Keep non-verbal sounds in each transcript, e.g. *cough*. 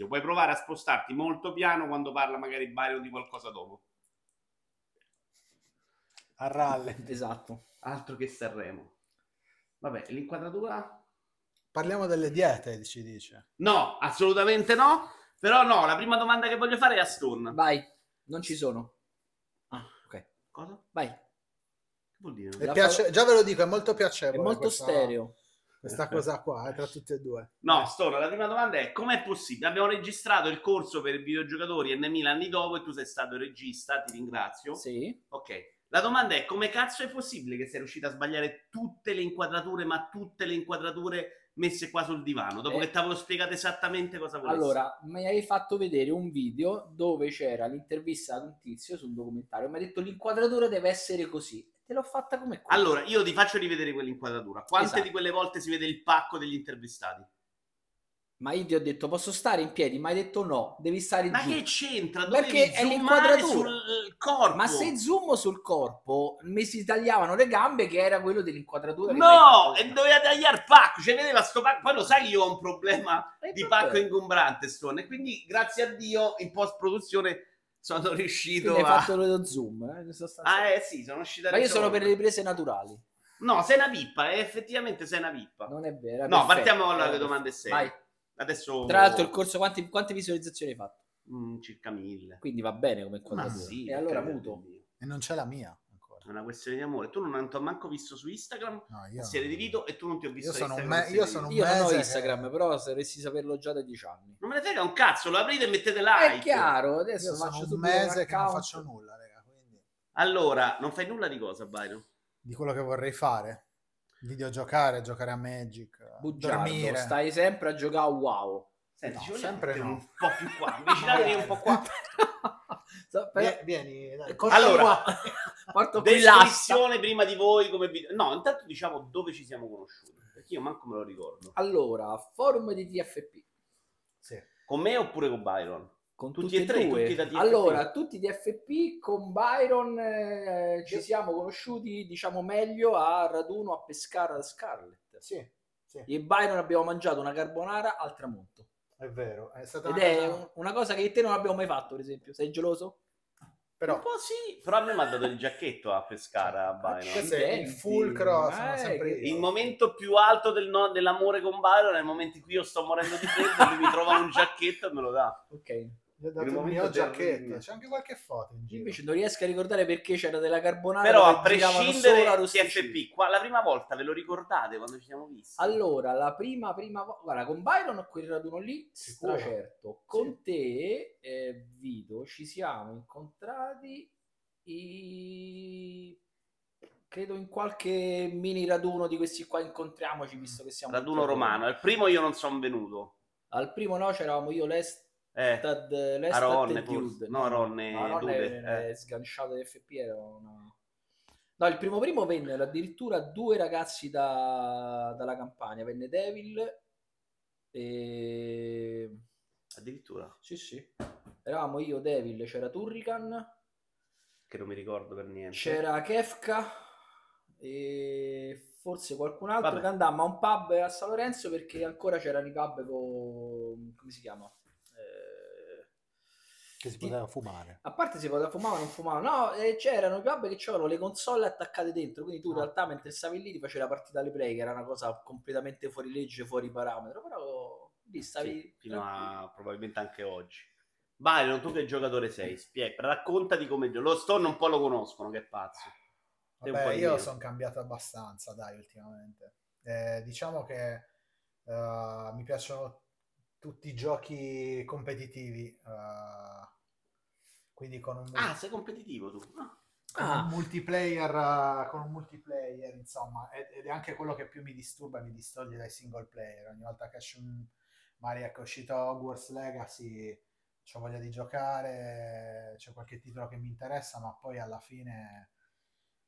consiglio. Puoi provare a spostarti molto piano quando parla magari Byron di qualcosa dopo. A rallent. Esatto. Altro che Sanremo. Vabbè, l'inquadratura? Parliamo delle diete, ci dice. No, assolutamente no. Però no, la prima domanda che voglio fare è a Stone. Vai, non ci sono. Ah, ok. Cosa? Vai. Che vuol dire? Piace- fa- Già ve lo dico, è molto È piacevole. molto questa, stereo. Questa cosa qua, eh, tra tutte e due. No, Stone, la prima domanda è com'è possibile? Abbiamo registrato il corso per videogiocatori N.000 anni dopo e tu sei stato regista, ti ringrazio. Sì. Ok. La domanda è come cazzo è possibile che sei riuscito a sbagliare tutte le inquadrature, ma tutte le inquadrature messe qua sul divano, dopo Eh. che ti avevo spiegato esattamente cosa volessi? Allora, mi hai fatto vedere un video dove c'era l'intervista ad un tizio su un documentario. Mi ha detto l'inquadratura deve essere così. Te l'ho fatta come qua. Allora, io ti faccio rivedere quell'inquadratura. Quante Esatto. di quelle volte si vede il pacco degli intervistati? Ma io ti ho detto posso stare in piedi, ma hai detto no, devi stare Ma giù. che c'entra? Perché Dovevi è zoomare l'inquadratura. sul corpo. Ma se zoomo sul corpo mi si tagliavano le gambe che era quello dell'inquadratura. No, e doveva tagliare il pacco, cioè vedeva sto pacco, poi lo sai io ho un problema di pacco ingombrante, Stone, e quindi grazie a Dio in post-produzione sono riuscito Quindi hai a... fatto lo zoom. Eh. Ah, eh sì, sono riuscito a Ma io sono per le riprese naturali. No, sei una pippa, eh, effettivamente sei una pippa. Non è vero. è No, perfetto, partiamo è dalle perfetto. domande serie. Vai. Adesso... Tra l'altro il corso quanti- quante visualizzazioni hai fatto? Mm, circa mille. Quindi va bene come inquadratura. sì, e allora muto. E non c'è la mia È una questione di amore. Tu non ti ho manco visto su Instagram, No, io, serie di Vito, e tu non ti ho visto Io sono Instagram, me- io sono un Io non ho Instagram, che- però se dovessi saperlo già da dieci anni. Non me ne frega un cazzo, lo aprite e mettete like. È chiaro, adesso io sono faccio un mese che non faccio nulla, raga, quindi Allora, non fai nulla di cosa, Byron? di quello che vorrei fare. Videogiocare, giocare a Magic, Bugiardo, dormire. stai sempre a giocare a wow. Senti, No, sempre no. un po' più qua. Avvicinatevi un po' qua. *laughs* So, però- Vie- Vieni, dai. Allora. *laughs* Porto. Descrizione prima di voi come video. No, intanto diciamo dove ci siamo conosciuti. Perché io manco me lo ricordo. Allora, forum di TFP. Sì. Con me oppure con Byron? Con Tutti tutti e tre, due. tutti da TFP? Allora, tutti di FP con Byron eh, ci siamo conosciuti, diciamo meglio, a raduno a Pescara da Scarlett. Sì, sì, E Byron abbiamo mangiato una carbonara al tramonto. È vero. È stata Ed una è cosa- un- una cosa che te non abbiamo mai fatto, per esempio. Sei geloso? Però Un po' sì, però a me mi ha dato il giacchetto a pescare a Byron. questo è il fulcro, eh. Il momento più alto del no- dell'amore con Byron è il momento in cui io sto morendo di freddo e lui mi trova un giacchetto e me lo dà. Ok. Gli ho dato il mio giacchetto. C'è anche qualche foto in giro. invece non riesco a ricordare perché c'era della carbonara. Però a prescindere arrosticini. TFP, qua, la prima volta ve lo ricordate quando ci siamo visti? Allora, la prima, prima vo- guarda, con Byron a quel raduno lì, Sicuro? certo. Con te, eh, Vito, ci siamo incontrati i- credo in qualche mini raduno di questi qua incontriamoci, visto che siamo Raduno romano. Al primo io non sono venuto. Al primo no, c'eravamo io, Lestad, Eh, Lestad Ronne, e forse. Dude. No, Ronne, no, Ronne Dude, è eh. sganciato di FP, era una... No, il primo primo vennero addirittura due ragazzi da- dalla campagna, venne Devil e... addirittura, Sì, sì. Eravamo io, Devil, c'era Turrican, che non mi ricordo per niente. c'era Kefka e forse qualcun altro Vabbè. che andammo a un pub a San Lorenzo perché ancora c'erano i pub con... come si chiama? Che si poteva fumare. A parte si poteva fumare o non fumare, no, eh, c'erano i pub che c'erano le console attaccate dentro, quindi tu in Ah. realtà mentre stavi lì ti facevi la partita alle play, che era una cosa completamente fuori legge, fuori parametro, però lì stavi... Sì, fino a probabilmente anche oggi. Byron, tu che giocatore sei? Spiega, raccontati come giochi. Lo Stone un po' lo conoscono, che pazzo. Vabbè, io sono cambiato abbastanza, dai, ultimamente. Eh, diciamo che eh, mi piacciono tutti i giochi competitivi, eh, quindi con un, Ah, sei competitivo tu. Ah. con Ah. un multiplayer, eh, con un multiplayer, insomma, ed, ed è anche quello che più mi disturba e mi distoglie dai single player. Ogni volta che esce un Mario che è uscito Hogwarts Legacy, ho voglia di giocare, c'è qualche titolo che mi interessa, ma poi alla fine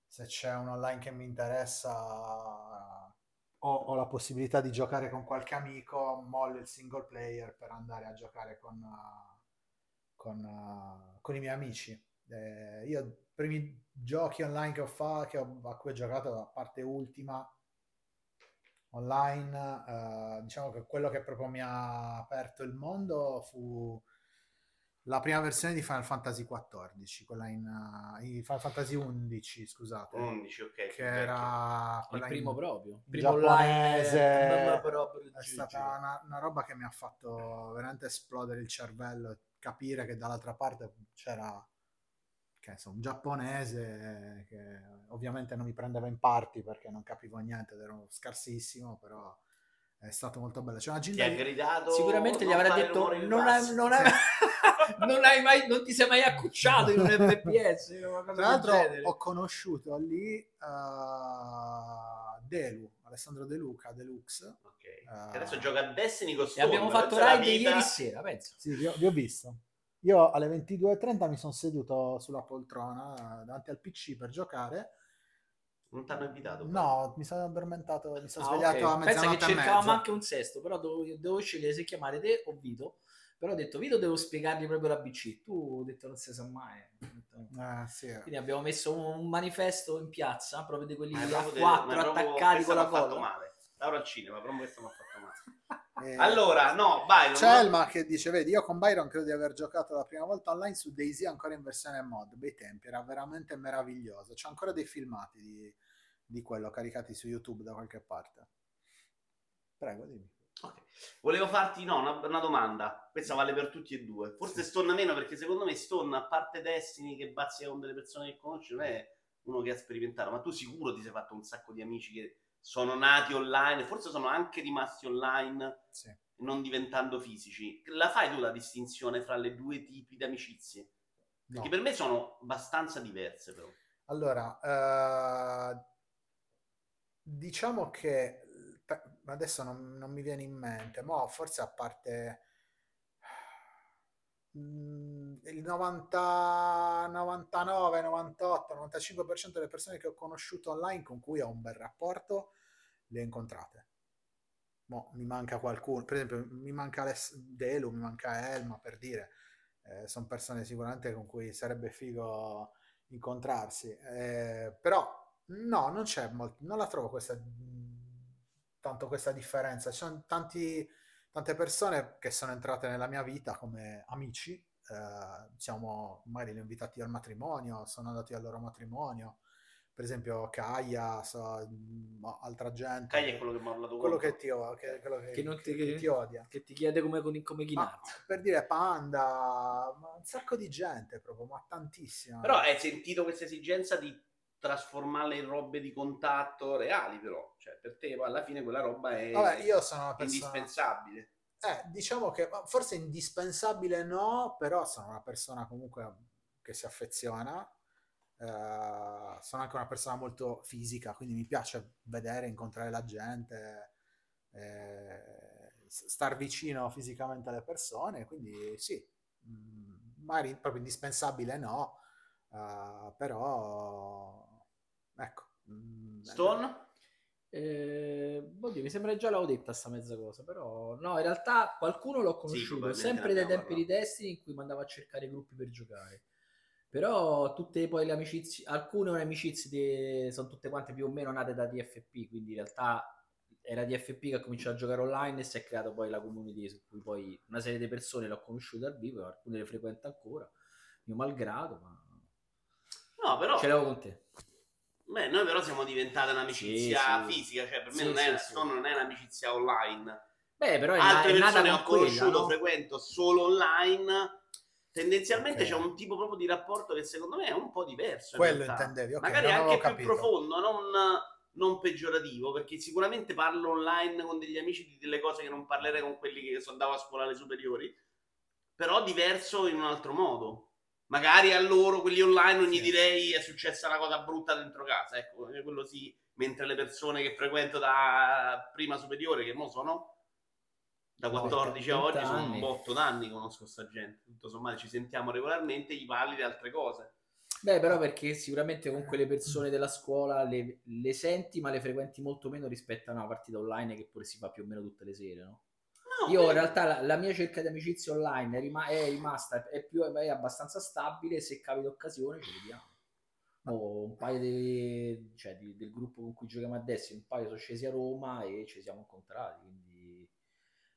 se c'è un online che mi interessa ho, ho la possibilità di giocare con qualche amico, mollo il single player per andare a giocare con, uh, con, uh, con i miei amici. Eh, io i primi giochi online che ho fatto, a cui ho giocato, a parte Ultima, online, eh, diciamo che quello che proprio mi ha aperto il mondo fu la prima versione di Final Fantasy XIV, quella in, uh, in Final Fantasy XI, scusate, 11, ok. che era Il primo in proprio. Primo giapponese, proprio è stata una, una roba che mi ha fatto veramente esplodere il cervello, capire che dall'altra parte c'era che so, un giapponese che ovviamente non mi prendeva in parti perché non capivo niente ed ero scarsissimo, però è stato molto bello. C'è una Ti ginda ha gridato. Sicuramente gli "Non avrà detto non bassi". hai, non, hai, *laughs* non hai mai non ti sei mai accucciato in un FPS Tra l'altro ho conosciuto lì uh, Delu, Alessandro De Luca, Deluxe. Ok. Ah. Che adesso gioca a Destiny con e Storm, abbiamo fatto vita. ieri sera penso Sì, vi ho, vi ho visto. Io alle 22.30 mi sono seduto sulla poltrona eh, davanti al PC per giocare. Non ti hanno invitato? No, mi sono addormentato, mi sono Ah, svegliato ok. a pensa che mezzanotte cercavamo anche un sesto però dovevo, dovevo scegliere se chiamare te o Vito però ho detto Vito devo spiegargli proprio la BC tu ho detto non si sa mai Ho detto, Eh, sì. Quindi abbiamo messo un manifesto in piazza, proprio di quelli a quattro attaccati con la colla. male. Laura al cinema, però questo mi ha fatto male. *laughs* Eh, Allora, no, vai. C'è Elma che dice, vedi, io con Byron credo di aver giocato la prima volta online su Daisy ancora in versione mod, bei tempi, era veramente meraviglioso. C'è ancora dei filmati di, di quello caricati su YouTube da qualche parte. Prego, dimmi. Ok. Volevo farti no, una, una domanda. Questa vale per tutti e due. Forse Stone meno perché secondo me Stone, a parte Destiny che bazzica con delle persone che conosci, non è uno che ha sperimentato. Ma tu sicuro ti sei fatto un sacco di amici che sono nati online, forse sono anche rimasti online, Sì. non diventando fisici. La fai tu la distinzione fra le due tipi di amicizie? No. Perché per me sono abbastanza diverse, però. Allora, eh, diciamo che pe- adesso non, non mi viene in mente, ma forse a parte mm, il 90, 99, 98, 95% delle persone che ho conosciuto online con cui ho un bel rapporto, le ho incontrate. Mo, mi manca qualcuno, per esempio, mi manca Aless- Delu, mi manca Elma per dire, sono persone sicuramente con cui sarebbe figo incontrarsi. Eh, però no, non c'è molt- non la trovo questa tanto questa differenza. Ci sono tanti, tante persone che sono entrate nella mia vita come amici. eh, siamo magari li ho invitati al matrimonio, sono andati al loro matrimonio. Per esempio, Kaya, so, mh, altra gente. Kai è quello che mi ha parlato quello che ti, che- quello che- Che non ti- che ti odia. Che ti chiede come, come, chinarti. per dire Panda, ma un sacco di gente proprio, ma tantissima. Però hai sentito questa esigenza di trasformarle in robe di contatto reali, però. Cioè, per te alla fine quella roba è Vabbè, io sono una persona... indispensabile. Eh, diciamo che forse indispensabile no, però sono una persona comunque che si affeziona. eh, sono anche una persona molto fisica, quindi mi piace vedere, incontrare la gente, eh, star vicino fisicamente alle persone, quindi sì, mm, magari proprio indispensabile no, eh, però ecco. mm, Stone? Eh, oddio, mi sembra già l'avevo detta sta mezza cosa, però no, in realtà qualcuno l'ho conosciuto probabilmente sempre dai tempi di Destiny in cui mandavo a cercare gruppi per giocare. Però tutte poi le amicizie, alcune amicizie di- sono tutte quante più o meno nate da DFP, quindi in realtà era DFP che ha cominciato a giocare online e si è creato poi la community su cui poi una serie di persone l'ho conosciuta dal vivo, alcune le frequento ancora, mio malgrado, ma No, però ce l'avevo con te. Beh, noi però siamo diventati un'amicizia Sì, sì. fisica, cioè per me Sì, non, è, sì, sì. Non è un'amicizia online. Beh, però è, Altre è nata persone con ho quella, conosciuto, no? frequento solo online. Tendenzialmente Ok. c'è un tipo proprio di rapporto che secondo me è un po' diverso. in Quello realtà. intendevi, ok, Magari non anche avevo più capito. profondo, non, non peggiorativo, perché sicuramente parlo online con degli amici di delle cose che non parlerei con quelli che so- andavo a scuola alle superiori, però diverso in un altro modo. Magari a loro, quelli online, non gli Sì. direi è successa una cosa brutta dentro casa, ecco, quello sì, mentre le persone che frequento da prima superiore, che mo sono da Molto, 14 a oggi, 20 sono anni. un botto d'anni conosco sta gente, tutto sommato ci sentiamo regolarmente, gli parli di altre cose. Beh, però perché sicuramente con quelle persone della scuola le, le senti, ma le frequenti molto meno rispetto a una partita online che pure si fa più o meno tutte le sere, no? No, Io in realtà la, la mia cerca di amicizia online è, rima- è rimasta, è, più, è abbastanza stabile, se capita occasione ci vediamo. Oh, un paio di, cioè, di- del gruppo con cui giochiamo adesso, un paio sono scesi a Roma e ci siamo incontrati, quindi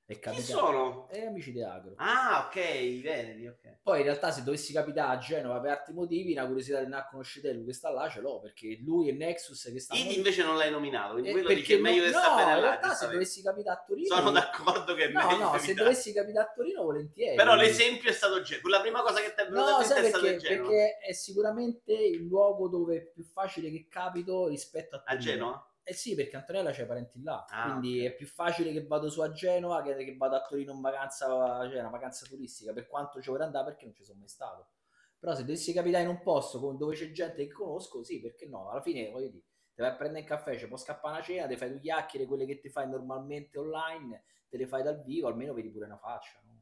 è Chi capitato. sono? E amici di Agro. Ah, ok, i Veneti, ok. Poi in realtà se dovessi capitare a Genova per altri motivi, una curiosità di a conoscere lui che sta là ce l'ho, perché lui e Nexus che stanno Idi invece non l'hai nominato, quindi Eh, quello perché dice meglio no, che no, sta bene in là. realtà se dovessi capitare a Torino Sono d'accordo che è no, meglio no, se evitare. dovessi capitare a Torino volentieri Però l'esempio è stato Genova. La prima cosa che ti è venuta No, in mente sai è stato perché? Genova. Perché è sicuramente il luogo dove è più facile che capito rispetto a A Torino. Genova? Eh sì, perché Antonella i parenti là, Ah, quindi ok. è più facile che vado su a Genova che, che vado a Torino in vacanza, cioè una vacanza turistica, per quanto ci vorrei andare perché non ci sono mai stato. Però se dovessi capitare in un posto con- dove c'è gente che conosco, sì, perché no? Alla fine, voglio dire, ti vai a prendere un caffè, ci può scappare una cena, ti fai due chiacchiere, quelle che ti fai normalmente online, te le fai dal vivo, almeno vedi pure una faccia. no?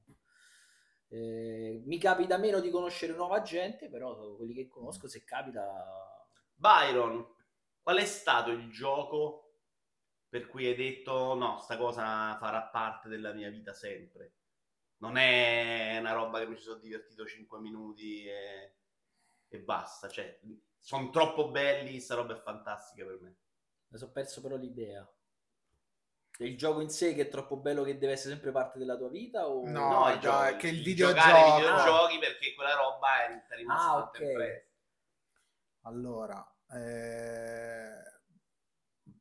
Eh, mi capita meno di conoscere nuova gente, però quelli che conosco, se capita... Byron, qual è stato il gioco per cui hai detto no, sta cosa farà parte della mia vita sempre? Non è una roba che mi ci sono divertito 5 minuti e, e basta. Cioè, sono troppo belli, sta roba è fantastica per me. Mi sono perso però l'idea. Il gioco in sé che è troppo bello che deve essere sempre parte della tua vita? O... No, i dai, che il videogioco- giocare ai videogiochi perché quella roba è rimasta Ah, tanto ok. impressa. Allora, eh,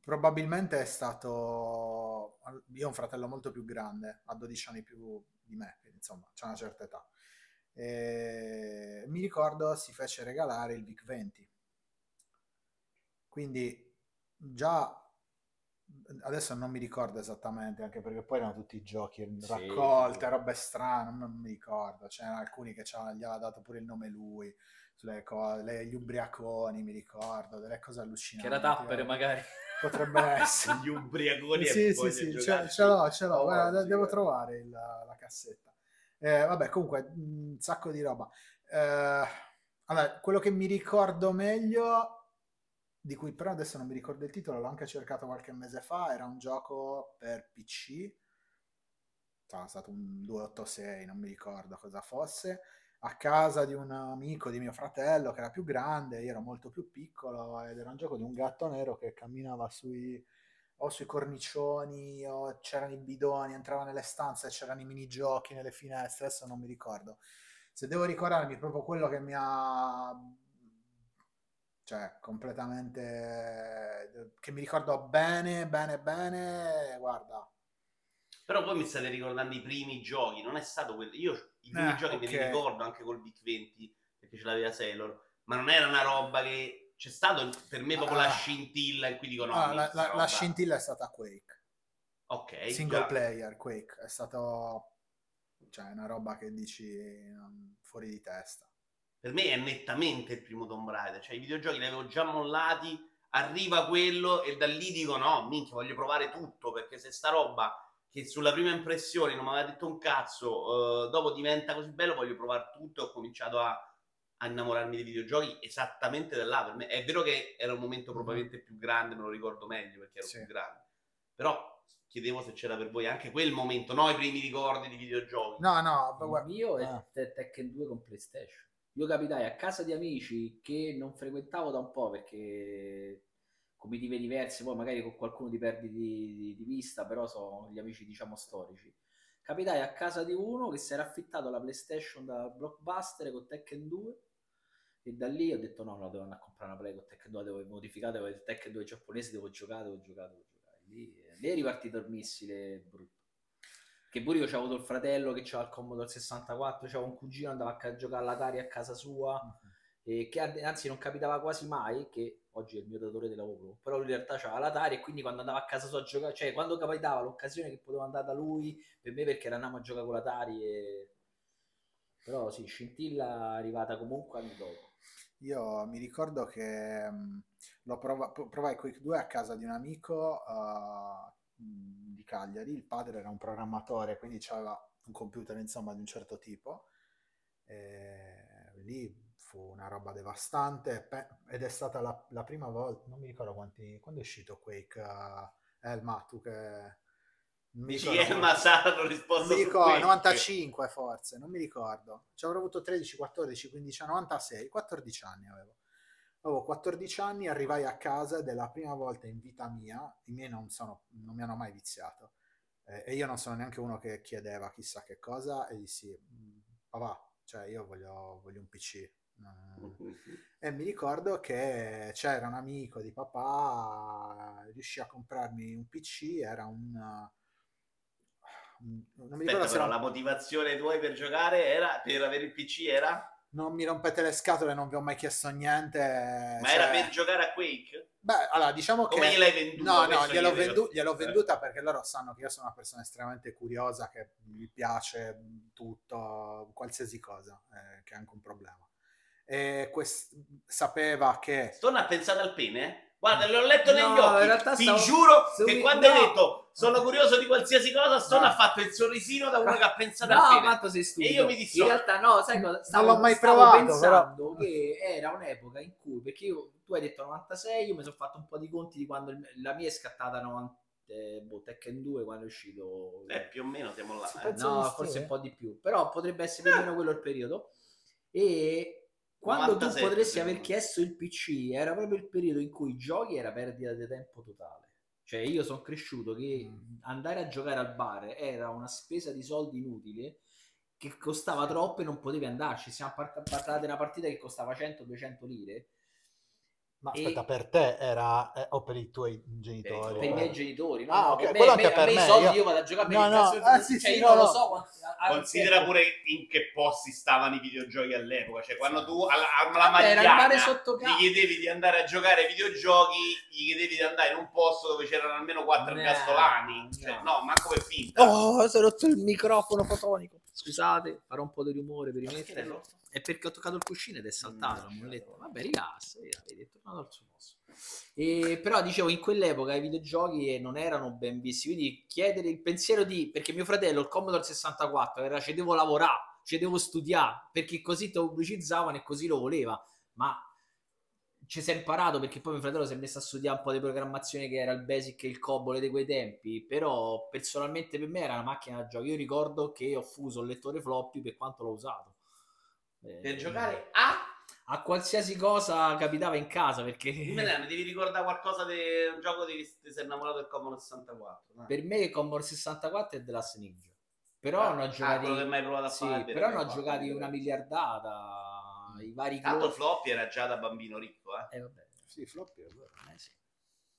probabilmente è stato... Io ho un fratello molto più grande, ha 12 anni più di me, quindi insomma, c'è una certa età. E mi ricordo si fece regalare il VIC 20. Quindi già adesso non mi ricordo esattamente, anche perché poi erano tutti giochi Sì, raccolte, sì. robe strane, non, mi ricordo. C'erano alcuni che gli aveva dato pure il nome lui, sulle cose, le- gli ubriaconi, mi ricordo, delle cose Che allucinanti. era tappere eh. magari. Potrebbe *laughs* essere. Gli ubriaconi Sì, *laughs* e sì, sì, ce, ce l'ho, ce l'ho, Oh, guarda, sì, devo guarda. trovare il- la cassetta. Eh, vabbè, comunque, un sacco di roba. Eh, allora, quello che mi ricordo meglio, di cui però adesso non mi ricordo il titolo, l'ho anche cercato qualche mese fa, era un gioco per PC, sarà stato un 286, non mi ricordo cosa fosse, a casa di un amico di mio fratello che era più grande, io ero molto più piccolo ed era un gioco di un gatto nero che camminava sui, o sui cornicioni o c'erano i bidoni, entrava nelle stanze, c'erano i minigiochi nelle finestre, adesso non mi ricordo. Se devo ricordarmi proprio quello che mi ha cioè completamente che mi ricordo bene, bene, bene, guarda. Però poi mi state ricordando i primi giochi, non è stato quello. Io i primi Eh, giochi me li ricordo anche col Big 20 perché ce l'aveva Sailor, ma non era una roba che c'è stato per me proprio la Ah. scintilla in cui dico no, Ah, la, la- la scintilla è stata Quake, Ok, single già. player Quake, è stato cioè una roba che dici mm, fuori di testa. Per me è nettamente il primo Tomb Raider, cioè i videogiochi li avevo già mollati, arriva quello e da lì dico no, minchia, voglio provare tutto perché se sta roba che sulla prima impressione non mi aveva detto un cazzo, eh, dopo diventa così bello, voglio provare tutto e ho cominciato a, a innamorarmi dei videogiochi esattamente da là. Per me è vero che era un momento probabilmente più grande, me lo ricordo meglio perché ero Sì. più grande, però chiedevo se c'era per voi anche quel momento, no i primi ricordi di videogiochi. No, no, Il guarda, mio è ah. Te- Tekken 2 con PlayStation. Io capitai a casa di amici che non frequentavo da un po' perché comitive diverse, poi magari con qualcuno ti perdi di, di- di vista, però sono gli amici diciamo storici. Capitai a casa di uno che si era affittato la PlayStation da Blockbuster con Tekken 2 e da lì ho detto no, no, devo andare a comprare una Play con Tekken 2, devo modificare, devo il Tekken 2 giapponese, devo giocare, devo giocare, devo giocare. Lì, lì è ripartito il missile brutto. Che pure io c'avevo avuto il fratello che c'aveva il Commodore 64, c'avevo un cugino andava a giocare all'Atari a casa sua e che anzi non capitava quasi mai che oggi è il mio datore di lavoro però lui in realtà c'aveva l'Atari e quindi quando andava a casa sua a giocare cioè quando capitava l'occasione che potevo andare da lui per me perché eravamo a giocare con l'Atari e... però sì scintilla arrivata comunque anni dopo Io mi ricordo che mh, lo prova- pro- provai Quake 2 a casa di un amico uh, mh, di Cagliari. Il padre era un programmatore, quindi aveva un computer insomma di un certo tipo. E lì fu una roba devastante ed è stata la, la prima volta, non mi ricordo quanti, quando è uscito Quake. uh, Elma, tu che... mi ricordo Elma non risposto mi ricordo, questo. 95 forse, non mi ricordo. Ci avrò avuto 13, 14, 15, 96, 14 anni avevo. Avevo 14 anni, arrivai a casa ed è la prima volta in vita mia, i miei non, sono, non mi hanno mai viziato, eh, e io non sono neanche uno che chiedeva chissà che cosa, e dissi, "Mm, papà, cioè io voglio, voglio un PC. E mi ricordo che c'era un amico di papà, riuscì a comprarmi un PC, era un... un- non mi ricordo Aspetta, se era la motivazione tua per giocare era per avere il PC era? non mi rompete le scatole, non vi ho mai chiesto niente. Ma cioè- era per giocare a Quake? Beh, allora diciamo che... Come gliel'hai venduta? No, no, gliel'ho, vendu- gliel'ho Eh. venduta perché loro sanno che io sono una persona estremamente curiosa, che gli piace tutto, qualsiasi cosa, eh, che è anche un problema. E quest- sapeva che... Stone ha pensato al pene? Guarda, l'ho letto No, negli in occhi. Ti stavo- giuro su- che quando no. hai detto sono curioso di qualsiasi cosa, Stone No. ha fatto il sorrisino da uno che ha pensato No, al pene. quanto sei stupido. E io mi dissocio. In realtà no, sai cosa? Stavo, l'ho mai stavo provato, pensando che era un'epoca in cui, perché io, tu hai detto 96, io mi sono fatto un po' di conti di quando il- la mia è scattata 90, eh, boh, Tekken 2 quando è uscito. Eh, più o meno siamo là. Eh. no, forse eh. un po' di più, però potrebbe essere più o meno quello il periodo. E quando 97, tu potresti aver chiesto il PC, era proprio il periodo in cui i giochi era perdita di tempo totale. Cioè, io sono cresciuto che Mm. andare a giocare al bar era una spesa di soldi inutile che costava troppo e non potevi andarci. Siamo par- parlati di una partita che costava 100-200 lire. Ma E- aspetta, per te era eh, o per i tuoi genitori? Per i miei genitori, no? Ah, no, ok, per me, quello me- anche a per me i me, soldi io- io vado a giocare No, per no, cazzo- ah, sì, cioè, sì, io no, non lo no. so quanti- a- a- Considera pure in che posti stavano i videogiochi all'epoca. Cioè, quando tu alla, alla Magliana sotto gli chiedevi di andare a giocare ai videogiochi, gli chiedevi di andare in un posto dove c'erano almeno quattro No, no. Cioè, no, manco per finta. Oh, si è rotto il microfono fotonico. Scusate, farò un po' di rumore per rotto? È perché ho toccato il cuscino ed è saltato. Mm, cavolo. Vabbè, rilassa, rilassa, vedi, è tornato al suo posto. E, però dicevo, in quell'epoca i videogiochi non erano ben visti. Quindi chiedere il pensiero di perché mio fratello, il Commodore 64, era ci devo lavorare, ci devo studiare perché così te lo pubblicizzavano e così lo voleva. Ma ci si è imparato perché poi mio fratello si è messo a studiare un po' di programmazione che era il basic e il cobole di quei tempi. Però personalmente per me era una macchina da gioco. Io ricordo che ho fuso il lettore floppy per quanto l'ho usato. Eh, Per giocare a... a qualsiasi cosa capitava in casa perché Dimmene, mi devi ricordare qualcosa di un gioco di ti sei innamorato del Commodore 64. dai. per me il Commodore 64 è The Last Ninja però Ah, ne ho ah, giocati quello che mai provato a sì, fare, però per- giocati una miliardata i vari Tanto cloni floppy era già da bambino ricco, eh. eh, vabbè, Sì, floppy è vero. eh, sì.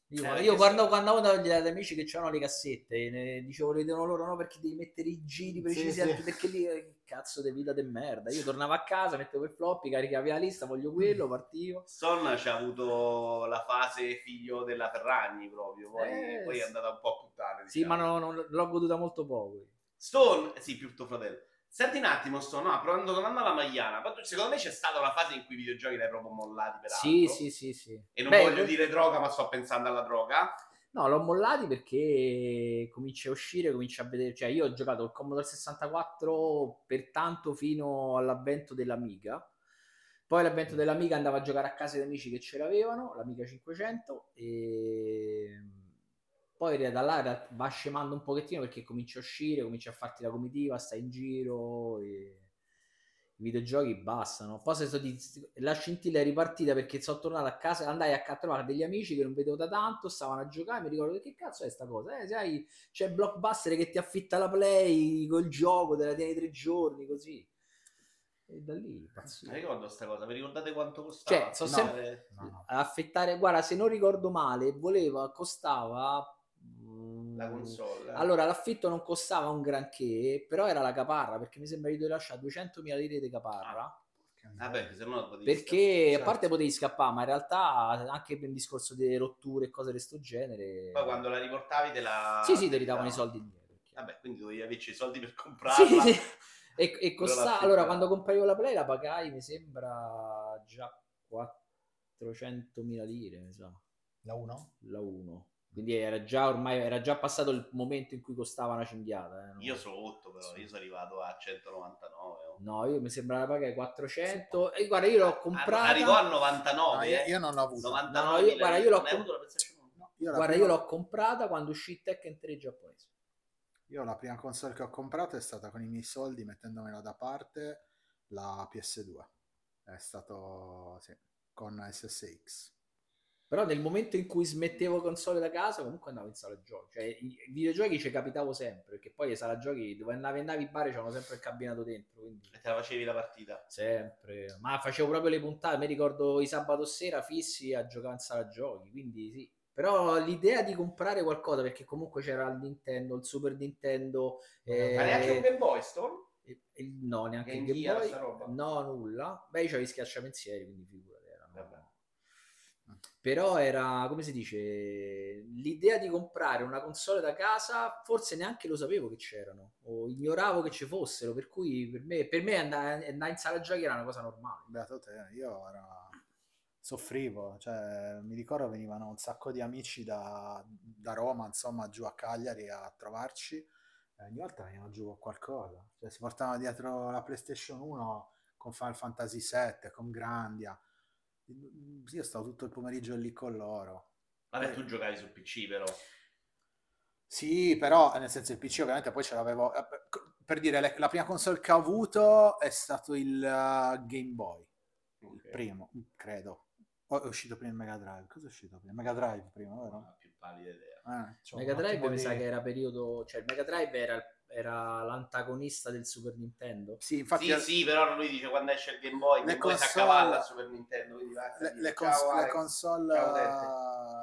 io, Eh, io guardavo quando andavo dagli amici che c'erano le cassette ne dicevo le devono loro no perché devi mettere i giri precisi sì. anche perché lì eh, cazzo di vita de merda io tornavo a casa mettevo il floppy caricavi la lista voglio quello partivo Son ci ha avuto la fase figlio della Ferragni proprio, poi, Eh, poi è sì. andata un po' a puttane. sì diciamo. ma no- non l'ho goduta molto poco Stone, sì, più tuo fratello. Senti un attimo, Stone, no, provando tornando alla Magliana, ma tu- secondo me c'è stata una fase in cui i videogiochi li hai proprio mollati per sì sì sì sì E non Beh, voglio dire droga, ma sto pensando alla droga. No, l'ho mollati perché cominci a uscire, cominci a vedere, cioè io ho giocato il Commodore 64 per tanto fino all'avvento dell'Amiga. Poi l'avvento dell'Amiga andavo a giocare a casa di amici che ce l'avevano, l'Amiga 500 e poi da là va scemando un pochettino perché cominci a uscire, cominci a farti la comitiva, stai in giro e i videogiochi bastano. Poi se sto di... la scintilla è ripartita perché sono tornato a casa, andai a trovare degli amici che non vedevo da tanto, stavano a giocare, mi ricordo che cazzo è sta cosa? Eh, sai, c'è Blockbuster che ti affitta la Play col gioco, te la tieni tre giorni così. E da lì Mi impazzito. ricordo sta cosa, vi ricordate quanto costava? Cioè, sono No, sempre- No, no. Affittare, guarda, se non ricordo male, voleva, costava... mm, La console. eh. Allora, l'affitto non costava un granché, però era la caparra, perché mi sembra di dover lasciare 200.000 lire di caparra. Vabbè, se no potevi perché certo. a parte potevi scappare, ma in realtà anche per un discorso di rotture e cose di sto genere. Poi quando la riportavi te la... Sì, sì, ti ridavano i soldi indietro. Vabbè, quindi dovevi averci i soldi per comprarla. Sì, sì. *laughs* E, e costa... allora quando compravo la Play la pagai mi sembra già 400.000 lire, mi sa, La 1? la 1. Quindi era già ormai era già passato il momento in cui costava una cinghiata. eh? Io sono 8 però, io sono arrivato a 199. oh. No, io mi sembra la pagai 400. E guarda, io l'ho comprata. Arrivò a 99. No, io, eh. io non l'ho avuto. 99 No, io- guarda, io l'ho comp-? No, io Guarda, prima- io l'ho comprata quando uscì Tekken 3 giapponese. Io la prima console che ho comprato è stata con i miei soldi, mettendomela da parte, la PS2. È stato... Sì. con SSX. Però nel momento in cui smettevo console da casa, comunque andavo in sala giochi. Cioè, i videogiochi ci capitavo sempre, perché poi le sala giochi dove andavi, andavi in bar c'erano sempre il cabinato dentro, quindi E te la facevi la partita. sempre. Ma facevo proprio le puntate, mi ricordo i sabato sera fissi a giocare in sala giochi, quindi sì. Però l'idea di comprare qualcosa, perché comunque c'era il Nintendo, il Super Nintendo, eh, Ma neanche un Game Boy Stone? il- il- no, neanche Game il Game Boy, no, nulla. Beh, io c'avevo i schiacciapensieri, quindi figurati. Però era, come si dice, l'idea di comprare una console da casa, forse neanche lo sapevo che c'erano, o ignoravo che ci fossero, per cui per me, per me andare, andare in sala giochi era una cosa normale. Beato te, io era... soffrivo, cioè mi ricordo venivano un sacco di amici da, da Roma, insomma, giù a Cagliari a trovarci e ogni volta venivano giù con qualcosa, cioè si portavano dietro la PlayStation 1 con Final Fantasy VII, con Grandia. Io stavo tutto il pomeriggio lì con loro. Vabbè, Eh. tu giocavi su PC però. Sì, però nel senso il PC ovviamente poi ce l'avevo. eh, per- dire, la prima console che ho avuto è stato il uh, Game Boy, il Ok. primo, credo. O è uscito prima il Mega Drive. Cosa è uscito prima? Mega Drive prima, Non vero? ho più pallida idea. Eh, Mega Drive mi di- sa che era periodo, cioè il Mega Drive era, era l'antagonista del Super Nintendo. Sì, infatti sì, sì, però lui dice quando esce il Game Boy, Le Game Boy si console- accavalla al Super Nintendo, quindi le, le cons- le console,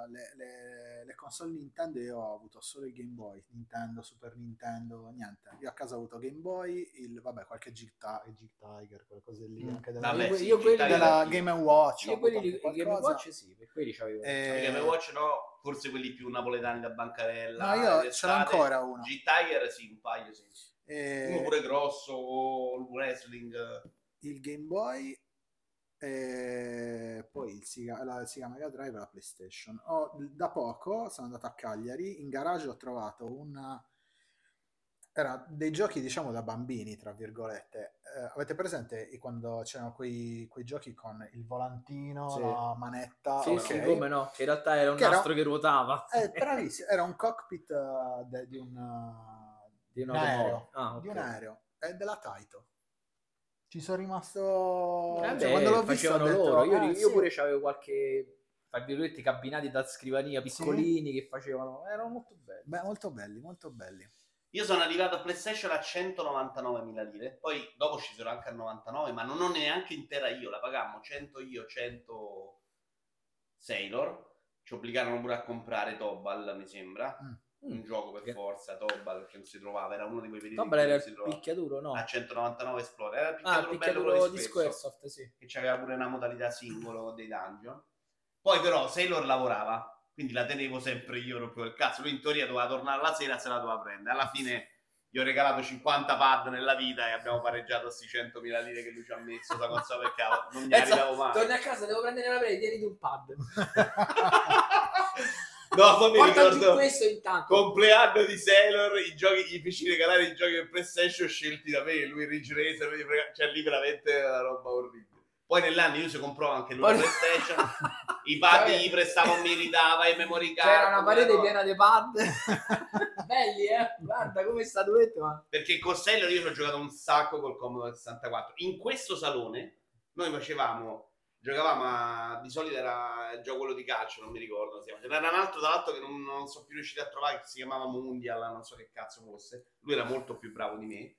le, le- le console Nintendo io ho avuto solo il Game Boy, Nintendo, Super Nintendo, niente. Io a casa ho avuto Game Boy, il, vabbè, qualche Jig, Tiger, quelle cose lì, Mm. anche della, Vabbè, io, sì, io quelli, Tiger della. Game Watch. io quelli di Game. Watch sì, per quelli c'avevo. Eh, Game Watch no, forse quelli più napoletani da bancarella. No, io ce l'ho ancora uno. G-Tiger sì, un paio sì. Eh, Uno pure grosso, o il wrestling. il Game Boy e poi il Sega, la Sega Mega Drive e la PlayStation. Ho- da poco sono andato a Cagliari, in garage ho trovato una... Era dei giochi, diciamo, da bambini, tra virgolette. Eh, avete presente quando c'erano quei, quei giochi con il volantino, Sì. la manetta? Sì, ok. sì, come no, che in realtà era un Che era- nastro che ruotava. Eh, bravissimo, era un cockpit eh, de- di un, eh, Di un aereo. Ah, di ok. un aereo. È della Taito. Ci sono rimasto... Eh cioè, quando l'ho visto detto, loro. Io, "Ah, io sì". pure c'avevo qualche tra virgolette cabinati da scrivania piccolini che facevano erano molto belli. Beh, molto belli, molto belli. Io sono arrivato a PlayStation a 199.000 lire, poi dopo scesero anche a 99, ma non ho neanche intera io, la pagammo 100 io, 100 Sailor, ci obbligarono pure a comprare Tobal, mi sembra, Mm. Un gioco per Che- forza, Tobal, perché non si trovava, era uno di quei periodi Tobal era il picchiaduro, no? A 199 Explorer, era il Ah, picchiaduro, il bello picchiaduro quello di Squaresoft, sì. che c'aveva pure una modalità singolo dei dungeon. Poi però Sailor lavorava, quindi la tenevo sempre io, rompevo il cazzo. Lui in teoria doveva tornare la sera, se la doveva prendere. Alla fine gli ho regalato 50 pad nella vita e abbiamo pareggiato questi 100.000 lire che lui ci ha messo da console perché *laughs* non mi Esatto, arrivavo mai. Torni a casa, devo prendere la presa, tieniti un pad. *laughs* No, poi mi Portati ricordo questo intanto. compleanno di Sailor, i giochi, gli feci regalare i giochi per PlayStation scelti da me, lui Ridge Racer, cioè lì veramente è una roba orribile. Poi nell'anno io si comprò anche lui Poi- PlayStation, *laughs* i pad Cioè- gli prestavo, mi ridava, i memory card. C'era una parete no. piena di pad. *laughs* Belli, eh? Guarda come statuette, ma... Perché con Sailor io ci ho giocato un sacco col Commodore 64. In questo salone noi facevamo, giocavamo a, di solito era il gioco quello di calcio, non mi ricordo. Se era un altro tra l'altro che non, non sono più riusciti a trovare, che si chiamava Mundial, non so che cazzo fosse. Lui era molto più bravo di me.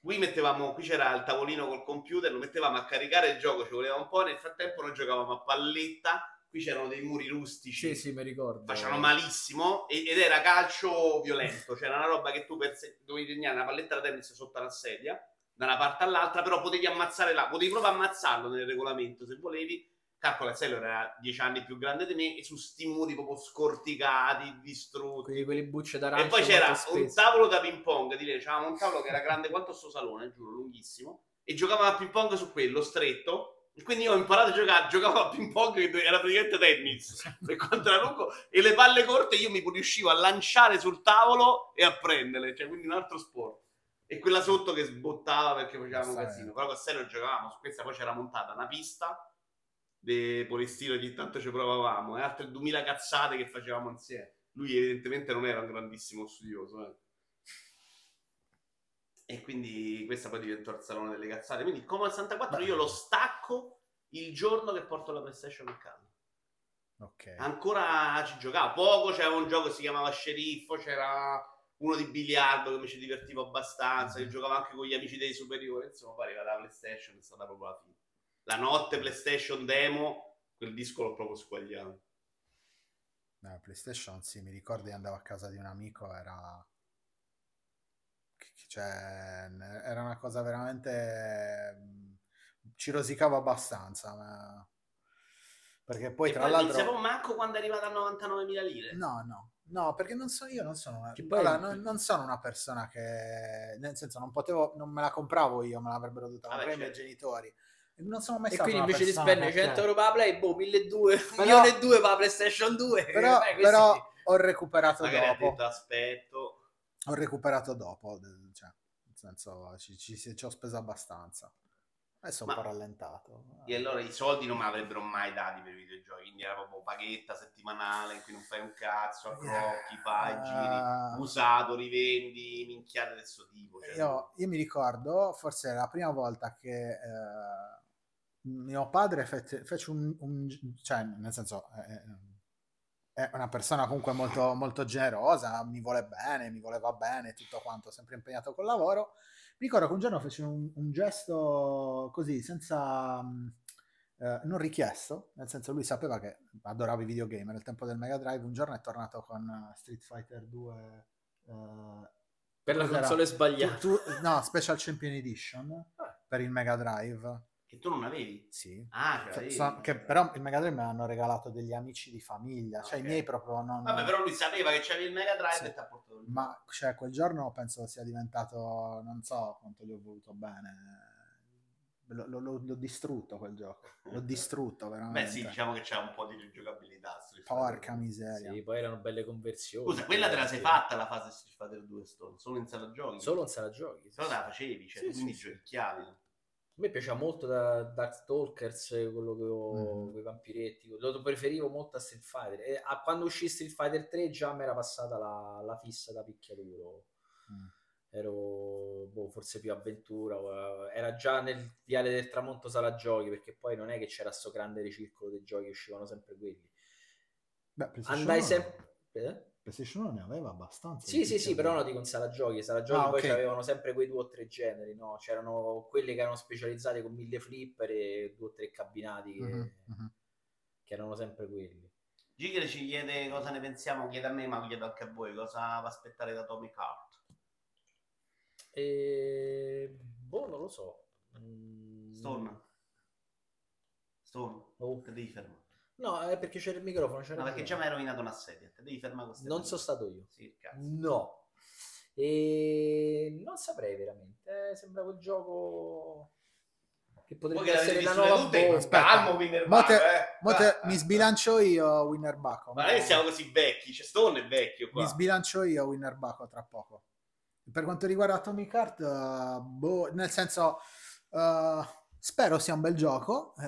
Qui mettevamo, qui c'era il tavolino col computer, lo mettevamo a caricare il gioco, ci voleva un po', nel frattempo noi giocavamo a palletta, qui c'erano dei muri rustici Sì, sì, mi ricordo. facevano malissimo ed era calcio violento, c'era una roba che tu per se- dovevi tegnare una palletta da tennis sotto la sedia da una parte all'altra, però potevi ammazzare là, potevi proprio ammazzarlo nel regolamento se volevi. Calcola, Sailor era dieci anni più grande di me e su sti muri proprio scorticati, distrutti. Quelli, quelli bucce d'arancia. E poi c'era un tavolo da ping pong, di lei, c'avevamo un tavolo che era grande quanto sto salone, giuro, lunghissimo, e giocavamo a ping pong su quello, stretto, e quindi io ho imparato a giocare, giocavo a ping pong che era praticamente tennis, *laughs* per quanto era lungo, e le palle corte io mi riuscivo a lanciare sul tavolo e a prenderle, cioè quindi un altro sport. E quella sotto che sbottava perché facevamo un Sai. casino, però con Serio giocavamo, su questa poi c'era montata una pista di polistiro, ogni tanto ci provavamo, e altre 2000 cazzate che facevamo insieme. Lui evidentemente non era un grandissimo studioso. eh. E quindi questa poi diventò il salone delle cazzate. Quindi il Commodore 64 io lo stacco il giorno che porto la PlayStation a casa. Ok. Ancora ci giocavo poco, c'era un gioco che si chiamava Sceriffo, c'era uno di biliardo che mi ci divertivo abbastanza, che giocavo anche con gli amici dei superiori, insomma poi arriva la PlayStation, è stata proprio la fine. La notte PlayStation demo, quel disco l'ho proprio squagliato. Eh, PlayStation, sì, mi ricordo di andavo a casa di un amico, era... che- che- Cioè, era una cosa veramente... mm, Ci rosicavo abbastanza, ma... Perché poi e tra poi non l'altro... iniziavo manco quando è arrivata a 99.000 lire. No, no, no, perché non so, io non sono allora, non, non sono una persona che, nel senso, non potevo, non me la compravo io, me l'avrebbero dovuta comprare i miei certo. genitori. E Non sono mai E stato quindi invece di spendere che- 100 euro per la Play, boh, 1200, *laughs* Però- milione e due per la PlayStation 2. *laughs* Però, *laughs* Eh, però sì. ho recuperato Magari dopo, detto aspetto. ho recuperato dopo, cioè, nel senso, ci, ci, ci ho speso abbastanza. Adesso un Ma- po' rallentato. E allora i soldi non me l'avrebbero mai dati per i videogiochi, quindi era proprio paghetta settimanale in cui non fai un cazzo, accrocchi, fai, Eh, giri, usato, rivendi, minchiate del suo tipo. Cioè, Io, io mi ricordo, forse era la prima volta che eh, mio padre fece, fece un, un- cioè nel senso eh, è una persona comunque molto, molto generosa, mi vuole bene, mi voleva bene, tutto quanto, sempre impegnato col lavoro. Mi ricordo che un giorno fece un, un gesto così, senza... mh, eh, non richiesto, nel senso lui sapeva che adorava i videogame, nel tempo del Mega Drive un giorno è tornato con eh, Street Fighter 2 eh, Per la console tu- sbagliata. tu- no, Special Champion Edition Ah. per il Mega Drive. Che tu non avevi? Sì. Ah, Cioè, cioè, so- che però il Mega Drive me l'hanno regalato degli amici di famiglia, cioè Ok. i miei proprio non... Vabbè, però lui sapeva che c'avevi il Mega Drive Sì. e ti ha portato il Ma cioè, quel giorno penso sia diventato, non so quanto gli ho voluto bene. L'ho, l'ho- l'ho- l'ho distrutto quel gioco, l'ho distrutto veramente. *laughs* Beh sì, diciamo che c'è un po' di Fighter Porca 2. miseria. Sì, poi erano belle conversioni. Scusa, quella te la sei fatta la fase Street Fighter 2 Stone? Solo in sala giochi? Solo in sala giochi. sì, Però la facevi, cioè, Sì, quindi sì, sì. giochiavi. A me piaceva molto da Darkstalkers, quello che ho, Mhm. quei vampiretti, lo preferivo molto a Street Fighter. E a- quando uscì Street Fighter 3 già mi era passata la, la fissa da picchiaduro. Mm. Ero boh, forse più avventura, eh, era già nel Viale del Tramonto sala giochi, perché poi non è che c'era sto grande ricircolo dei giochi, uscivano sempre quelli. Beh, Andai 1 sempre... eh? PlayStation 1 ne aveva abbastanza. Sì, sì, sì, però no, dico in sala giochi. Sala giochi Ah, poi ok. avevano sempre quei due o tre generi, no? C'erano quelli che erano specializzati con mille flipper e due o tre cabinati che, Mhm, mhm. che erano sempre quelli. Gigre ci chiede cosa ne pensiamo, chiede a me, ma chiedo anche a voi, cosa va a aspettare da Atomic Heart? E... Boh, non lo so. Mm, Stone? Stone? oh. Te devi fermare. No, è perché c'era il microfono. c'era No, perché già mi hai rovinato una sedia, te devi fermare queste Non sono stato io. Sì, cazzo. No. E non saprei veramente. eh, Sembra quel gioco che potrebbe che l'avete essere la nuova tutte. Aspetta. calmo Winner Baco, eh. mo te- Ah, mi sbilancio io, Winner Baco. Ma non è che siamo così vecchi, cioè Stone è vecchio qua. Mi sbilancio io, Winner Baco, tra poco. Per quanto riguarda Atomic Heart, eh, boh, nel senso, eh, spero sia un bel gioco. eh,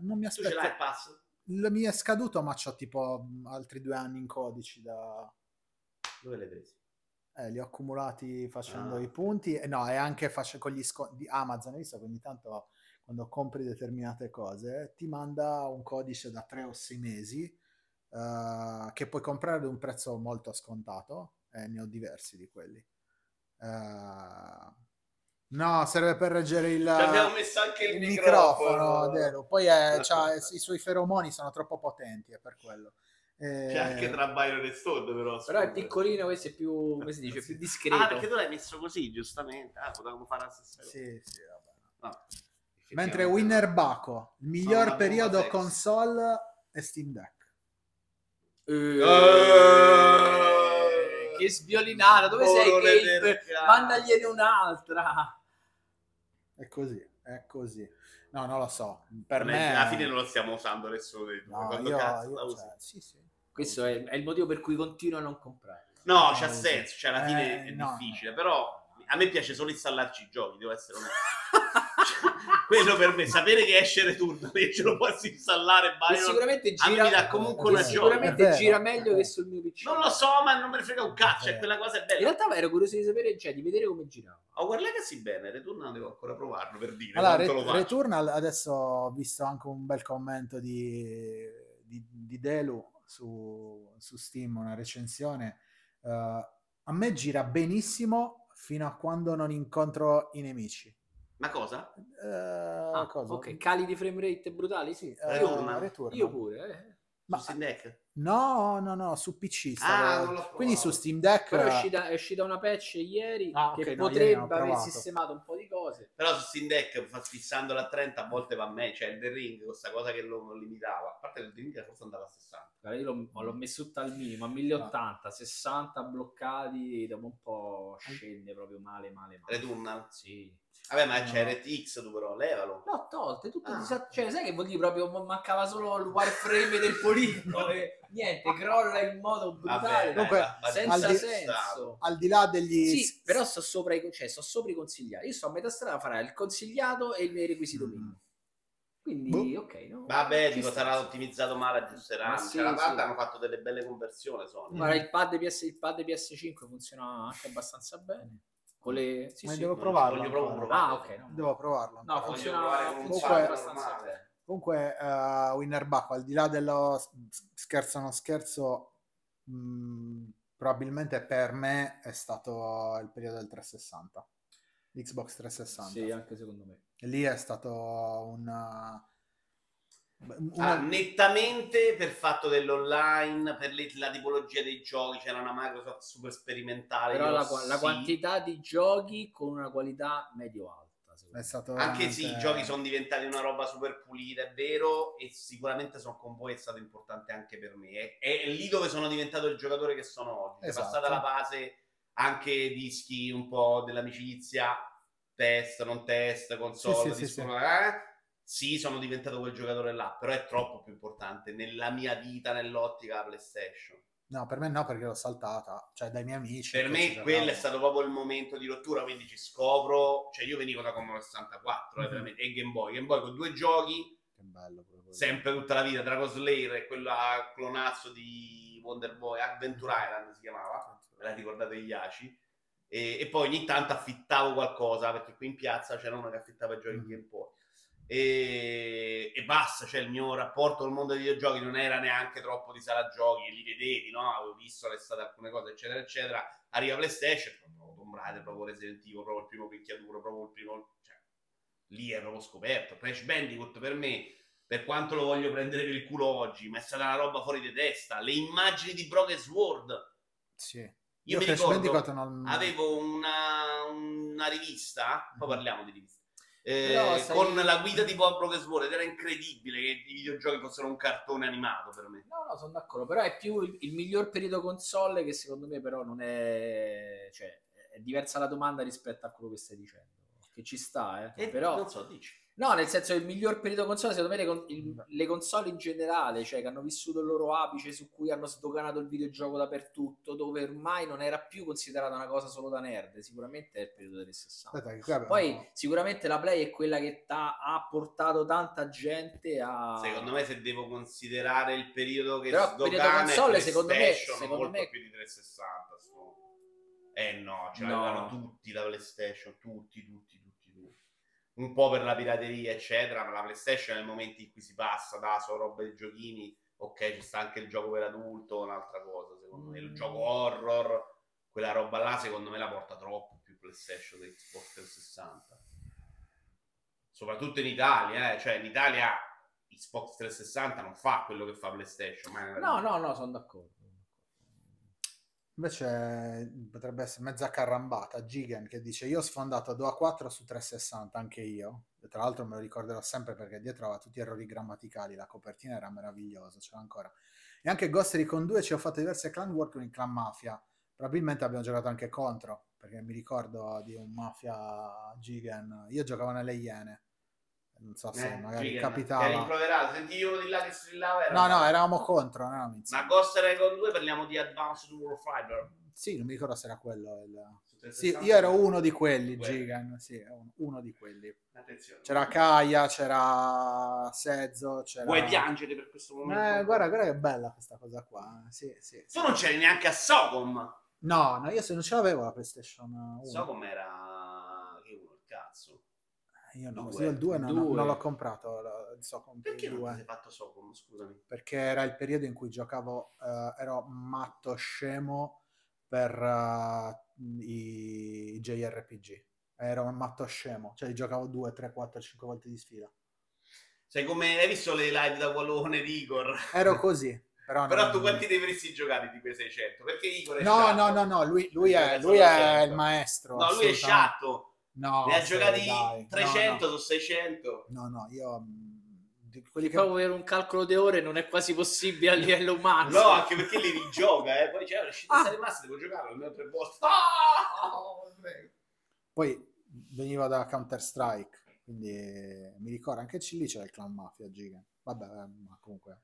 non mi tu ce l'hai aspetto. il pass? Il mi è scaduto, ma c'ho tipo mh, altri due anni in codici da... Dove l'hai preso? eh, li ho accumulati facendo Ah. i punti. E no, e anche face- con gli sconti di Amazon. Hai visto che ogni tanto quando compri determinate cose ti manda un codice da tre o sei mesi eh, che puoi comprare ad un prezzo molto scontato. E ne ho diversi di quelli. Eh, no, serve per reggere il, abbiamo messo anche il, il microfono. microfono. Poi è- c'ha- i suoi feromoni sono troppo potenti, è per quello. Eh, C'è anche tra Byron e Stone, però. Però è piccolino, questo è più, come si dice, Sì. più discreto. Ah, perché tu l'hai messo così, giustamente. Ah, potevamo fare la stessa cosa. Sì, sì, vabbè. No, Mentre effettivamente Winner Baco, il miglior periodo console è Steam Deck. Eh, che sviolinata, dove sei Bolone Gabe? del cazzo. Mandagliene un'altra. È così, è così. No, non lo so. Per Non è- me... alla fine non lo stiamo usando nessuno dei due. No, Quando io, cazzo io- la usi? cioè, sì, sì. Questo è, è il motivo per cui continuo a non comprare. No, No, c'ha sì. senso, cioè alla fine Eh, è no, difficile, però a me piace solo installarci i giochi, devo essere onesto. quello per me, sapere che esce Return e ce lo posso installare Che Byron, sicuramente a me gira, mi dà comunque che una sicuramente vero, gira meglio che sul mio PC. Non lo so, ma non me ne frega un cazzo, È è quella cosa è In bella. realtà ero curioso di sapere, cioè di vedere come girava. Hogwarts Legacy bene, Return devo ancora provarlo per dire Allora, quanto Re- lo faccio. Returnal, adesso ho visto anche un bel commento di, di, di Delu su, su Steam, una recensione. Eh, a me gira benissimo fino a quando non incontro i nemici. Ma cosa? Eh, Ah, cosa? ok, cali di frame rate brutali? Sì, eh. Returnal. Io pure, eh. Ma- Su Steam Deck? No, no, no, su PC. Ah, Quindi su. Steam Deck... Però è uscita, è uscita una patch ieri Ah, che ok, no, ieri non potrebbe ho aver sistemato un po' di cose. Però su Steam Deck, fissandolo a 30, a volte va a me. Cioè, il The Ring, questa cosa che lo limitava. A parte il The Ring forse andava a 60. Guarda, io l'ho, l'ho messo tutto al minimo, a 1080, 60 bloccati, dopo un po' scende proprio male, male, male. Returnal. Sì. Vabbè, ma No. c'è RTX tu però, levalo. No, tolte, tutto Ah. disa- cioè, sai che vuol dire proprio ma- mancava solo il wireframe del poligono e niente, crolla in modo brutale, Vabbè, dai, Comunque, va- senza al di- senso. Al di là degli... Sì, però sto sopra i, cioè, sto sopra i consigliati. Io sto a metà strada fra il consigliato e il requisito Mm. minimo. Quindi, Boh. ok, no? Vabbè, Ci dico, sarà ottimizzato male, aggiusteranno. Ma sì, la parte sì. hanno fatto delle belle conversioni, Sony. Guarda, il pad, PS, il pad PS5 funziona anche abbastanza bene. Con le... Sì, Ma sì. devo no, provarlo voglio proprio provare. Ah, ok. No. Devo provarlo. No, funziona, funziona pad abbastanza normale. bene. Comunque, uh, Winner Bacco, al di là dello scherzo non scherzo, mh, probabilmente per me è stato il periodo del 360, l'Xbox 360. Sì, anche secondo me. E lì è stato una... Ah, una- nettamente per fatto dell'online, per le- la tipologia dei giochi, c'era una Microsoft super sperimentale. Però la, sì. quantità di giochi con una qualità medio-alta. è stato Anche sì, i veramente- giochi sono diventati una roba super pulita, è vero, e sicuramente sono con voi è stato importante anche per me. È, è lì dove sono diventato il giocatore che sono oggi. È Esatto. passata la base anche dischi un po' dell'amicizia, test, non test, console, Sì, sì, sì, eh? Sì, sono diventato quel giocatore là, però è troppo più importante nella mia vita, nell'ottica PlayStation. No, per me no, perché l'ho saltata, cioè dai miei amici. Per me quello è stato proprio il momento di rottura, quindi ci scopro, cioè io venivo da Commodore 64 eh, Mhm. e Game Boy, Game Boy con due giochi, Che bello proprio. sempre tutta la vita, Dragon Slayer e quella clonazzo di Wonder Boy, Adventure Island si chiamava, ve la ricordate gli ACI, e, e poi ogni tanto affittavo qualcosa, perché qui in piazza c'era uno che affittava giochi Mhm. Game Boy. E, e basta, cioè il mio rapporto col mondo dei videogiochi non era neanche troppo di sala giochi, li vedevi, no? Avevo visto l'estate alcune cose, eccetera, eccetera. Arriva PlayStation, proprio Tomb Raider, proprio Resident Evil, proprio il primo picchiaduro, proprio il primo... Cioè, lì è proprio scoperto. Crash Bandicoot per me, per quanto lo voglio prendere per il culo oggi, ma è stata una roba fuori di testa. Le immagini di Broken Sword. Sì. Io, Io mi ricordo, non... avevo una, una rivista, poi Mhm. parliamo di rivista, eh, sai- con la guida di Bob Sword ed era incredibile che i videogiochi fossero un cartone animato per me. No, no, sono d'accordo, però è più il, il miglior periodo console che secondo me però non è... cioè, è diversa la domanda rispetto a quello che stai dicendo. Che ci sta, eh. E però... non so, dici. No, nel senso il miglior periodo console, secondo me le, con- il- le console in generale, cioè che hanno vissuto il loro apice, su cui hanno sdoganato il videogioco dappertutto, dove ormai non era più considerata una cosa solo da nerd, sicuramente è il periodo del 60. Aspetta, Poi sicuramente la Play è quella che t'ha- ha portato tanta gente a... Secondo me se devo considerare il periodo che Però il periodo sdogana console, secondo me- secondo molto me- più di 360. sto. Eh no, ce No. l'avevano tutti la PlayStation, tutti, tutti. Un po' per la pirateria, eccetera, ma la PlayStation nel momento in cui si passa da solo roba di giochini, ok, ci sta anche il gioco per adulto, un'altra cosa, secondo me. Il Mm. gioco horror, quella roba là, secondo me la porta troppo più PlayStation che Xbox 360. Soprattutto in Italia, eh. cioè in Italia Xbox 360 non fa quello che fa PlayStation. No, no, no, sono d'accordo. Invece potrebbe essere mezza carrambata. Gigan che dice: Io ho sfondato 2 a 4 su 360, anche io. E tra l'altro me lo ricorderò sempre perché dietro aveva tutti errori grammaticali. La copertina era meravigliosa, c'era ancora. E anche Ghost Recon 2 ci ho fatto diverse clan work con il clan Mafia. Probabilmente abbiamo giocato anche contro perché mi ricordo di un Mafia Gigan. Io giocavo nelle Iene. Non so se Eh, magari Gigan, capitava. Eri improverato, sentivi uno di là che strillava. era- No, no, eravamo contro. non eravamo insieme. Ma Ghost Recon 2 parliamo di Advanced Warfighter. Sì, non mi ricordo se era quello. il- Sì, 360 io ero uno di quelli, Quelli. Gigan, sì, uno- di quelli. Attenzione. C'era Kaya, c'era Sezzo, c'era... Vuoi piangere per questo momento? Eh, guarda, guarda che bella questa cosa qua. Sì, sì. sì. Tu non c'eri neanche a Socom. No, no, io se non ce l'avevo la PlayStation 1. Socom era... Che uno, il cazzo. Io no, Due. io il 2 non, non l'ho comprato, il Socom per Perché non ti 2, sei fatto Socom, scusami? perché era il periodo in cui giocavo, eh, ero matto scemo per eh, i, JRPG. Ero un matto scemo, cioè giocavo 2, 3, 4, 5 volte di sfila. Sei come... Hai visto le live da Wallone di Igor? Ero così, però, Però non- tu quanti ne avresti giocati di quei 600? Perché Igor è No, sciatto. no, no, no, lui, lui è, Perché lui è 100. il maestro. No, lui è sciatto. No, ne ha giocati dai, no, 300 no. su 600. No, no, io mm, di quelli che Proprio per un calcolo di ore non è quasi possibile a livello umano. No, anche perché li rigioca, eh. Poi c'è la uscita Ah. ah. rimasta, devo giocare almeno tre volte. Ah! prego. *laughs* poi veniva da Counter Strike, quindi eh, mi ricordo anche lì c'era il clan Mafia Giga. Vabbè, eh, ma comunque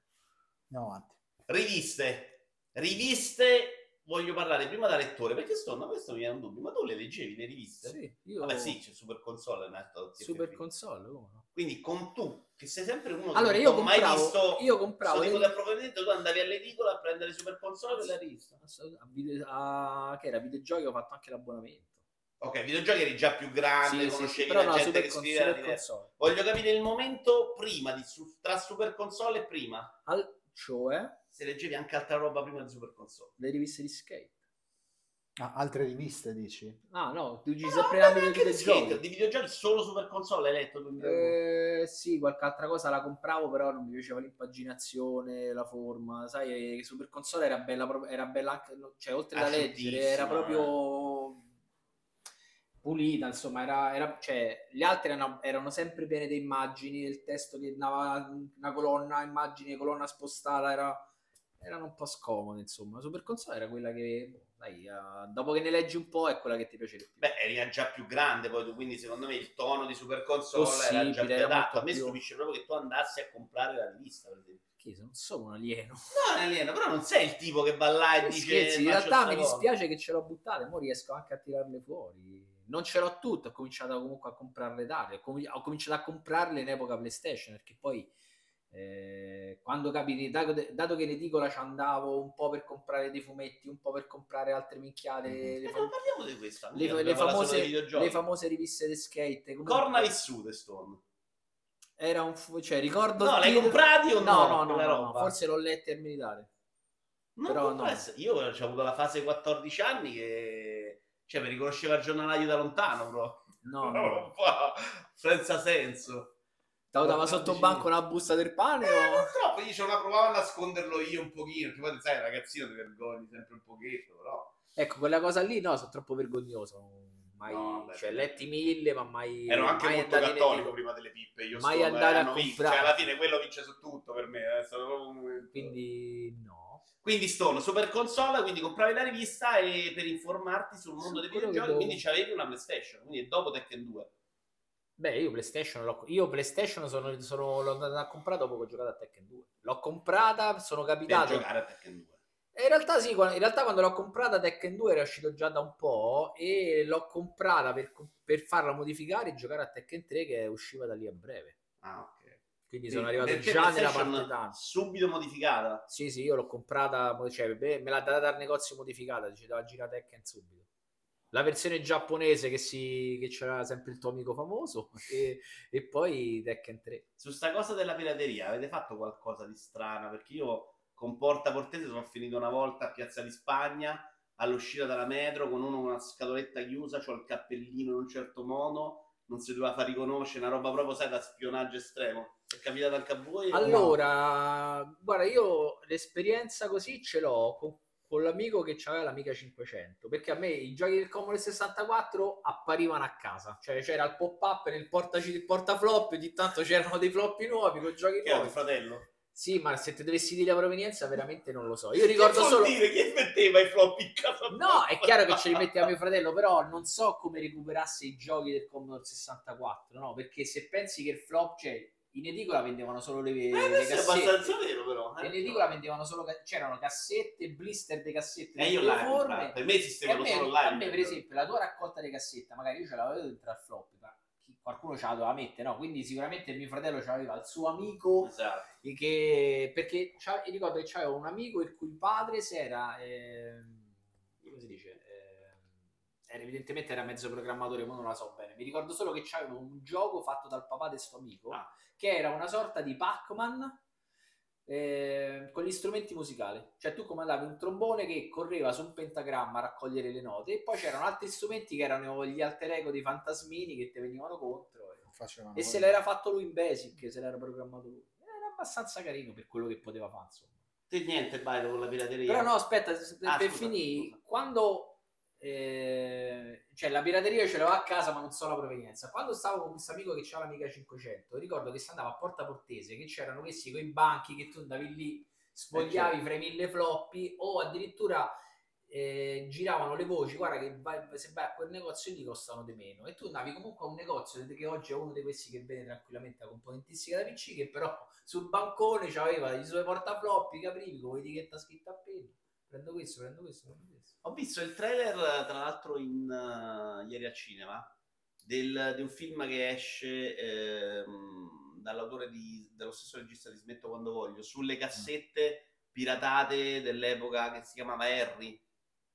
andiamo avanti. Riviste. Riviste voglio parlare prima da lettore, perché sto, ma questo mi viene un dubbio, ma tu le leggevi le riviste? Sì, io Vabbè sì, c'è Super Console, e Super console, come no? Quindi con tu, che sei sempre uno Allora che io non ho mai visto io compravo tipo di approfondimento, tu andavi all'edicola a prendere Super Console per la rivista. A video- a- che era videogiochi ho fatto anche l'abbonamento. Ok, videogiochi eri già più grande, Sì, conoscevi sì, però la no, gente che scriveva. Voglio capire il momento prima di su- tra Super Console e prima. Al- cioè Se leggevi anche altra roba prima di Super Console. le riviste di skate. Ah, altre riviste dici? Ah no, tu dici No, sempre anche di skate, videogiochi. di videogiochi solo Super Console hai letto 2002. Eh, sì, qualche altra cosa la compravo, però non mi piaceva l'impaginazione, la forma. Sai, Super Console era bella, proprio- era bella anche, cioè, oltre da leggere, era proprio pulita, insomma, era, era- cioè, le altre erano, erano sempre piene di immagini, il testo che andava una colonna, immagini, colonna spostata, era- erano un po' scomode, insomma. Super Console era quella che, dai, eh, dopo che ne leggi un po' è quella che ti piace di più. Beh, eri già più grande poi tu, quindi secondo me il tono di Super Console era Possibile, già più era adatto. A me più- stupisce proprio che tu andassi a comprare la rivista, per esempio. Che non sono un alieno. No, Elena, però non sei il tipo che va là e dice... in "Faccio realtà mi cosa". dispiace che ce l'ho buttate, ora riesco anche a tirarle fuori. Non ce l'ho tutte, ho cominciato comunque a comprarle tardi, ho, comi- ho cominciato a comprarle in epoca PlayStation, perché poi eh, quando capiti, dato, che in edicola ci andavo un po' per comprare dei fumetti, un po' per comprare altre minchiate, Eh, le, fam- parliamo di questa. le- le famose, le famose riviste di skate. comunque Corna vissute, Storm. Era un fu- cioè ricordo... No, l'hai titolo- comprati o no? No, no, no, no, no, forse l'ho letta al militare. Non però no. essere. Io ho avuto la fase 14 anni che... Cioè, mi riconosceva il giornalaio da lontano, bro. No, *laughs* no. Senza senso. Stavo sotto banco una busta del pane o... Troppo, io ce la provavo a nasconderlo io un pochino, perché poi sai, ragazzino ti vergogni sempre un pochetto, però... Ecco, quella cosa lì no, sono troppo vergognoso. Mai, No, cioè, letti mille, ma mai. Ero anche mai molto cattolico prima delle pippe, io Mai sto, andare a hanno vinto. comprare. Cioè, alla fine quello vince su tutto per me, eh, un. Quindi, no. Quindi Stone, Super Console, quindi compravi la rivista e per informarti sul mondo Su dei videogiochi, devo- quindi c'avevi una PlayStation, quindi è dopo Tekken 2. Beh, io PlayStation, l'ho, io PlayStation sono, sono, l'ho andata a comprare dopo che ho giocato a Tekken 2. L'ho comprata, sono Per capitato. giocare a Tekken 2. In realtà sì, in realtà quando l'ho comprata Tekken 2 era uscito già da un po' e l'ho comprata per, per farla modificare e giocare a Tekken 3 che usciva da lì a breve. Ah, ok. Quindi sono arrivato già nella parte tanto. subito modificata. Sì, sì, io l'ho comprata, cioè, me l'ha data dal negozio modificata, ci dava girare Tekken subito. La versione giapponese che, si, che c'era sempre il tuo amico famoso *laughs* e, e poi Tekken 3. Su sta cosa della pirateria avete fatto qualcosa di strano? Perché io con Porta Portese sono finito una volta a Piazza di Spagna all'uscita dalla metro con uno con una scatoletta chiusa, c'ho il cappellino in un certo modo, non si doveva far riconoscere, una roba proprio, sai, da spionaggio estremo. È capitato anche a voi? Allora, guarda, io l'esperienza così ce l'ho con, con l'amico che aveva l'Amica 500, perché a me i giochi del Commodore 64 apparivano a casa, cioè c'era il pop-up nel porta, il portaflop, ogni tanto c'erano dei floppy nuovi con giochi Che nuovi. tuo fratello? Sì, ma se ti dovessi dire la provenienza, veramente non lo so. Io Che ricordo vuol solo. dire che metteva i flop in casa? No, è chiaro che ce li metteva mio fratello, però non so come recuperasse i giochi del Commodore 64, no? Perché se pensi che il flop, cioè in edicola vendevano solo le, le Eh, è cassette. abbastanza vero però. eh. in edicola vendevano solo c'erano cassette, blister di cassette E di io le forme. per me E esistevano solo là. a me, per esempio, la tua raccolta di cassette, magari io ce l'avevo dentro al flop, chi- qualcuno ce la doveva mettere, no? Quindi sicuramente mio fratello ce l'aveva il suo amico, Esatto. che, perché ricordo che c'aveva un amico il cui padre si era, ehm, come si dice, Ehm, era, evidentemente era mezzo programmatore, ma non la so bene. Mi ricordo solo che c'aveva un gioco fatto dal papà di sto amico, Ah. che era una sorta di Pac-Man eh, con gli strumenti musicali. Cioè tu comandavi un trombone che correva su un pentagramma a raccogliere le note e poi c'erano altri strumenti che erano gli alter ego dei fantasmini che ti venivano contro. e- Facevano e se l'era fatto lui in Basic, se l'era programmato lui. Era abbastanza carino per quello che poteva fare, insomma. Te niente, Baito, con la pirateria. Però no, aspetta, Ah, per finire, quando eh, cioè la pirateria ce l'avevo a casa, ma non so la provenienza. Quando stavo con questo amico che c'era l'amica 500, ricordo che si andava a Porta Portese, che c'erano questi quei banchi che tu andavi lì, sfogliavi fra i mille floppy, o addirittura eh, giravano le voci, guarda che vai- se vai a quel negozio lì costano di meno. E tu andavi comunque a un negozio che oggi è uno di questi che vende tranquillamente la componentistica da PC, che però sul bancone c'aveva i suoi portafloppi che aprivi con l'etichetta scritta a penna. Prendo questo, prendo questo, prendo questo. Ho visto il trailer, tra l'altro, in, eh, ieri al cinema, del- di un film che esce ehm, dall'autore di- dello stesso regista di Smetto Quando Voglio, sulle cassette piratate dell'epoca che si chiamava Harry,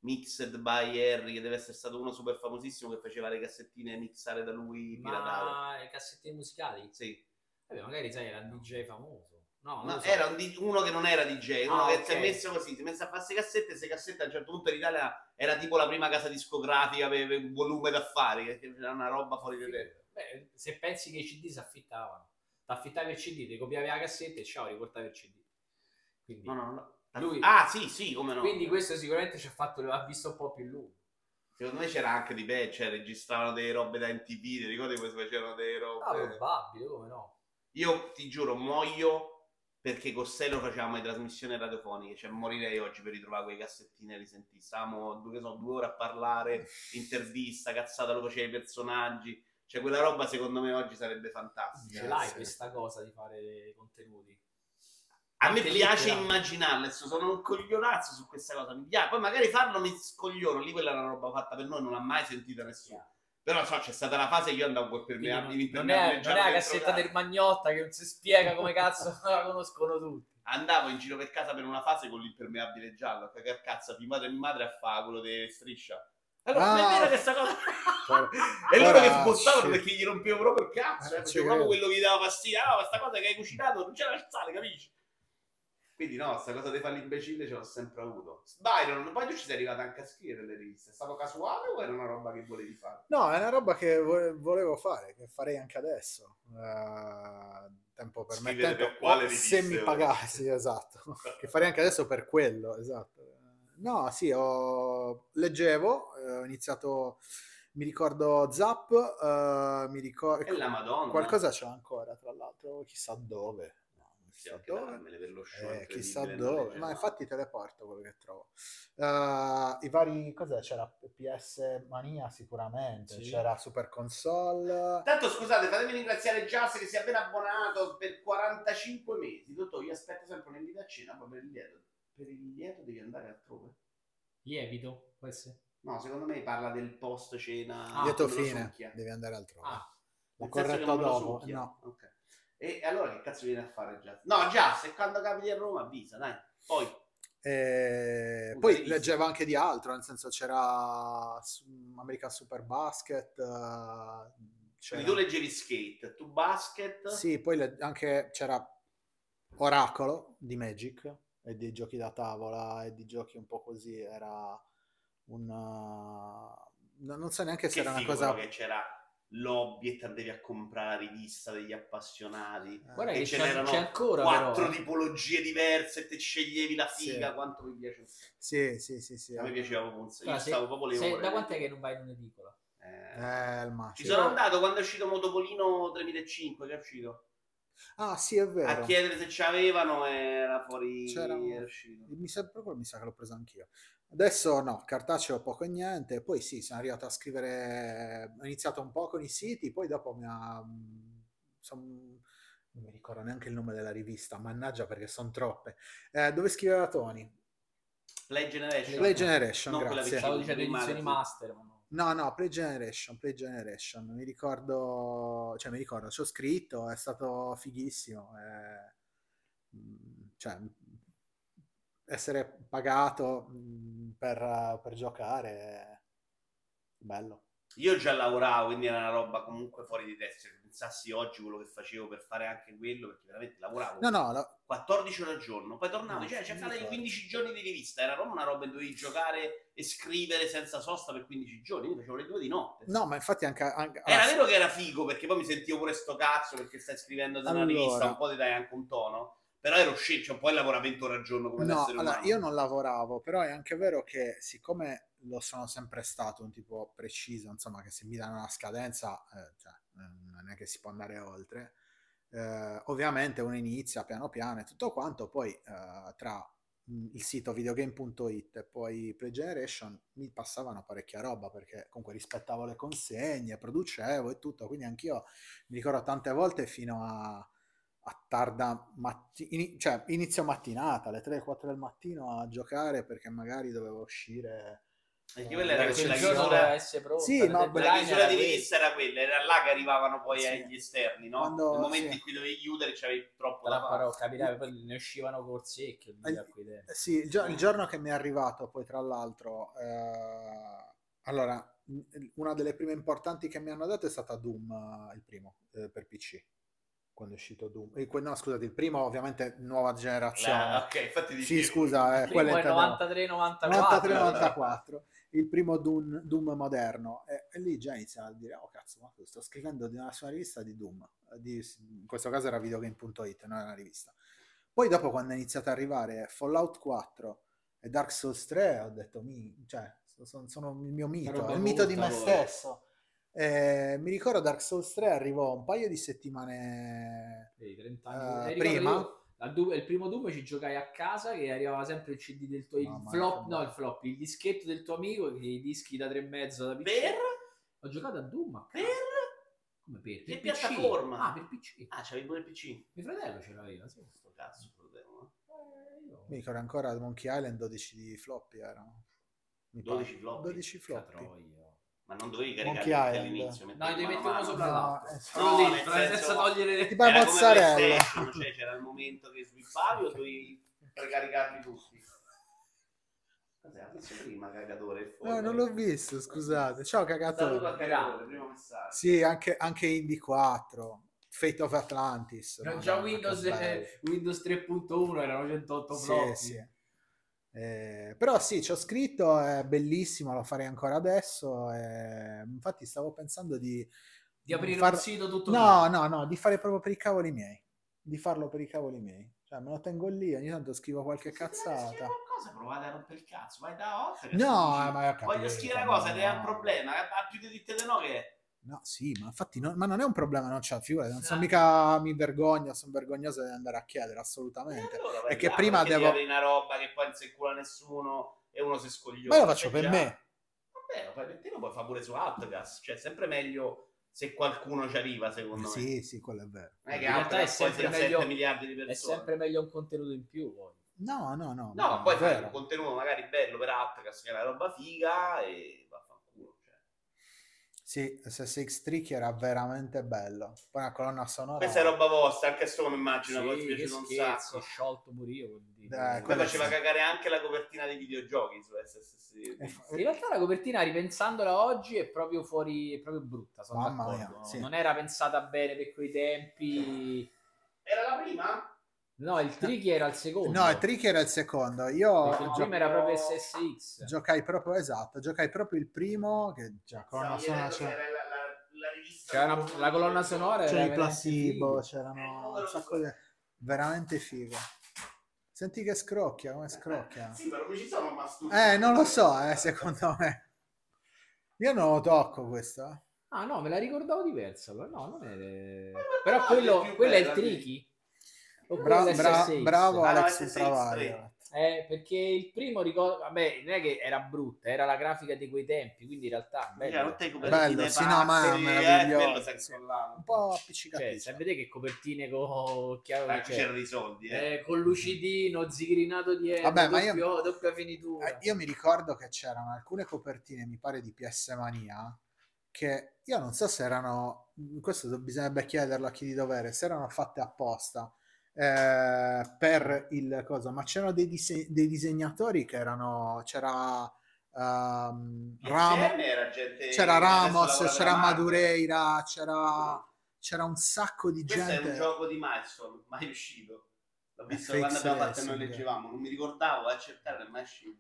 Mixed by Harry, che deve essere stato uno super famosissimo che faceva le cassettine mixare da lui piratate. Ma le cassettine musicali? Sì. Vabbè, magari sai, era un DJ famoso. No, lo so. era un di- uno che non era DJ, uno Ah, che ok. si è messo così, si è messo a fare queste cassette, queste cassette a un certo punto in Italia era tipo la prima casa discografica per, per volume d'affari, che era una roba fuori di te. Beh, se pensi che i CD si affittavano, ti affittavi il CD, ti copiavi la cassetta e ciao, riportavi il CD. Quindi, No, no, no. Lui- Ah, sì, sì, come no. quindi questo sicuramente ci ha fatto, ha visto un po' più lungo. Secondo me c'era anche di peggio, cioè registravano delle robe da MTV, ti ricordi come si facevano delle robe? Ah, probabile, come no? Io ti giuro, muoio perché con Selo facevamo le trasmissioni radiofoniche, cioè morirei oggi per ritrovare quei cassettini e risentire. Stavamo due, che so, due ore a parlare, *laughs* intervista, cazzata, lo faceva i personaggi. Cioè quella roba secondo me oggi sarebbe fantastica. Ce l'hai sì. questa cosa di fare contenuti. A me piace adesso sono un coglionazzo su questa cosa, mi piace. Poi magari farlo mi scogliono, lì quella è una roba fatta per noi, non l'ha mai sentita nessuno. Però so, c'è stata la fase che io andavo col permeabile, non, non è, non è la cassetta del Magnotta che non si spiega come cazzo *laughs* la conoscono tutti. Andavo in giro per casa per una fase con l'impermeabile giallo, che che cazzo, mia madre e mia madre a fare quello di striscia. Allora, Ah. non è vera questa cosa. Ora- *laughs* e loro che spostavano perché gli rompevo proprio il cazzo, eh, proprio quello che gli dava fastidio. Ah, questa cosa che hai cucinato non c'era sale, capisci? Quindi no, questa cosa di fare l'imbecille ce l'ho sempre avuto. Byron, poi tu ci sei arrivato anche a scrivere le riviste. È stato casuale o era una roba che volevi fare? No, è una roba che vo- volevo fare, che farei anche adesso. Eh, tempo permettendo, per quale o rivista, se mi pagassi, esatto. che farei anche adesso per quello, esatto. No, sì, ho... leggevo, eh, ho iniziato, mi ricordo Zap, eh, mi ricordo... E la Madonna. Qualcosa c'è ancora, tra l'altro, chissà dove. Chissà anche dove. darmele per lo show. Eh, chissà dove, ma infatti teleporto quello che trovo. Eh, I vari, cos'è? C'era PS Mania sicuramente, Sì. c'era Super Console. Tanto scusate, fatemi ringraziare Jazz che si è appena abbonato per 45 mesi. Dottor, io aspetto sempre un invito a cena, ma per il lieto. Per il lieto devi andare altrove. Lievito, può essere? No, secondo me parla del post cena. Ah, Lieto fine, devi andare altrove. Ah, che corretto dopo. No. Ok. E allora che cazzo viene a fare Jazz? No, Jazz, e quando capiti a Roma avvisa, dai. Poi, E Un poi leggevo anche di altro, nel senso c'era American Super Basket. eh, c'era- quindi tu leggevi skate, tu basket. Sì, poi le- anche c'era Oracolo di Magic e di giochi da tavola e di giochi un po' così. Era un. no- non so neanche se Che era una cosa. che c'era lobby e ti andavi a comprare la rivista degli appassionati. eh, guarda che ce n'erano ancora quattro però, eh. tipologie diverse e te sceglievi la figa Sì. quanto mi piace. Sì, sì, sì, sì. A me piaceva proprio un sacco. Io se- stavo proprio le se- ore. da quant'è che non vai in un'edicola? Eh, Eh, il macio. Ci sono andato quando è uscito Motopolino 3005, che è uscito. Ah, sì, è A vero. chiedere se c'avevano era fuori. C'era un- era uscito. Mi sa, proprio mi sa che l'ho preso anch'io. Adesso no, cartaceo poco e niente. Poi sì, sono arrivato a scrivere. Ho iniziato un po' con i siti, poi dopo mi ha. son- non mi ricordo neanche il nome della rivista, mannaggia perché sono troppe. Eh, dove scriveva Tony? Play Generation. Play Generation, No, quella grazie. Stavo dicendo edizioni master. ma no. No, no, Play Generation, Play Generation, mi ricordo, cioè mi ricordo, ci ho scritto, è stato fighissimo, eh, mm, cioè essere pagato per, per giocare è bello. Io già lavoravo, quindi era una roba comunque fuori di testa. Se pensassi oggi quello che facevo per fare anche quello, perché veramente lavoravo No, no, la- 14 ore al giorno, poi tornavo, No, cioè non cercare i ricordo. 15 giorni di rivista, era proprio una roba in dovevi giocare e scrivere senza sosta per 15 giorni, io facevo le due di notte. no, ma infatti anche... anche- Era vero che era figo, perché poi mi sentivo pure sto cazzo, perché stai scrivendo da una Allora. rivista, un po' ti dai anche un tono, però ero scemo, cioè poi lavoravo 20 ore al giorno come No, allora, umano. io non lavoravo, però è anche vero che siccome lo sono sempre stato un tipo preciso, insomma, che se mi danno una scadenza, eh, cioè, non è che si può andare oltre. Eh, ovviamente uno inizia piano piano e tutto quanto, poi eh, tra mh, il sito videogame.it e poi Play Generation mi passavano parecchia roba perché comunque rispettavo le consegne, producevo e tutto, quindi anch'io mi ricordo tante volte fino a a tarda mattina, cioè inizio mattinata, alle 3-4 del mattino a giocare perché magari dovevo uscire. Perché quella era quella chiusura- doveva essere pronta. Sì, la deadline La chiusura era di quella. rivista era quella, era là che arrivavano poi Sì. agli esterni, no? Quando- Nel momento sì. in cui dovevi chiudere c'avevi troppo Però, da fare. capirai, poi ne uscivano tempi. Eh, Sì, il, gio- il giorno che mi è arrivato, poi tra l'altro, eh, allora, una delle prime importanti che mi hanno dato è stata Doom, eh, il primo, eh, per PC. Quando è uscito Doom. Eh, que- no, scusate, il primo ovviamente nuova generazione. La- ok, infatti Sì, dicevo. scusa, eh, Il quello primo è intendevo. 93-94. 93-94 il primo Doom, Doom moderno e, e lì già inizia a dire oh cazzo ma sto scrivendo di una sua rivista di Doom di- in questo caso era videogame.it non era una rivista poi dopo quando è iniziato ad arrivare Fallout 4 e Dark Souls 3 ho detto mi, cioè, sono, sono il mio mito il mito di me stesso Eh, mi ricordo Dark Souls 3 arrivò un paio di settimane Vedi, 30 Eh, anni. Eh, ricordo prima? io Du- il primo Doom ci giocai a casa che arrivava sempre il CD del tuo il Mamma flop, no il flop, il dischetto del tuo amico che i dischi da tre e mezzo da PC. Per? Ho giocato a Doom a casa. Per? Come per? Che piattaforma? Ah, per PC. Ah, c'avevi pure il PC. Mio fratello ce l'aveva, sì. Sto cazzo, fratello. Eh, io- mi ricordo ancora Monkey Island 12 di floppy erano Mi 12 pare. floppy? 12 floppy Catroia. Ma non dovevi caricare all'inizio. No, devi mettere uno sopra No, l'altro. eh, No, Però nel senso- senza togliere Era come mozzarella. Cioè c'era il momento che swippavi o dovevi precaricarli tutti. Cos'è? Prima cagatore No, non l'ho visto, scusate. Ciao Saluto a cagatore. cagatore, primo messaggio. Sì, anche, anche Indie 4, Fate of Atlantis. Però già Windows, eh, Windows 3.1 erano 108 Sì, floppy. sì. Eh, però sì, ci ho scritto, è bellissimo, lo farei ancora adesso. eh, infatti stavo pensando di... Di aprire far- un sito tutto No, no, no, di fare proprio per i cavoli miei. Di farlo per i cavoli miei. Cioè, me lo tengo lì, ogni tanto scrivo qualche Se cazzata. qualcosa, provate a rompere il cazzo. Vai da Otter. No, eh, ma capito, Voglio scrivere una cosa, che è un no. problema. Ha più di di no che... No, sì, ma infatti no- ma non è un problema, non c'è, figurati, non sono Ah. mica mi vergogno, sono vergognoso di andare a chiedere, assolutamente. Eh, allora È vai che là, prima perché devo- aprire una roba che poi non si incula nessuno e uno si scogliona. Ma io lo faccio Eh per già. me. Vabbè, lo fai per te, lo puoi fare pure su Outcast. Cioè, è sempre meglio se qualcuno ci arriva, secondo me. Sì, sì, quello è vero. È che In realtà è sempre sia 7 meglio- miliardi di È sempre meglio un contenuto in più. Poi. No, no, no. No, ma poi fai un contenuto magari bello per Outcast, che è una roba figa e. Cioè. Sì, SSX3 era veramente bello. Poi una colonna sonora. Questa è roba vostra, anche sto mi immagino, Sì, piace che un scherzi, sacco. ho sciolto pure io. quel. Dai, Poi faceva sì. cagare anche la copertina dei videogiochi su SSS. Eh, In realtà la copertina, ripensandola oggi, è proprio fuori, è proprio brutta. Sono Mamma d'accordo. mia, sì. Non era pensata bene per quei tempi. Era la prima? No, il Tricky era il secondo. No, il trick era il secondo. Io il primo era proprio SSX. giocai proprio esatto, giocai proprio il primo che già colonna Stavo sonora c'era, era la, la, rivista. C'era una- la colonna sonora c'era era i veramente placebo, c'erano un sacco di veramente figo. Senti che scrocchia, come scrocchia. Sì, ma non mi ci sono masturbato. Eh, non lo so, eh, secondo me. Io non lo tocco questo. eh. Ah no, me la ricordavo diversa. però No, non è... Però quello, quello è il Tricky? Bra- bra- bravo Ah, no, Alex SSX3. Ultraviolet. Eh, perché il primo ricordo, vabbè, non è che era brutta, era la grafica di quei tempi, quindi in realtà bello. Le copertine Bello, sì, no, ma è pazze, meraviglioso, eh, sì. Un po' Cioè, appiccicaticcio. sai, vedete che copertine con, chiaro, Eh, cioè, c'erano i soldi, eh. eh, con lucidino, zigrinato dietro, Vabbè, ma io- doppio- doppia finitura. Eh, io mi ricordo che c'erano alcune copertine, mi pare di PS Mania, che io non so se erano, questo bisognerebbe chiederlo a chi di dovere, se erano fatte apposta eh, per il cosa, ma c'erano dei, dise- dei disegnatori che erano, c'era Ramo- PCM era gente c'era Ramos, c'era. Madureira, c'era, c'era un sacco di Questo è gente. un gioco di Milestone, mai uscito. L'ho visto Fake quando abbiamo fatto e noi leggevamo, non mi ricordavo, a cercare, è mai uscito.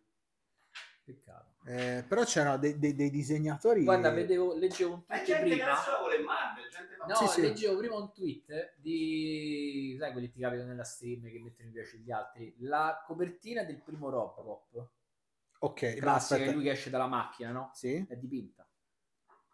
Peccato. Eh, però c'erano dei, dei- dei disegnatori. Guarda, vedevo, leggevo un è tweet gente che lavora in Marvel, gente No, Sì, sì. leggevo prima un tweet di, sai, quelli che ti capitano nella stream che mettono mi piace agli altri. La copertina del primo Robocop, Ok, classica, lui che esce dalla macchina, no? Sì? È dipinta.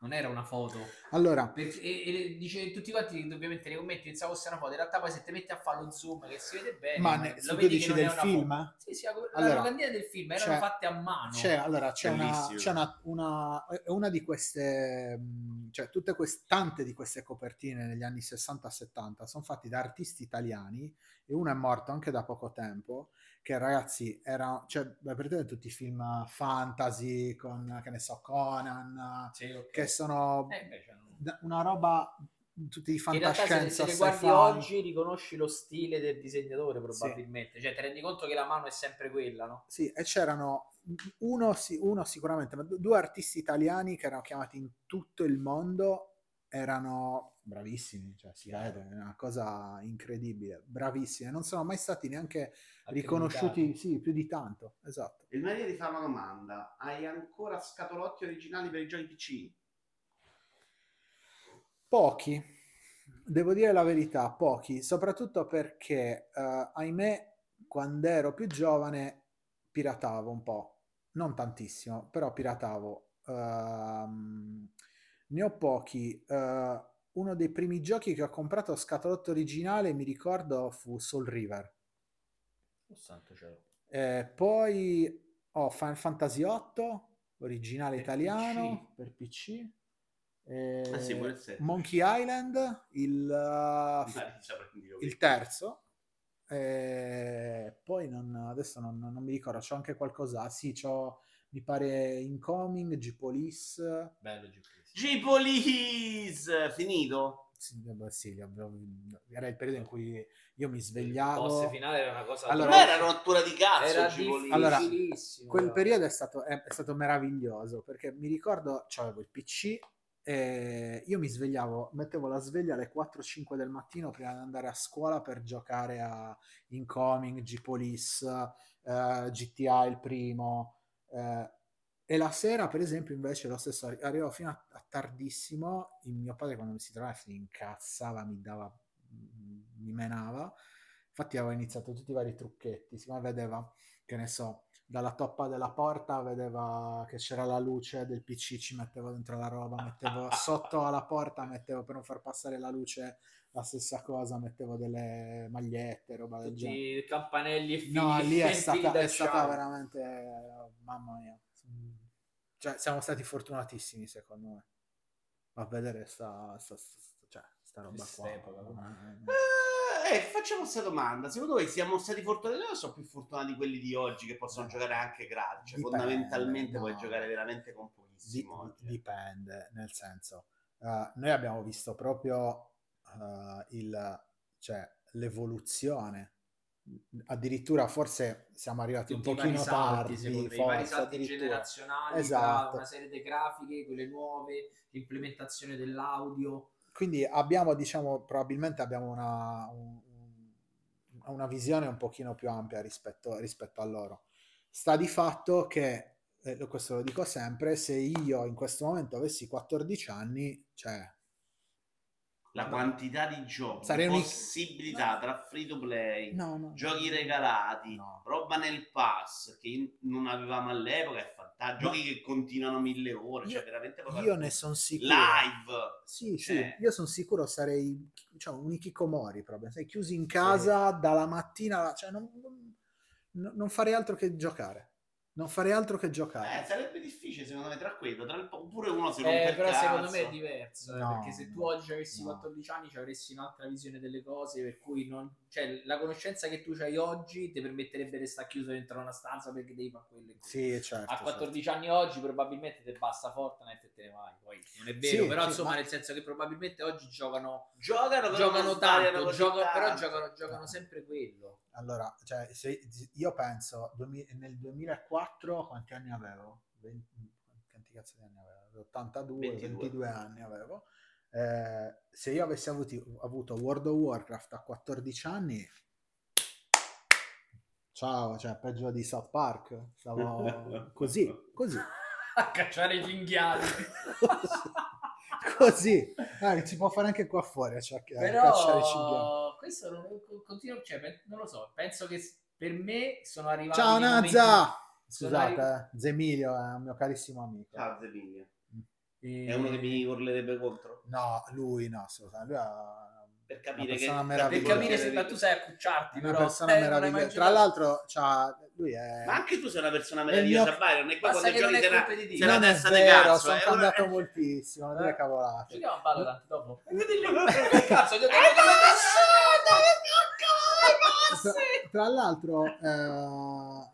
Non era una foto. Allora, Per- e, e dice tutti quanti, ovviamente, nei commenti pensavo fosse una foto. In realtà, poi se ti metti a fare lo zoom che si vede bene, ma lo ne- vedi tu che non è del una film? foto. Sì, sì, la, la Allora, locandina del film erano fatte a mano. C'è, allora, c'è, una, c'è una, una, è una di queste, cioè tutte queste, tante di queste copertine negli anni 60-70 sono fatte da artisti italiani e uno è morto anche da poco tempo, che ragazzi era, cioè, beh, praticamente tutti i film fantasy con, che ne so, Conan, Sì, ok. che sono Eh, beh, da- una roba tutti di Che in realtà se, fantascienza. se guardi sci-fi. oggi riconosci lo stile del disegnatore probabilmente, cioè ti rendi conto che la mano è sempre quella, no? Sì, e c'erano uno, sì- uno sicuramente, ma du- due artisti italiani che erano chiamati in tutto il mondo, erano bravissimi, cioè si vede, è una cosa incredibile, bravissimi, non sono mai stati neanche riconosciuti, sì, più di tanto, esatto. Il Maria ti fa una domanda. Hai ancora scatolotti originali per i giochi PC? Pochi, devo dire la verità, pochi, soprattutto perché, eh, ahimè, quando ero più giovane piratavo un po', non tantissimo, però piratavo. Ehm, ne ho pochi. eh, uno dei primi giochi che ho comprato a scatolotto originale, mi ricordo, fu Soul River. Oh, santo cielo. Eh, poi ho Final Fantasy VIII, originale Per italiano, per PC. Eh, Ah, sì. Monkey Island, il, uh, io. il terzo. Eh, poi non, adesso non, non mi ricordo, c'ho anche qualcosa. Sì, c'ho, mi pare Incoming, G-Police. Bello GPS. G-Police! Finito? Sì, avevo- era il periodo in cui io mi Il boss svegliavo. finale era una cosa Allora- era una rottura di cazzo era. Allora. Quel periodo è stato, è, è stato meraviglioso perché mi ricordo, avevo il PC e io mi svegliavo, mettevo la sveglia alle 4-5 del mattino prima di andare a scuola per giocare a Incoming, G-Police, eh, GTA il primo. eh, e la sera, per esempio, invece lo stesso, arri- arrivavo fino a, a tardissimo. Il mio padre, quando mi si trovava, si incazzava, mi dava, mi menava. Infatti, avevo iniziato tutti i vari trucchetti. Si vedeva, che ne so, dalla toppa della porta vedeva che c'era la luce del PC, ci mettevo dentro la roba, mettevo *laughs* sotto alla porta, mettevo per non far passare la luce la stessa cosa, mettevo delle magliette, roba del tutti genere. i campanelli e fili, No, lì è stata, è stata veramente, mamma mia. Cioè, siamo stati fortunatissimi, secondo me, a vedere sta, sta, sta- cioè, sta roba qua. Quest'epoca, Eh, eh, facciamo questa domanda. Secondo voi siamo stati fortunati o sono più fortunati quelli di oggi che possono giocare anche gratis? Cioè, Dipende, fondamentalmente no. puoi giocare veramente con pochissimo. oggi. dipende, nel senso, eh, noi abbiamo visto proprio eh, il, cioè, l'evoluzione. Addirittura forse siamo arrivati tutti un pochino tardi, secondo me, i vari salti generazionali Esatto. una serie di grafiche, quelle nuove, l'implementazione dell'audio. Quindi abbiamo, diciamo, probabilmente abbiamo una, un- un- una visione un pochino più ampia rispetto, rispetto a loro. Sta di fatto che, eh, questo lo dico sempre, se io in questo momento avessi 14 anni, cioè, La quantità di giochi, Sarei possibilità tra free to play, no, no, giochi regalati, No. roba nel pass che non avevamo all'epoca è fantastico. Giochi che continuano mille ore, cioè Io- veramente proprio io ne sono sicuro. live. Sì, sì, Cioè- io sono sicuro sarei cioè, un Ikikomori proprio, sei chiusi in casa dalla mattina, cioè non, non- no- non farei altro che giocare. Non farei altro che giocare. Eh, sarebbe difficile secondo me tra quello, tra il... oppure uno si rompe Eh, però cazzo. secondo me è diverso, eh, No, perché se tu oggi avessi no. 14 anni ci avresti un'altra visione delle cose, per cui non, cioè, la conoscenza che tu hai oggi ti permetterebbe di stare chiuso dentro una stanza perché devi fare quello e quello. Sì, certo. A certo. 14 anni oggi probabilmente ti basta Fortnite e te ne vai. Poi non è vero, Sì, però sì, insomma, ma- nel senso che probabilmente oggi giocano, Giocano, giocano tanto, gioca- però giocano, giocano sempre quello. Allora, cioè, se- io penso nel 2004 quanti anni avevo? 20 quanti cazzo di anni avevo? 82, 22. 22 anni avevo. Eh, se io avessi avuti- avuto World of Warcraft a 14 anni, ciao, cioè peggio di South Park, stavo *laughs* così, così, A cacciare i cinghiali. *laughs* così. Eh, si può fare anche qua fuori a, cerc- a cacciare i cinghiali. Questo non, continuo, cioè, non lo so, penso che per me sono arrivati Ciao Nazza! Scusate, arri- eh, Zemilio è un mio carissimo amico. Ciao Zepiglia. eh, È uno che mi urlerebbe contro. No, lui no, assolutamente. Lui è Per una capire che... per capire se ma tu sai accucciarti, una però persona eh, meravigliosa. Tra l'altro, c'ha- lui è... Ma anche tu sei una persona meravigliosa, mio- Byron. E qua Basta quando giochi è una non è testa di vero, cazzo. sono è cambiato una- moltissimo, non dire Eh. cavolate. Giochiamo a Valorant dopo. *laughs* Che cazzo, giochiamo a Tra, tra l'altro, eh,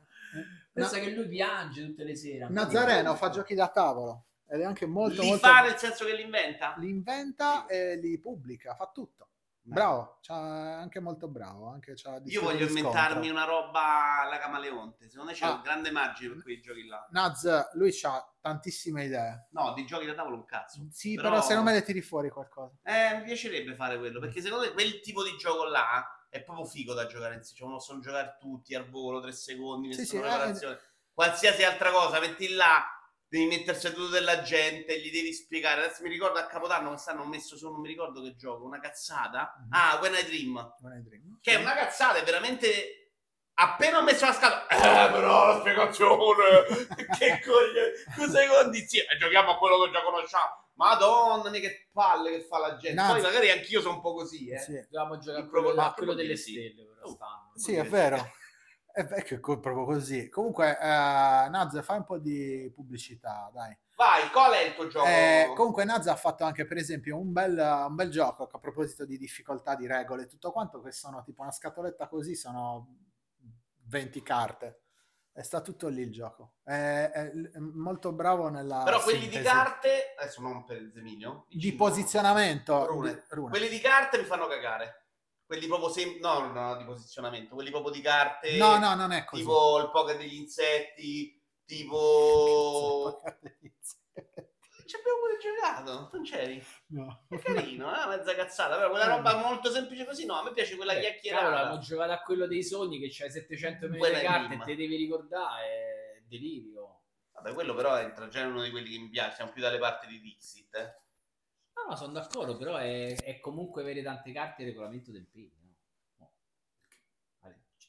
Pensa Na- che lui piange tutte le sere. Nazareno fa giochi da tavolo ed è anche molto, Li molto... fa nel senso che li inventa? li inventa e li pubblica, fa tutto. Bravo, c'ha- anche molto bravo. Anche c'ha di Io voglio di inventarmi una roba alla camaleonte. Secondo me c'è Ah. un grande margine per quei giochi là. Naz, lui ha tantissime idee. No, di giochi da tavolo un cazzo. Sì, Però- però, se non me le tiri fuori qualcosa. Eh, mi piacerebbe fare quello, perché secondo me quel tipo di gioco là è proprio figo da giocare insieme. Cioè, possono giocare tutti al volo, tre secondi, Sì, nessuna sì, eh, preparazione. Qualsiasi altra cosa, metti là, devi mettere seduto della gente, gli devi spiegare. Adesso mi ricordo a Capodanno quest'anno ho messo solo, non mi ricordo che gioco, una cazzata. Mhm. Ah, When I Dream. When I Dream. Che è una cazzata, è veramente... Appena ho messo la scatola, eh, però la spiegazione, *laughs* che coglione, due secondi, sì, e giochiamo a quello che già conosciamo. Madonna mia, che palle che fa la gente. No, Poi magari anch'io sono un po' così, eh. Sì, Dobbiamo giocare quello, proprio- a quello delle sì. stelle. Però, Oh. stanno. sì, *laughs* è vero. È ve- che è proprio così. Comunque, eh, Naz, fai un po' di pubblicità, dai. Vai, qual è il tuo gioco? Eh, comunque Naz ha fatto anche per esempio un bel, un bel gioco a proposito di difficoltà di regole e tutto quanto che sono tipo una scatoletta così sono 20 carte e sta tutto lì il gioco è, è- è molto bravo nella Però quelli di sintesi. carte, adesso non per il Zemilio, di cinque. posizionamento Rune. di- rune. Quelli di carte mi fanno cagare. Quelli proprio sem- no, no, di posizionamento, quelli proprio di carte. no no non è così Tipo il poker degli insetti, tipo *laughs* Ci abbiamo pure giocato, non c'eri? No. È carino, eh? mezza cazzata, però quella roba molto semplice così, no, a me piace quella Eh, Cavolo, chiacchierata. abbiamo giocato a quello dei sogni che c'hai 700 milioni di carte e te devi ricordare, è delirio. Vabbè, quello però entra già in uno di quelli che mi piace, siamo più dalle parti di Dixit. Eh. No, no, sono d'accordo, però è, è comunque avere tante carte il regolamento del pegno.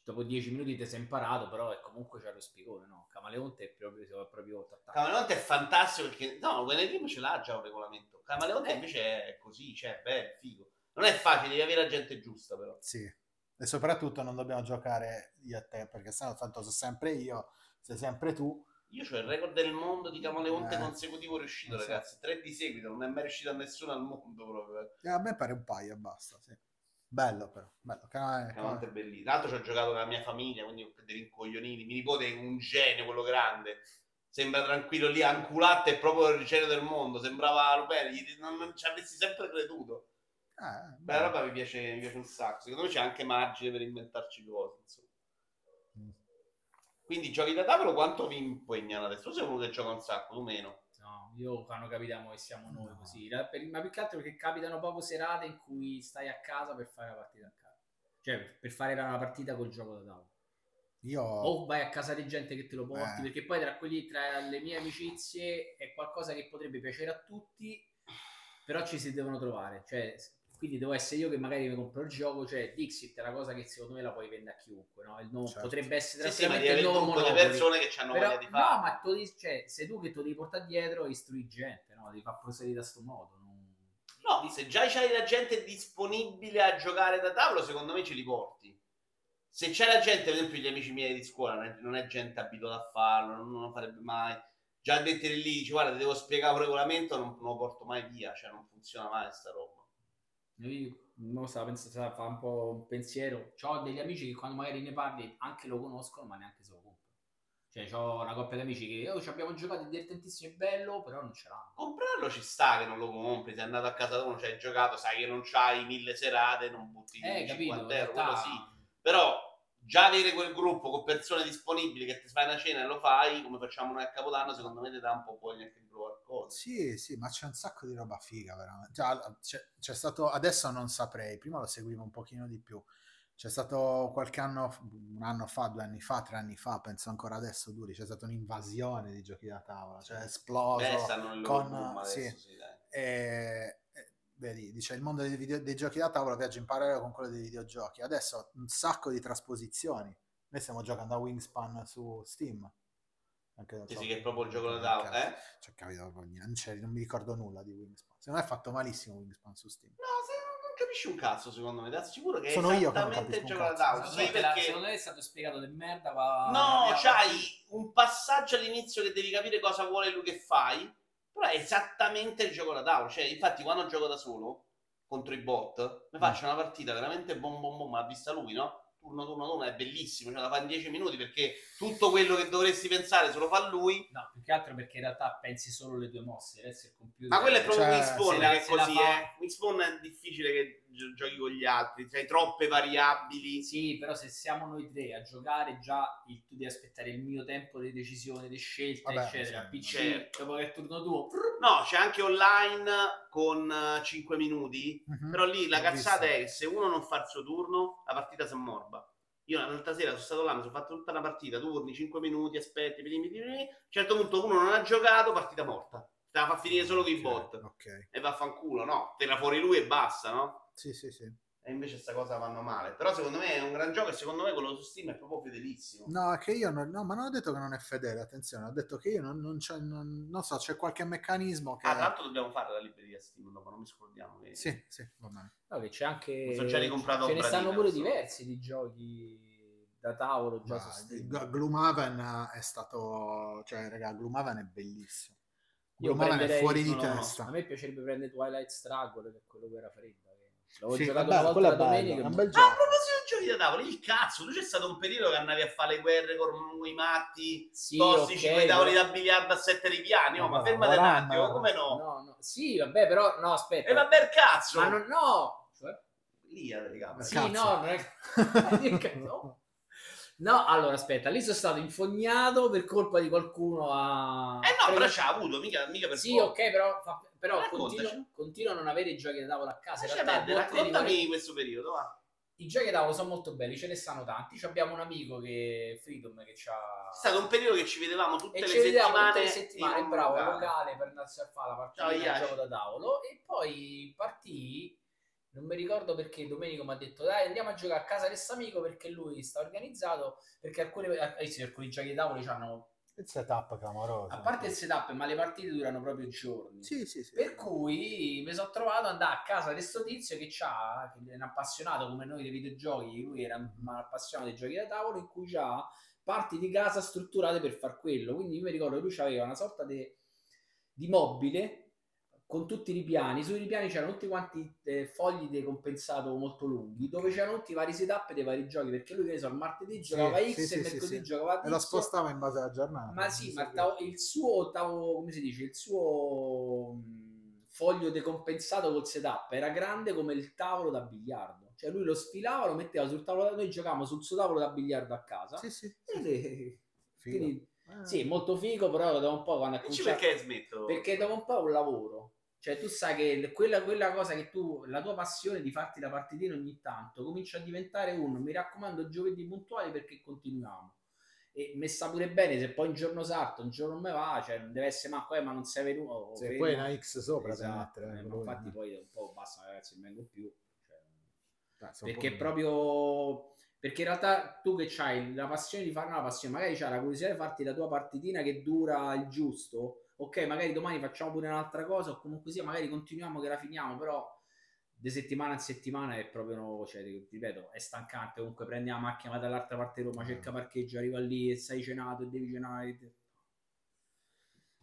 Dopo 10 minuti ti sei imparato, però è comunque c'è lo spiegone, no? Camaleonte è proprio, è proprio tattato. Camaleonte è fantastico perché, no, Dream ce l'ha già un regolamento. Camaleonte Eh. invece è così, cioè, beh, figo. Non è facile, devi avere la gente giusta però. sì e soprattutto non dobbiamo giocare io e te perché sennò tanto sono sempre io sei sempre tu Io ho il record del mondo di Camaleonte Eh. consecutivo riuscito, ragazzi. Tre di seguito, non è mai riuscito a nessuno al mondo proprio. eh. Eh, a me pare un paio e basta sì. Bello però bello Ca- Camaleonte è bellissimo. Tra l'altro ci ho giocato con la mia famiglia, quindi dei rincoglionini. Mi nipote è un genio, quello grande. Sembra tranquillo lì, anculato è proprio il genio del mondo. Sembrava gli- non, non ci avresti sempre creduto. Eh, Beh, la roba mi piace, mi piace un sacco. Secondo me c'è anche margine per inventarci cose. Insomma. Mm. Quindi giochi da tavolo quanto vi impegnano adesso? Tu sei uno che gioca un sacco, tu meno. Io quando capitiamo che siamo noi No. così, la- per- ma più che altro perché capitano proprio serate in cui stai a casa per fare la partita a casa. Cioè, per fare una partita col gioco da tavolo. io o vai a casa di gente che te lo porti, Eh. perché poi tra quelli, tra le mie amicizie è qualcosa che potrebbe piacere a tutti, però ci si devono trovare, cioè, quindi devo essere io che magari mi compro il gioco, cioè Dixit è una cosa che secondo me la puoi vendere a chiunque, no? Il nuovo- Certo. potrebbe essere Sì, sì, il nuovo gruppo di Monopoly. persone che hanno Però- voglia di no, fare. ma tu cioè, sei tu che te lo devi portare dietro e istrui gente, no? Devi far proseguire da sto modo. non- No, se già c'hai la gente disponibile a giocare da tavolo, secondo me ce li porti. Se c'è la gente, per esempio gli amici miei di scuola, non è, non è gente abituata a farlo, non, non lo farebbe mai. Già mettere lì, dici guarda, ti devo spiegare un regolamento, non, non lo porto mai via, cioè non funziona mai sta roba. Io non stavo pensando, stavo a fare un po' un pensiero. Ho degli amici che quando magari ne parli anche lo conoscono, ma neanche se lo comprano. Cioè, ho una coppia di amici che oh, ci abbiamo giocato, è divertentissimo, è bello, però non ce l'hanno. Comprarlo ci sta che non lo compri, sei andato a casa da uno, ci hai giocato, sai che non c'hai mille serate, non butti Eh, capito? 50 in euro, realtà- sì. Però già avere quel gruppo con persone disponibili che ti fai una cena e lo fai, come facciamo noi a Capodanno, secondo me ti dà un po' voglia anche di provare cose. Sì, sì, ma c'è un sacco di roba figa, veramente. Già, c'è, c'è stato, adesso non saprei, prima lo seguivo un pochino di più. C'è stato qualche anno, un anno fa, due anni fa, tre anni fa, penso ancora adesso duri, c'è stata un'invasione di giochi da tavola, cioè è esploso. Beh, con- adesso, sì. sì. E, e, vedi, dice il mondo dei, video- dei giochi da tavola viaggia in parallelo con quello dei videogiochi. Adesso un sacco di trasposizioni. Noi stiamo giocando a Wingspan su Steam. Anche, non Sì, so, sì, che è proprio il gioco da tavola, eh? Cioè, capito, proprio niente, non, non mi ricordo nulla di Wingspan. Secondo me è fatto malissimo Wingspan su Steam. No, se non, capisci un cazzo, secondo me, ti assicuro che Sono è io che non esattamente il gioco da tavola. Sì, perché... secondo me è stato spiegato di merda. Ma... No, c'hai un passaggio all'inizio che devi capire cosa vuole lui che fai, però è esattamente il gioco da tavola. Cioè, infatti, quando gioco da solo contro i bot, mi faccio una partita veramente bom bom bom, ma vista lui, no? Turno, turno, turno, è bellissimo, ce la fa in 10 minuti perché tutto quello che dovresti pensare se lo fa lui. No, più che altro perché in realtà pensi solo alle tue mosse. Adesso il computer. Ma quello è proprio Cioè, la- che è così, fa- eh. È difficile che giochi con gli altri, c'hai troppe variabili. Sì, però se siamo noi tre a giocare, già il- tu devi aspettare il mio tempo di decisione, di scelta, Vabbè, eccetera. PC, certo. dopo che è il turno tuo, No, c'è anche online con 5 minuti. Mhm. Però lì la Ho cazzata visto. è che se uno non fa il suo turno, la partita si ammorba. Io l'altra sera sono stato là, mi sono fatto tutta una partita, turni, 5 minuti, aspetti, vedi, vedi, vedi. A un certo punto uno non ha giocato, partita morta. Te la fa finire solo con i bot. Ok, E vaffanculo, no? Tira fuori lui e basta, no? Sì, sì, sì. E invece sta cosa vanno male. Però secondo me è un gran gioco e secondo me quello su Steam è proprio fedelissimo. No, che io non, no, ma non ho detto che non è fedele, attenzione, ho detto che io non, non, c'è, non, non so, c'è qualche meccanismo che... Ah, tra l'altro dobbiamo fare la libreria Steam dopo, non mi scordiamo. Che... Sì, sì, va bene. no, che c'è anche. Sono già ricomprato Ce ne stanno pure diversi di giochi da tavolo già Ma su Steam. G- Gloomhaven è stato... Cioè, raga, Gloomhaven è bellissimo. Gloomhaven è fuori di no, no, no. testa. A me piacerebbe prendere Twilight Struggle, che è quello che era fredda. L'avevo Sì, giocato vabbè, una volta bello, domenica. è un bel Ah, a proposito di giochi da tavolo, il cazzo, tu c'è stato un periodo che andavi a fare le guerre con i matti Sì, tossici, ok, quei tavoli però- da biliardo a sette ripiani, oh, Ma ma fermate un attimo, come no? No, no. Sì, vabbè, però no, aspetta. E vabbè, il cazzo! Ma non, no. Cioè, Lì, raga, sì, Cazzo. no, non è... no. *laughs* No, allora aspetta, lì sono stato infognato per colpa di qualcuno a... Eh no, però Prego- c'ha avuto, mica, mica per Sì, ok, però, fa- però continuo, continuo a non avere i giochi da tavolo a casa. In Lascia realtà, di raccontami vari- questo periodo, va. I giochi da tavolo sono molto belli, ce ne stanno tanti. Ci abbiamo un amico che Freedom che c'ha... È stato un periodo che ci vedevamo tutte le ci vediamo settimane. tutte le settimane, bravo, locale. locale per andarsi a fare la partita di gioco da tavolo. E poi partì, non mi ricordo perché Domenico mi ha detto dai andiamo a giocare a casa di amico perché lui sta organizzato, perché alcuni, eh, sì, alcuni giochi da tavolo hanno, Il setup clamoroso. a parte il setup, ma le partite durano proprio giorni. Sì, sì, sì. Per cui mi sono trovato ad andare a casa di questo tizio che, c'ha, che è un appassionato come noi dei videogiochi, lui era un appassionato dei giochi da tavolo in cui ha parti di casa strutturate per far quello. Quindi io mi ricordo che lui aveva una sorta di, di mobile con tutti i ripiani. Sui ripiani c'erano tutti quanti eh, fogli di compensato molto lunghi, dove c'erano tutti i vari setup dei vari giochi. Perché lui, che ne so, il martedì Sì, giocava X, sì, sì, il sì, mercoledì sì. giocava E lo spostava in base alla giornata. Ma sì, ma il, tavo- il suo tavolo, come si dice, il suo mh, foglio decompensato col setup era grande come il tavolo da biliardo. Cioè lui lo sfilava, lo metteva sul tavolo da noi giocavamo sul suo tavolo da biliardo a casa. Sì, sì. È- Figo. quindi, Eh. sì, molto figo, però dopo un po' quando ha cominciato perché smetto? perché dopo un po' è un lavoro. Cioè, tu sai che quella, quella cosa che tu, la tua passione di farti la partitina ogni tanto, comincia a diventare uno. Mi raccomando, giovedì puntuali perché continuiamo. E mi sta pure bene se poi un giorno salto, un giorno non me va, cioè non deve essere manco, eh, ma non sei venuto. o Se poi una X sopra Esatto, mettere. eh, ma quello infatti poi un po' basta, ragazzi, non vengo più. Cioè, Eh, sono perché un proprio perché in realtà tu che hai la passione di fare una passione magari c'hai la curiosità di farti la tua partitina che dura il giusto ok magari domani facciamo pure un'altra cosa o comunque sia magari continuiamo che la finiamo però di settimana in settimana è proprio, cioè, ripeto, è stancante. Comunque prendi la macchina, vai dall'altra parte di Roma, cerca parcheggio, arriva lì e sei cenato e devi cenare.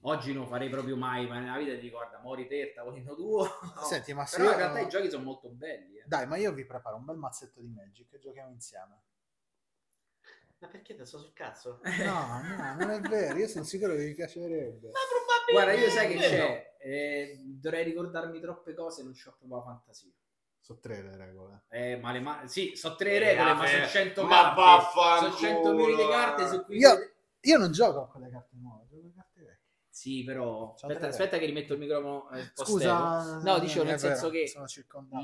Oggi non farei proprio mai, ma nella vita ti dico, guarda, mori te, tavolino tuo. *laughs* Senti, ma se Però in realtà i giochi sono molto belli. eh. Dai, ma io vi preparo un bel mazzetto di Magic e giochiamo insieme. Ma perché te sto sul cazzo? *laughs* No, no, non è vero, io sono sicuro che vi piacerebbe. Ma probabilmente Guarda, io sai che c'è, eh, dovrei ricordarmi troppe cose, non c'ho proprio la fantasia. Sono tre le regole. Eh, ma le ma- sì, so tre Eh, regole, ma vabbè, sono 100 ma carte. vaffanculo, Sono 100 milioni di carte su cui... Io- Io non gioco con le carte nuove, gioco con le carte vecchie. Sì, però... Aspetta, aspetta che rimetto il microfono eh. Scusa, No, dicevo, nel è vero, senso che.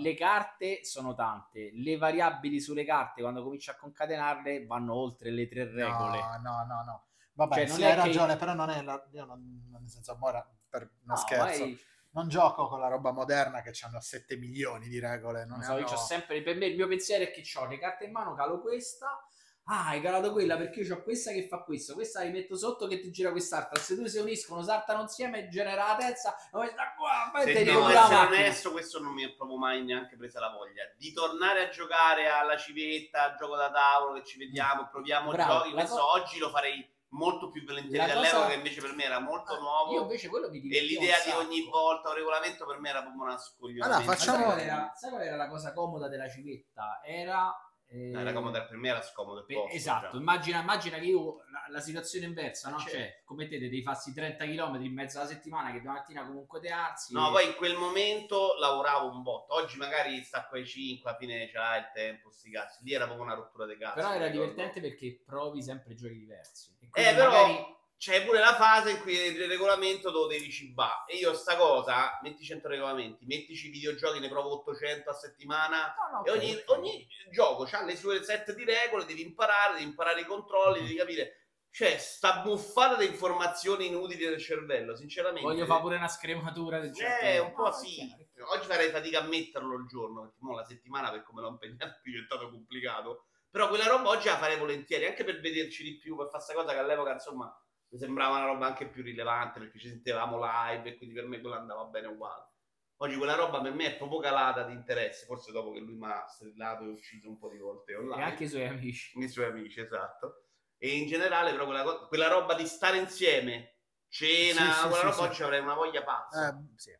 Le carte sono tante, le variabili sulle carte quando cominci a concatenarle vanno oltre le tre regole. No, no, no, no. Vabbè, Cioè, non sì, hai che- ragione, però non è la... io non, nel senso, ora per uno No, scherzo. vai- Non gioco con la roba moderna che hanno 7 milioni di regole. Non non so, io hanno- c'ho sempre, per me il mio pensiero è che ho le carte in mano, calo questa, ah hai calato quella perché io ho questa che fa questo, questa la metto sotto che ti gira quest'altra, se due si uniscono, saltano insieme, genera la terza, questa qua, Se devo essere onesto, questo non mi è proprio mai neanche presa la voglia. Di tornare a giocare alla civetta, al gioco da tavolo, che ci vediamo, proviamo Bravo, giochi. Questo co- oggi lo farei molto più volentieri La dall'epoca, cosa- che invece per me era molto Ah, nuovo. Io invece quello mi E l'idea di ogni volta un regolamento per me era proprio una scoglionata. Allora, Ma sai facciamo- qual, era, sai qual era la cosa comoda della civetta? Era... eh, Era comodo, per me era scomodo il Beh, posto. esatto, già. immagina, immagina che io la, la situazione inversa, no? Cioè, come te devi farsi 30 km in mezzo alla settimana che domattina comunque te alzi. No, e- poi in quel momento lavoravo un botto. Oggi magari stacco ai 5, alla fine c'hai il tempo, sti cazzi. Lì era proprio una rottura di cazzo. Però era divertente perché provi sempre giochi diversi. E Eh, però magari- c'è pure la fase in cui il regolamento lo devi cibare. E io sta cosa, metti 100 regolamenti, mettici videogiochi, ne provo 800 a settimana. No, no, E ogni, ok. ogni gioco ha le sue set di regole, devi imparare, devi imparare i controlli, devi capire. C'è sta buffata di informazioni inutili nel cervello, sinceramente. Voglio fare pure una scrematura del gioco. Eh, un po' sì. chiaro. Oggi farei fatica a metterlo il giorno, perché mo la settimana per come l'ho impegnato *laughs* è diventato complicato. Però quella roba oggi la farei volentieri, anche per vederci di più, per fare questa cosa che all'epoca, insomma, mi sembrava una roba anche più rilevante, perché ci sentivamo live e quindi per me quella andava bene uguale. Oggi quella roba per me è proprio calata di interesse, forse dopo che lui mi ha strillato e ucciso un po' di volte E online. anche i suoi amici. i suoi amici, esatto. E in generale, però, quella, co- quella roba di stare insieme, cena, Sì, sì, quella sì, roba oggi avrei una voglia pazza. Eh, sì, è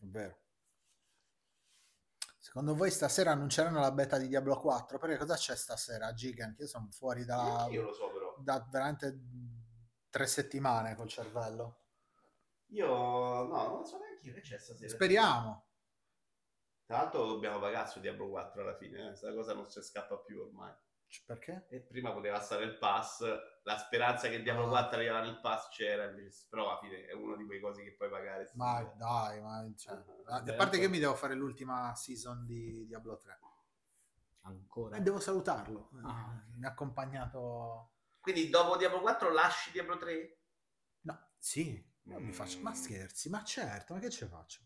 vero. Secondo voi stasera annunceranno la beta di Diablo 4? Perché cosa c'è stasera Gigant? Io sono fuori da, Io lo so, però. da veramente tre settimane col cervello. Io no, non so neanche io che c'è stasera. Speriamo. Tra l'altro dobbiamo pagare su Diablo 4 alla fine, eh. questa cosa non si scappa più ormai. Perché? E prima poteva stare il pass, la speranza che Diablo Ah. 4 arrivava nel pass c'era, invece, però alla fine è una di quei cosi che puoi pagare. sì. Ma dai, ma cioè, a Beh, parte che mi devo fare l'ultima season di Diablo 3. Ancora. E devo salutarlo. Ah. Mi ha accompagnato. Quindi dopo Diablo 4 lasci Diablo 3? No, sì, io mi faccio. Ma Mm. scherzi, ma certo, ma che ci faccio?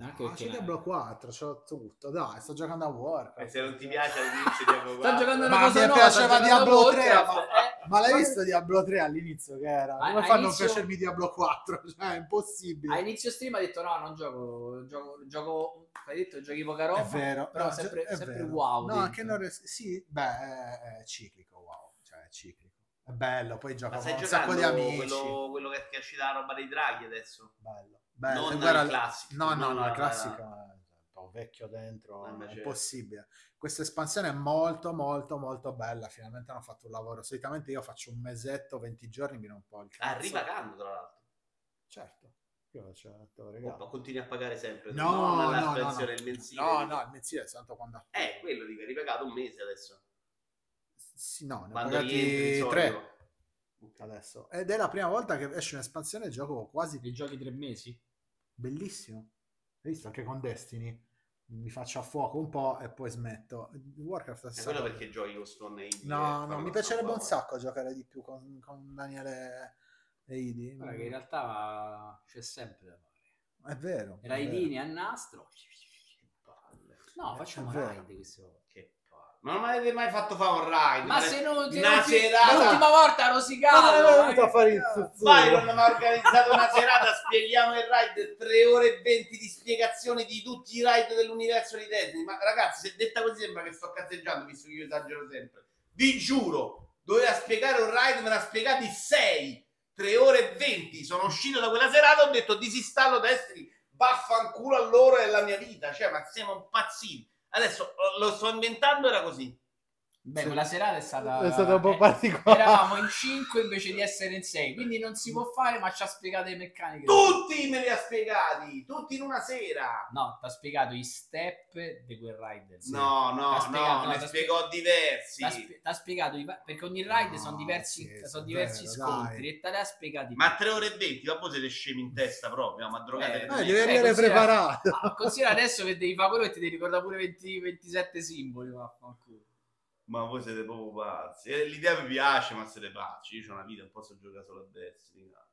Anche No, c'è Diablo 4, c'ho tutto. Dai, sto giocando a Warcraft. E se non ti piace all'inizio Diablo 4... Sta giocando una Ma cosa mi nuova, piaceva Diablo a 3, Warcraft, ma- eh. Ma l'hai Ma- visto Diablo 3 all'inizio che era? A- Come fa a non piacermi Diablo 4? *laughs* Cioè, è impossibile. A inizio stream ha detto no, non gioco, gioco, gioco hai detto giochi poca roba, È vero, però no, sempre, è sempre vero. wow. No, dentro. anche non res- sì, beh, è, è ciclico, wow, cioè è ciclico. È bello, poi gioca con un sacco di amici. quello, quello che che è uscita la roba dei draghi adesso? Bello. bello. non guarda- il classico. No, no, no, il classico è un po' vecchio dentro, è certo. impossibile. Questa espansione è molto, molto, molto bella. Finalmente hanno fatto un lavoro. Solitamente io faccio un mesetto, 20 giorni, mi non po' il cazzo. Arriva cando, tra l'altro. Certo. Io ce te lo Oh, ma continui a pagare sempre. No, no, no, spensione no. il mensile. No, no, il mensile è tanto quando... Eh, quello dico, hai ripagato un mese adesso. Sì, no, ne ho Quando pagati tre Ok. adesso. Ed è la prima volta che esce un'espansione e gioco quasi Dei giochi tre mesi? bellissimo. Hai visto anche con Destiny? Mi faccio a fuoco un po' e poi smetto. Warcraft è quello perché giochi con Stone. No, no, mi piacerebbe un sacco giocare di più con, con Daniele e Idi. Guarda che in realtà c'è sempre da fare. È vero. Raidini a nastro. No, facciamo raid queste volte. Che. Ma non mi avete mai fatto fare un ride? Ma se non se Una non ti- serata- l'ultima volta ha Ma rosicato. non venuto a fare il cazzo? zuzzuro. Byron mi ha organizzato una serata, spieghiamo il ride, 3 ore e 20 di spiegazione di tutti i ride dell'universo di Disney. Ma ragazzi, se detta così sembra che sto cazzeggiando, visto che io esagero sempre. Vi giuro, doveva spiegare un ride, me ne ha spiegati 6, 3 ore e 20. Sono uscito da quella serata, ho detto disinstallo Destiny, vaffanculo a loro e alla mia vita. Cioè, ma siamo impazziti. Adesso eh, lo sto inventando, era così. Beh, quella serata è stata È stato un po' eh, particolare. Eravamo in 5 invece di essere in 6, quindi non si può fare, ma ci ha spiegato le meccaniche. Tutti me li ha spiegati, tutti in una sera. No, ti ha spiegato i step di quel ride. sì. No, no, spiegato- no, no, ne t'ha spiegò diversi. Spie- t'ha spiegato i perché ogni ride No, sono diversi, sì, sono diversi vero, scontri dai. e te li ha spiegati. Ma 3 ore e 20, dopo siete scemi in testa proprio, ma drogate Eh, Eh, devi Eh, arrivare considera- preparato. Ah, considera adesso che devi fare quello e ti devi ricordare pure 20 27 simboli. Vaffanculo. Ma voi siete proprio pazzi. E L'idea mi piace, ma siete pazzi. Io ho una vita, non posso giocare solo a Destiny, cazzo.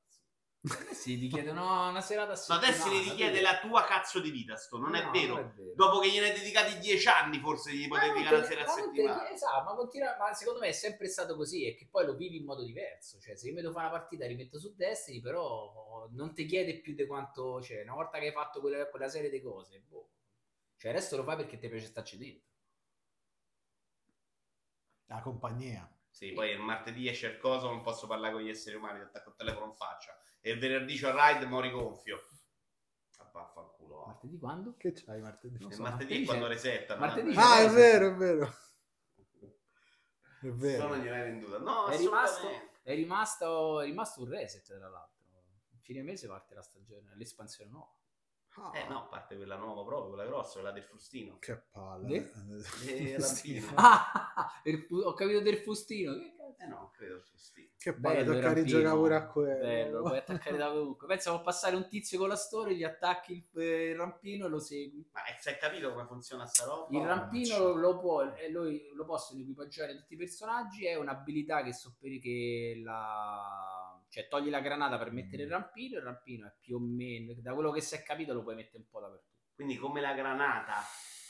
Eh sì, ti chiedono una serata a No, settimana. Destiny richiede vedi? la tua cazzo di vita, sto, non è No, vero. non è vero. Dopo che gliene hai dedicati 10 anni, forse gli Ma puoi non dedicare una sera a ma settimana. esatto, ma, continua, ma secondo me è sempre stato così e che poi lo vivi in modo diverso. Cioè, se io mi devo fare una partita rimetto su Destiny, però non ti chiede più di quanto. Cioè, una volta che hai fatto quella, quella serie di cose, boh. Cioè, resto lo fai perché ti piace starci dentro. La compagnia. Sì, poi il martedì esce il coso, non posso parlare con gli esseri umani, ti attacco il telefono in faccia. E il venerdì c'ho il ride, mo rigonfio. Ah, vaffanculo. va. Martedì quando? Che c'hai martedì? So, martedì martedì è quando c'è- resettano. martedì c'è- Ah, è vero, è vero. È vero. no non gliel'hai venduta. No, È rimasto, è, rimasto, è rimasto un reset, tra l'altro. Fine mese parte la stagione, l'espansione nuova. Ah, Eh no, parte quella nuova proprio, quella grossa, quella del frustino. Che palle. Eh, *laughs* Sì. Rampino. Ah, fu- ho capito del fustino. Che cazzo? Eh no, credo il frustino. Che palle, Bello, tocca Rampino. rigiocare pure a quello. Bello, lo puoi *laughs* attaccare da ovunque. Pensa può passare un tizio con la storia, gli attacchi il, eh, il rampino e lo segui. Ma eh, se hai capito come funziona sta roba? Il No, rampino lo, lo può, e lui- lo possono equipaggiare tutti i personaggi. È un'abilità che, sopperi che la, cioè togli la granata per mettere il rampino. Il rampino è più o meno, da quello che si è capito, lo puoi mettere un po' dappertutto. Quindi come la granata.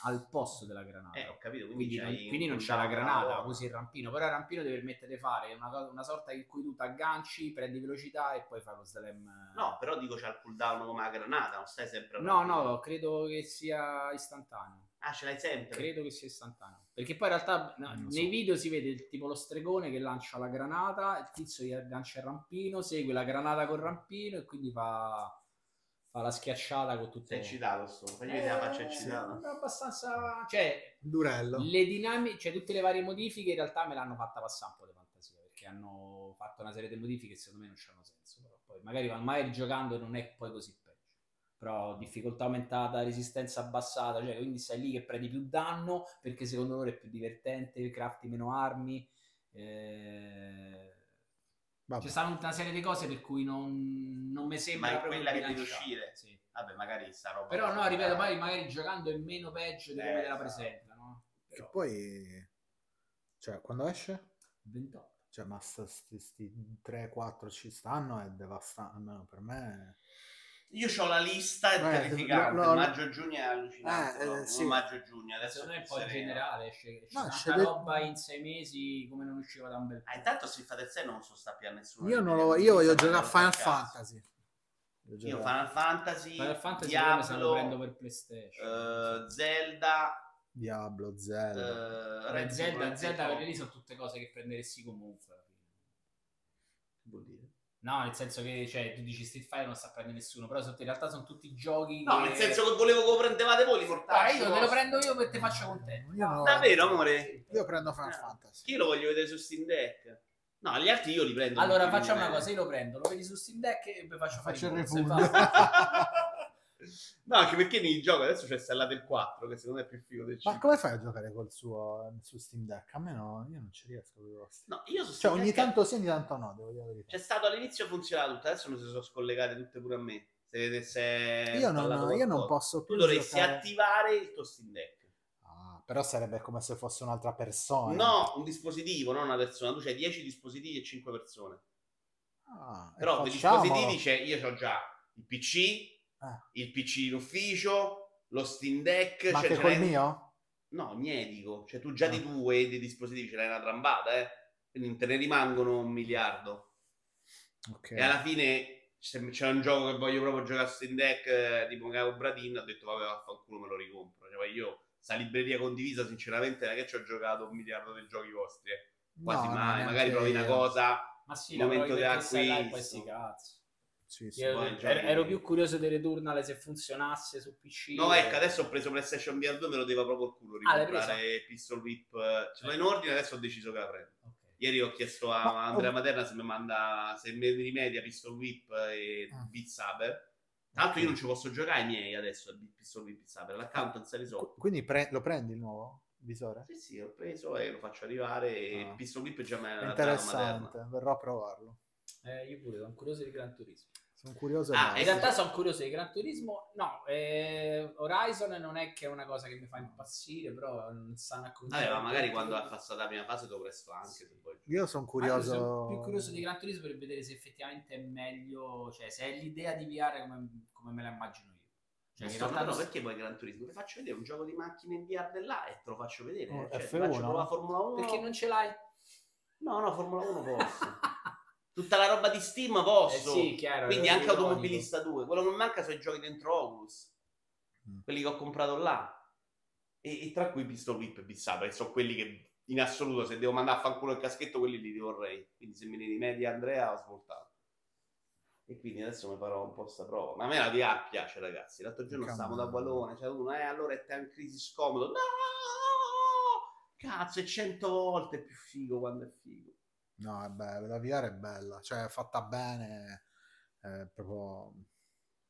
Al posto della granata. Eh, ho capito, quindi, quindi, non, quindi non c'è la granata, usi il rampino, però il rampino deve permettere di fare una, una sorta in cui tu ti agganci, prendi velocità e poi fai lo slam. No, però dico c'ha il cooldown come la granata, non stai sempre no, no, credo che sia istantaneo. Ah, ce l'hai sempre? Credo che sia istantaneo. Perché poi in realtà no, lo nei so. video si vede il- tipo lo stregone che lancia la granata, il tizio gli aggancia il rampino, segue la granata col rampino e quindi fa, fa la schiacciata con tutto. Sei eccitato sto, fagli vedere la faccia eccitata. Eh, abbastanza... Cioè, Durello. le dinamiche, cioè tutte le varie modifiche in realtà me l'hanno fatta passare un po' di fantasia perché hanno fatto una serie di modifiche che secondo me non hanno senso. Però poi magari magari giocando non è poi così. Però difficoltà aumentata, resistenza abbassata, cioè quindi stai lì che prendi più danno perché secondo loro è più divertente, crafti meno armi. eh, Vabbè. C'è stata tutta una serie di cose per cui non, non mi sembra Ma è quella che deve uscire? Sì. Vabbè, magari sta roba. Però no, ripeto, poi magari giocando è meno peggio di come Eh, te la esatto. presentano. Che Però, poi... Cioè, quando esce? 28. Cioè, ma questi 3-4 ci stanno è devastante. Almeno per me... Io ho la lista, è Eh, terrificante. lo- lo- Maggio-giugno è allucinante. Eh, no? eh, Non sì. Maggio-giugno, adesso Secondo me è un più po' sereno. generale, esce, esce No, tanta esce de- roba in sei mesi come non usciva da un bel po'. Ah, intanto se fate il 6 non so sta più a nessuno. Io, non lo, io voglio giocare a Final per. Fantasy. Voglio Io Final Fantasy, Final Fantasy come me se lo prendo Diablo, per PlayStation. eh, Zelda, Diablo, Zelda. Vabbè, Red Zelda, Zelda Redemption. perché lì sono tutte cose che prenderesti comunque. Che vuol dire? No, nel senso che cioè, tu dici Street Fighter non sta prendendo nessuno, però sotto- in realtà sono tutti giochi. No, che... nel senso che volevo che lo prendevate voi, li portate. io te lo prendo io per te faccio contento. No. Davvero, amore? Io prendo Final Eh. Fantasy. Io lo voglio vedere su Steam Deck. No, gli altri io li prendo. Allora facciamo una quindi- cosa, io lo prendo, lo vedi su Steam Deck e poi faccio fare Faccio il refund. *laughs* No, anche perché nei giochi adesso c'è installato il 4, che secondo me è più figo del 5. Ma come fai a giocare col suo su Steam Deck? A me no, io non ci riesco. No, io su Cioè, ogni tanto sì, ogni tanto no, devo dire la verità. C'è stato all'inizio funzionava tutto, adesso non si sono scollegate tutte pure a me. Se vedete se è Io non, installato io non posso più Tu dovresti giocare- attivare il tuo Steam Deck. Ah, però sarebbe come se fosse un'altra persona. No, un dispositivo, non una persona. Tu c'hai 10 dispositivi e 5 persone. Ah, Però dei dispositivi c'è, io ho già il PC. Il PC in ufficio, lo Steam Deck. Ma cioè anche col mio? No, niedico. Cioè tu già di due dei dispositivi ce l'hai una trambata, eh. Quindi te ne rimangono un miliardo. Ok. E alla fine, se c'è un gioco che voglio proprio giocare a Steam Deck, eh, tipo Cavo Bradin, ho detto vabbè vaffanculo me lo ricompro. Cioè, poi io, sta libreria condivisa, sinceramente, non è che ci ho giocato un miliardo di giochi vostri. eh. Quasi No, mai. Magari provi una cosa... Ma sì, momento là e poi acquisto. sti cazzo. Sì, sì. Ero, ero più curioso di Returnal se funzionasse su PC. No, eh. ecco, adesso ho preso PlayStation VR 2 me lo deva proprio il culo Ah, ricomprare Pistol Whip. eh, Ce l'ho in ordine, adesso ho deciso che la prendo. Ok. Ieri ho chiesto a Ma- Andrea Materna se mi manda se mi rimedia Pistol Whip e Ah. Beat Saber. Tra l'altro io non ci posso giocare ai miei adesso a Pistol Whip e Beat Saber, l'account non si è risolto. Quindi pre- lo prendi il nuovo visore? Sì, sì, l'ho preso e lo faccio arrivare e Ah. Pistol Whip già me l'ha dato. Interessante, verrò a provarlo. Eh, io pure sono curioso di Gran Turismo. Sono curioso. Ah. In realtà sono curioso di Gran Turismo. No, eh, Horizon non è che è una cosa che mi fa impazzire, però non stanno a Vabbè, ma magari quando ha passato la prima fase presto anche vuoi. Io sono curioso. sono più curioso di Gran Turismo per vedere se effettivamente è meglio, cioè se è l'idea di VR come, come me la immagino io. Cioè, in realtà no, perché poi Gran Turismo? Ti faccio vedere un gioco di macchine in VR dell'A e te lo faccio vedere. Oh, cioè, ti F1? faccio provare Formula 1. perché non ce l'hai? No, no, Formula 1 posso. *laughs* Tutta la roba di Steam posso. Eh sì, chiaro. Quindi anche ironico. Automobilista 2. Quello che manca sono i giochi dentro Oculus. Mm. Quelli che ho comprato là. E, e tra cui Pistol Whip e Saber, che sono quelli che in assoluto se devo mandare a fanculo il caschetto quelli li vorrei. Quindi se me ne rimedia Andrea ho svoltato. E quindi adesso mi farò un po' sta prova. Ma a me la VR piace, ragazzi. L'altro giorno Come stavamo da no? Wallone, c'è uno, eh, allora è Time Crisis scomodo. No! Cazzo, è cento volte più figo quando è figo. No, è bello, la VR è bella, cioè è fatta bene, è proprio...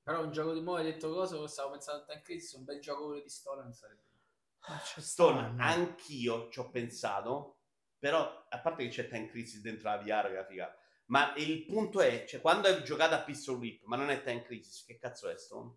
Però un gioco di mo' hai detto cosa, stavo pensando a Time Crisis, un bel gioco quello di storia non sarebbe. Ah, stanno. anch'io ci ho pensato, però a parte che c'è Time Crisis dentro la VR, che è una figata. Ma il punto è, cioè, quando hai giocato a Pistol Whip, ma non è Time Crisis, che cazzo è Stone?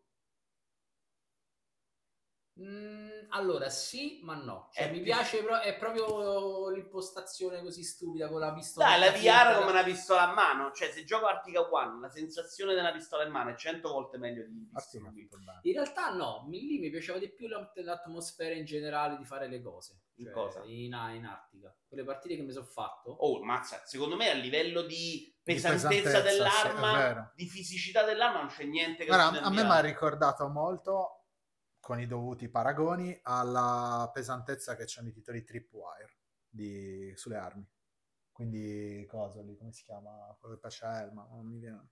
Mm, allora, sì, ma no. Cioè, È mi più- piace, pro- è proprio l'impostazione così stupida con la pistola. Dai, la. VR come una pistola a mano, cioè se gioco Artica One, la sensazione della pistola in mano è cento volte meglio di Pistol Artica, Whip. tutto bene. In realtà no, mi- lì mi piaceva di più l'at- l'atmosfera in generale di fare le cose. In Cioè, cosa? In, in Artica. Quelle partite che mi sono fatto. Oh, mazza, secondo me a livello di Di pesantezza, pesantezza, dell'arma, sì, di fisicità dell'arma non c'è niente che Guarda, a in me mi ha ricordato molto, con i dovuti paragoni, alla pesantezza che c'hanno i titoli Tripwire di, sulle armi. Quindi, cosa lì, come si chiama? Quello che piace a Elma, non mi viene.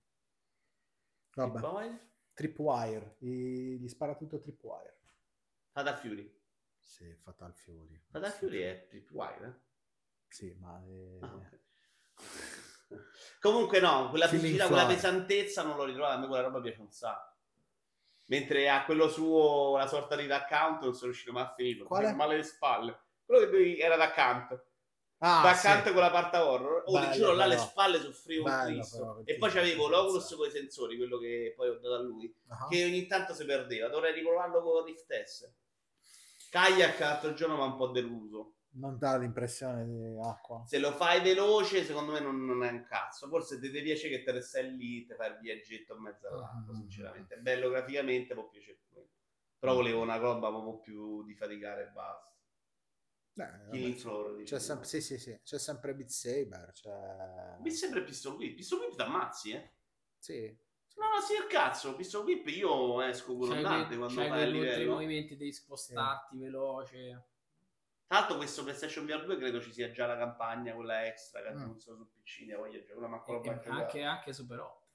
Vabbè, poi? Tripwire, i- gli spara tutto Tripwire. Fatal Fury. Sì, Fatal Fury. Fatal Fury è Tripwire, eh? Sì, ma... eh, Ah, ok. *laughs* Comunque no, quella quella pesantezza non l'ho ritrovata, a me quella roba piace un sacco. Mentre a quello suo, la sorta di account, non sono riuscito mai a finirlo. Quale? Male le spalle. Quello che dovevi- era d'accanto. Ah, d'accanto sì. con la parte horror. Oh, ti Bello, giuro, là le spalle soffrivo un Bello, Cristo. però, E poi c'avevo l'Oculus con i sensori, quello che poi ho dato a lui, Ah. che ogni tanto si perdeva. Dovrei riprovarlo con Rift S. Kayak l'altro giorno mi ha un po' deluso. Non dà l'impressione di acqua. Se lo fai veloce, secondo me non, non è un cazzo. Forse te ti piace che te stai lì, te fai il viaggetto in mezzo all'acqua, Mm. sinceramente. È bello graficamente, può piacere quello. Però volevo una roba un po' più di faticare e basta. Eh, vabbè, dici c'è tu. sempre, sì, sì, sì, c'è sempre Beat Saber, c'è... Mi sembra Pistol Whip. Pistol Whip t'ammazzi, eh? Sì, No, no, sì, il cazzo. Pistol Whip io esco con C'hai, Dante quei, quando quegli ultimi livello. movimenti, devi spostarti veloce. Tra l'altro questo PlayStation VR 2 credo ci sia già la campagna, quella extra, che Mm. non so su PC, ne voglio giocare, ma ancora e anche, anche Super 8.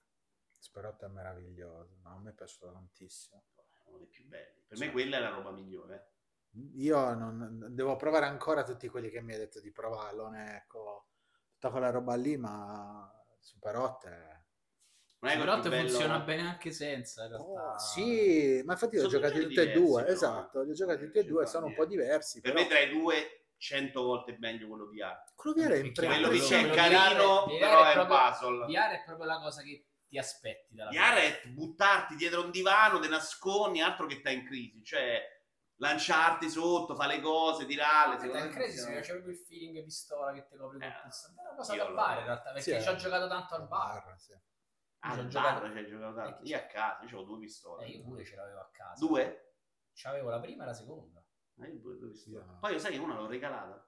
Sperotto è meraviglioso, no, a me è piaciuto tantissimo. uno dei più belli. Per me quella è la roba migliore. Io non, devo provare ancora tutti quelli che mi hai detto di provarlo, ecco, tutta quella roba lì, ma Super 8 è... Non è Super quel 8 più bello- funziona bene anche senza, in realtà. Oh, sì, ma infatti li ho giocati tutti e due, però, esatto, eh. li ho giocati tutti e due, sono un fa po' diversi, Per però me tra i due 100 volte meglio quello VR. quello VR è Perché impre- Quello che c'è è carino, VR però è è un proprio- puzzle. VR è proprio la cosa che ti aspetti dalla VR è buttarti dietro un divano, te nascondi, altro che stai in crisi. Cioè, lanciarti sotto, fa le cose, tirarle. Secondo in me mi funziona. piace proprio il feeling pistola che ti copri col Eh. È una cosa da bar in realtà, perché Sì, ci ho eh. giocato tanto al bar. Bar, sì. Ah, Ci ho al giocato- bar ci hai giocato tanto. Eh, Io a casa, io avevo due pistole. Eh, io pure ce l'avevo a casa. Due? C'avevo la prima e la seconda. Eh, io pure l'ho visto. Io- Poi io sai che una l'ho regalata.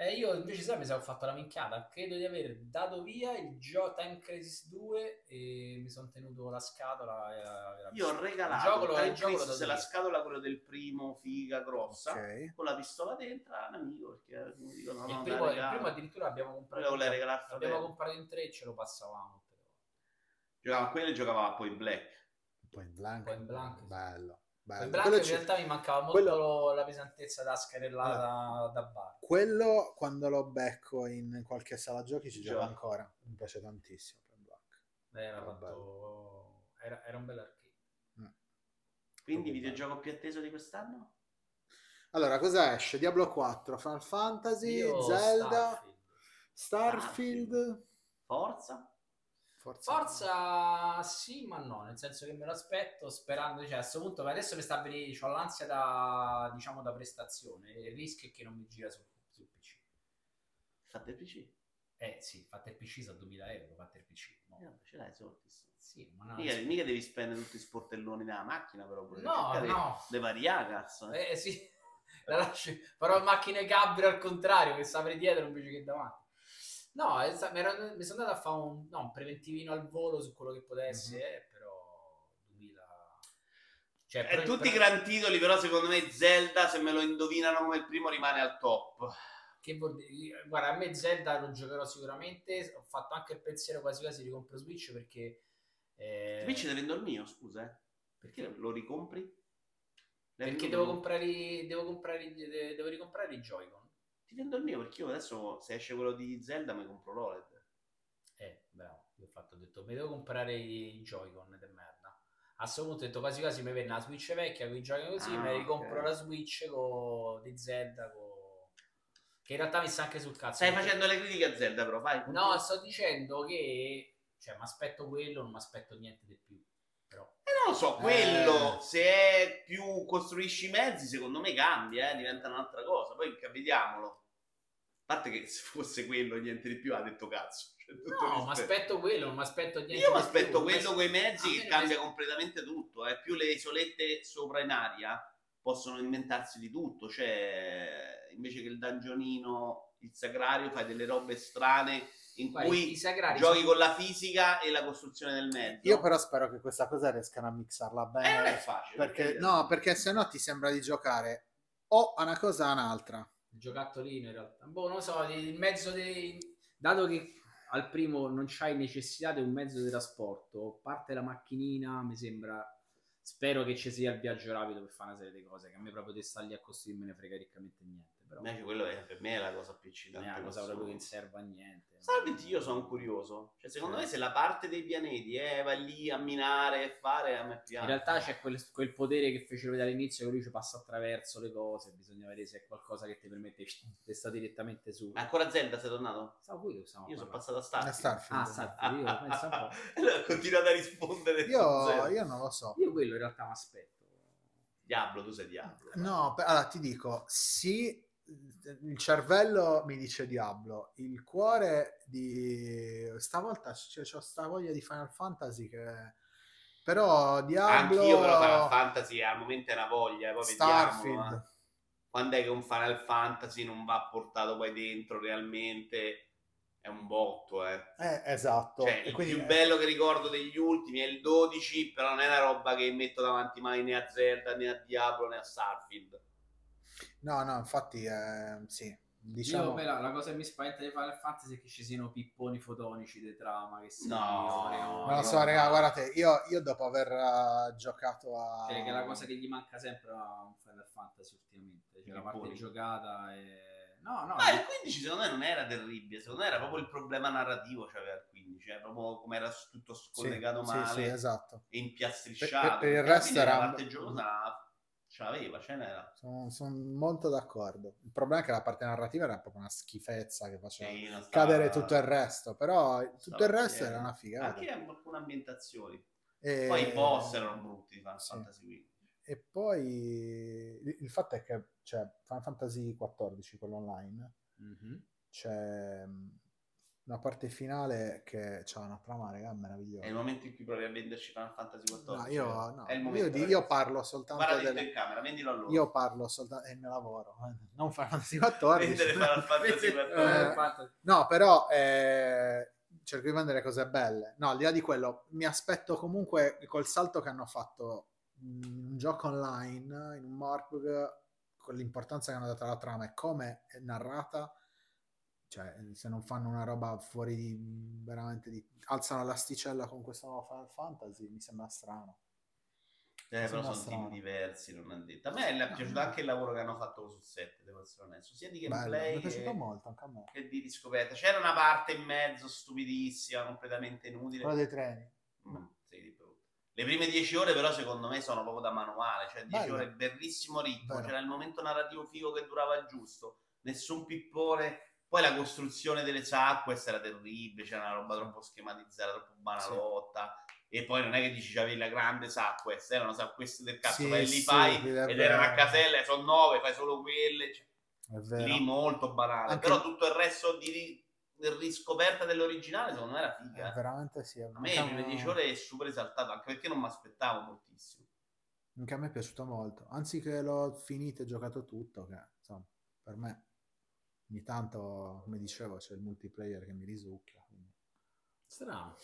Eh, io invece sai mi sono fatto la minchiata. Credo di aver dato via il gioco Time Crisis 2 e mi sono tenuto la scatola. E la, e la Io ho Il regalato gioco lo- Time il gioco lo Crisis, la scatola quello del primo figa grossa Ok. con la pistola dentro a un amico perché dico no, il, no, primo, dai, il primo addirittura abbiamo comprato. la volevo regalare a L'abbiamo fratello. comprato in tre e ce lo passavamo. Giocava quello e giocava poi Black. Poi in blanco. Poi in blanco, sì. Bello. bello. In blanco Quello in ci- realtà mi mancava molto quello- la pesantezza da scarellata da bar. quello, quando lo becco in qualche sala giochi ci gioco Gioca. ancora. Mi piace tantissimo. Point Blank. Era, fatto... era, era un bel arcade. Quindi Proprio videogioco più atteso di quest'anno? Allora, cosa esce? Diablo 4, Final Fantasy, Io Zelda, Starfield. Starfield. Forza? Forza. Forza sì, ma no, nel senso che me lo aspetto sperando, cioè a questo punto adesso mi sta venire, ho l'ansia da, diciamo, da prestazione, il rischio è che non mi gira sul, sul PC. Fate il PC? Eh sì, fate il PC sa 2000 euro, fate il PC. No. Eh, ce l'hai Sortis. Sì, ma no, Mica, mica devi spendere tutti i sportelloni nella macchina però pure no, no. di variare cazzo eh. Eh sì, *laughs* la lascio, farò macchine Gabriel al contrario, che sta per dietro invece che davanti. No, mi, ero- mi sono andato a fare un, no, un preventivino al volo su quello che potesse, Mhm. eh, però 2000... Cioè, Eh, però- tutti i però- gran titoli però secondo me Zelda se me lo indovinano come il primo rimane al top Che vuol dire? Guarda, a me Zelda lo giocherò sicuramente. Ho fatto anche il pensiero quasi quasi di compro Switch perché. eh, Switch te vendo il mio scusa eh. perché, perché lo ricompri? L'hai perché venduto devo tu? comprare, i- devo comprare, i- de- devo ricomprare i Joy-Con. Ti vendo il mio perché io adesso se esce quello di Zelda mi compro l'OLED Eh, bravo. Io ho fatto, ho detto, mi devo comprare i Joy-Con di merda. A questo punto ho detto quasi quasi mi venne la Switch vecchia con i Joy-Con così, Ah, mi ricompro ok. la Switch con, di Zelda. con- Che in realtà mi sta anche sul cazzo. stai facendo le critiche a Zelda però fai No, sto dicendo che. Cioè, mi aspetto quello, non mi aspetto niente di più. Eh, non lo so, Eh. quello se è più costruisci i mezzi, secondo me cambia, eh, diventa un'altra cosa. Poi ca- vediamolo. A parte che se fosse quello niente di più, ha detto cazzo. *laughs* Cioè, No, mi aspetto quello, non mi aspetto niente. Io mi aspetto quello con i mezzi che cambia mi- completamente tutto. Eh. Più le isolette sopra in aria possono inventarsi di tutto. Cioè, invece che il dungeonino, il sagrario, fai delle robe strane in Guarda, cui giochi sono- con la fisica e la costruzione del mezzo. Io però spero che questa cosa riescano a mixarla Eh, non è bene. facile. perché, no, perché se no ti sembra di giocare o a una cosa o a un'altra. il giocattolino in realtà. Boh, non lo so, il mezzo dei... Dato che al primo non c'hai necessità di un mezzo di trasporto, parte la macchinina, mi sembra... Spero che ci sia il viaggio rapido per fare una serie di cose, che a me proprio di stare lì a costruire me ne frega riccamente niente. Però Invece quello è, per me è la cosa più non eccitante. è una cosa proprio che non serve a niente. Salviti, io sono curioso. Cioè, secondo Sì. me, se la parte dei pianeti eh, va lì a minare e fare, a me piace. In realtà c'è quel, quel potere che fecero vedere all'inizio che lui ci passa attraverso le cose, bisogna vedere se è qualcosa che ti permette di stare direttamente su. Ma ancora Zelda sei tornato? Stavo qui, Io sono passato a A Starfield. Starfield. Ah, Starfield, io penso un po'. *laughs* Allora, continuate a rispondere. Io, io non lo so. Io quello in realtà mi aspetto. Diablo, tu sei Diablo. No, per- allora ti dico, sì, il cervello mi dice Diablo, il cuore di... Stavolta c'è c'ho sta voglia di Final Fantasy che... Però Diablo... Anch'io però Final Fantasy al momento è una voglia, poi vediamo. Starfield. eh. Quando è che un Final Fantasy non va portato poi dentro realmente è un botto, eh. Eh, esatto. Cioè, il più bello che ricordo degli ultimi è il 12, però non è una roba che metto davanti mai né a Zelda, né a Diablo, né a Starfield. No, no, infatti, eh, sì, diciamo... Io, beh, la, cosa che mi spaventa di Final Fantasy è che ci siano pipponi fotonici di trama che si No, Non lo so, raga, guardate, io, io dopo aver eh, giocato a... Cioè, che è la cosa che gli manca sempre a un Final Fantasy ultimamente. Cioè, la parte giocata e... No, no, Ma il 15 secondo me non era terribile, secondo me era proprio il problema narrativo, cioè il 15, cioè proprio come era tutto Sì, scollegato sì, male sì, esatto. e impiastrisciato. Per- per- per il resto era la parte giocosa ce l'aveva, ce n'era. Sono, sono molto d'accordo. Il problema è che la parte narrativa era proprio una schifezza che faceva Sì, stava- cadere tutto il resto, però tutto stava il resto era una figata. Anche alcune ambientazioni. E... Poi i boss erano brutti di Final sì. Fantasy 15. E poi il fatto è che cioè, Final Fantasy XIV, quello online, Mhm. c'è... una parte finale che c'ha una trama raga, meravigliosa. È il momento in cui provi a venderci Final Fantasy XIV. No, io, no, È il io, momento, ragazzi. io parlo soltanto Guarda delle- in camera, vendilo a loro. io parlo soltanto è il mio lavoro eh, non Final Fantasy 14 Vendere Final *laughs* Fantasy Eh, XIV. no però eh, cerco di vendere cose belle no al di là di quello mi aspetto comunque col salto che hanno fatto in un gioco online in un Morpg con l'importanza che hanno dato alla trama e come è narrata cioè se non fanno una roba fuori di veramente di alzano l'asticella con questo nuovo Final Fantasy mi sembra strano Eh, però sono strano. team diversi, non è detto. A me è piaciuto anche il lavoro che hanno fatto su 7, devo essere onesto, sia di Bello, gameplay piaciuto che, molto anche a me che di riscoperta. C'era una parte in mezzo stupidissima, completamente inutile. quello dei treni Mm, sì. Le prime 10 ore però secondo me sono proprio da manuale, cioè 10 Bello. ore bellissimo ritmo, Vero. c'era il momento narrativo figo che durava il giusto, nessun pippone, poi la costruzione delle Sacquest era terribile, c'era una roba troppo schematizzata, troppo banalotta. E poi non è che dici c'avevi la grande Sacquest, erano Sacquest del cazzo, Sì, vai lì sì, fai è ed erano a caselle, sono 9, fai solo quelle. cioè, è lì molto banale. Anche- Però tutto il resto di ri- riscoperta dell'originale secondo me era figa. Eh, veramente sì. A me le prime 10 ore è super esaltato, anche perché non mi aspettavo moltissimo. Anche a me è piaciuto molto. Anzi che l'ho finito e giocato tutto, che insomma, per me ogni tanto, come dicevo, c'è il multiplayer che mi risucchia. quindi- Strano.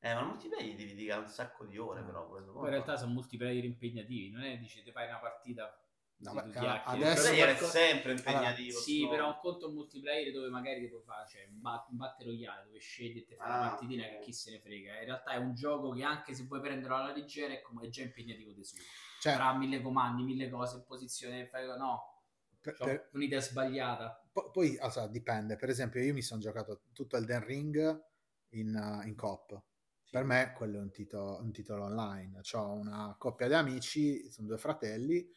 Eh, ma il multiplayer gli devi dedicare un sacco di ore, però. Poi in realtà sono multiplayer impegnativi, non è dici ti fai una partita No, tu chiacchieri. il adesso- multiplayer è qualcosa- sempre impegnativo. Sì, sto- però un conto multiplayer dove magari ti puoi fare, cioè un, bat- battle royale dove scegli e ti fai Ah, una partitina ok. che chi se ne frega. In realtà è un gioco che anche se vuoi prenderlo alla leggera è, come, è già impegnativo di suo. Cioè, Tra mille comandi, mille cose, in posizione, fai, no, per- per- un'idea sbagliata. po- poi allora, dipende. Per esempio, io mi sono giocato tutto il Den Ring in, uh, in coop. Per me quello è un, tito- un titolo online. Ho una coppia di amici, sono due fratelli,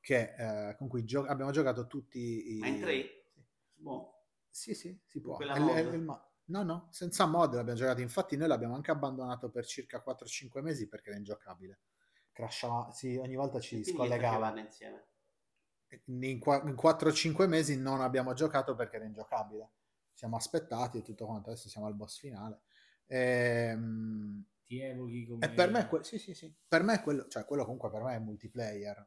che, eh, con cui gio- abbiamo giocato tutti i... Ma in tre? Sì. Boh. Sì, sì, si può. quella È il- è mod? il mo- no, no, senza mod l'abbiamo giocato. Infatti noi l'abbiamo anche abbandonato per circa 4-5 mesi perché era ingiocabile. Crashava, sì, ogni volta ci Quindi scollegava. insieme. In, qua- in 4-5 mesi non abbiamo giocato perché era ingiocabile. Siamo aspettati e tutto quanto. Adesso siamo al boss finale. Ehm, Ti evochi come... e per me, que- sì, sì, sì. Per me quello, cioè quello comunque per me è multiplayer,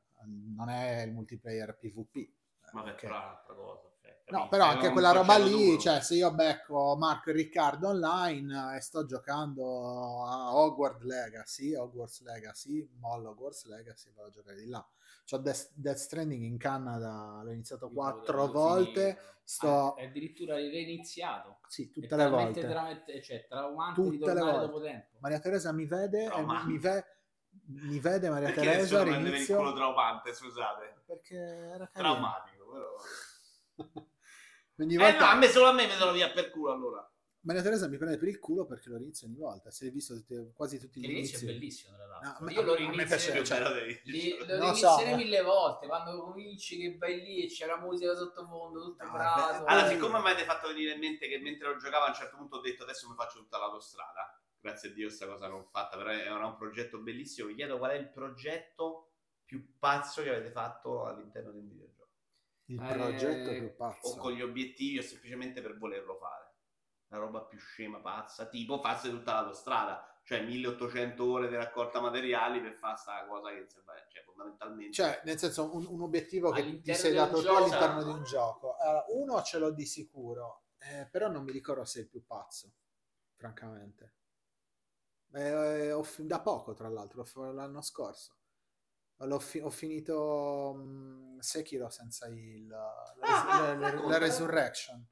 non è il multiplayer PvP. Ma per Ok. però è un'altra cosa. cioè, No, però anche quella roba lì, duro. cioè se io becco Marco e Riccardo online e sto giocando a Hogwarts Legacy, Hogwarts Legacy, mollo Hogwarts Legacy, vado a giocare di là. C'ho Death, Death Stranding in Canada, l'ho iniziato Io quattro volte, finirlo. sto... Ah, è addirittura reiniziato. Sì, È tutte le talmente, volte. veramente- cioè, traumante Tutte le volte. dopo tempo. Maria Teresa mi vede, e mi, ve- mi vede Maria Perché Teresa per il culo traumante, scusate. perché era carino. Traumatico, però. *laughs* Ogni Eh volta no, a me solo a me vedono via per culo allora. Maria Teresa mi prende per il culo perché lo inizio ogni volta. Si è visto tutti- quasi tutti gli L'inizio è inizi. bellissimo, tra l'altro. No, a me- Io lo a me piace- cioè, bello li- lo lo so. mille volte quando cominci che vai lì e c'è la musica sottofondo, tutto No, bravo. beh, Allora, siccome mi avete fatto venire in mente che mentre lo giocavo a un certo punto ho detto adesso mi faccio tutta l'autostrada, grazie a Dio questa cosa non l'ho fatta, però era un progetto bellissimo. Vi chiedo qual è il progetto più pazzo che avete fatto all'interno di un videogioco? Il Eh, progetto più O pazzo. con gli obiettivi o semplicemente per volerlo fare. La roba più scema, pazza, tipo farsi tutta l'autostrada, cioè 1800 ore di raccolta materiali per fare sta cosa che insomma, cioè, fondamentalmente... Cioè, nel senso, un, un obiettivo che ti sei dato tu all'interno di un gioco. Allora, uno ce l'ho di sicuro, eh, però non mi ricordo se è il più pazzo, francamente. Eh, ho da poco, tra l'altro, l'anno scorso. L'ho fi- ho finito mm, Sekiro senza il, la, res- Ah, ah, la- la- la racconta. Resurrection.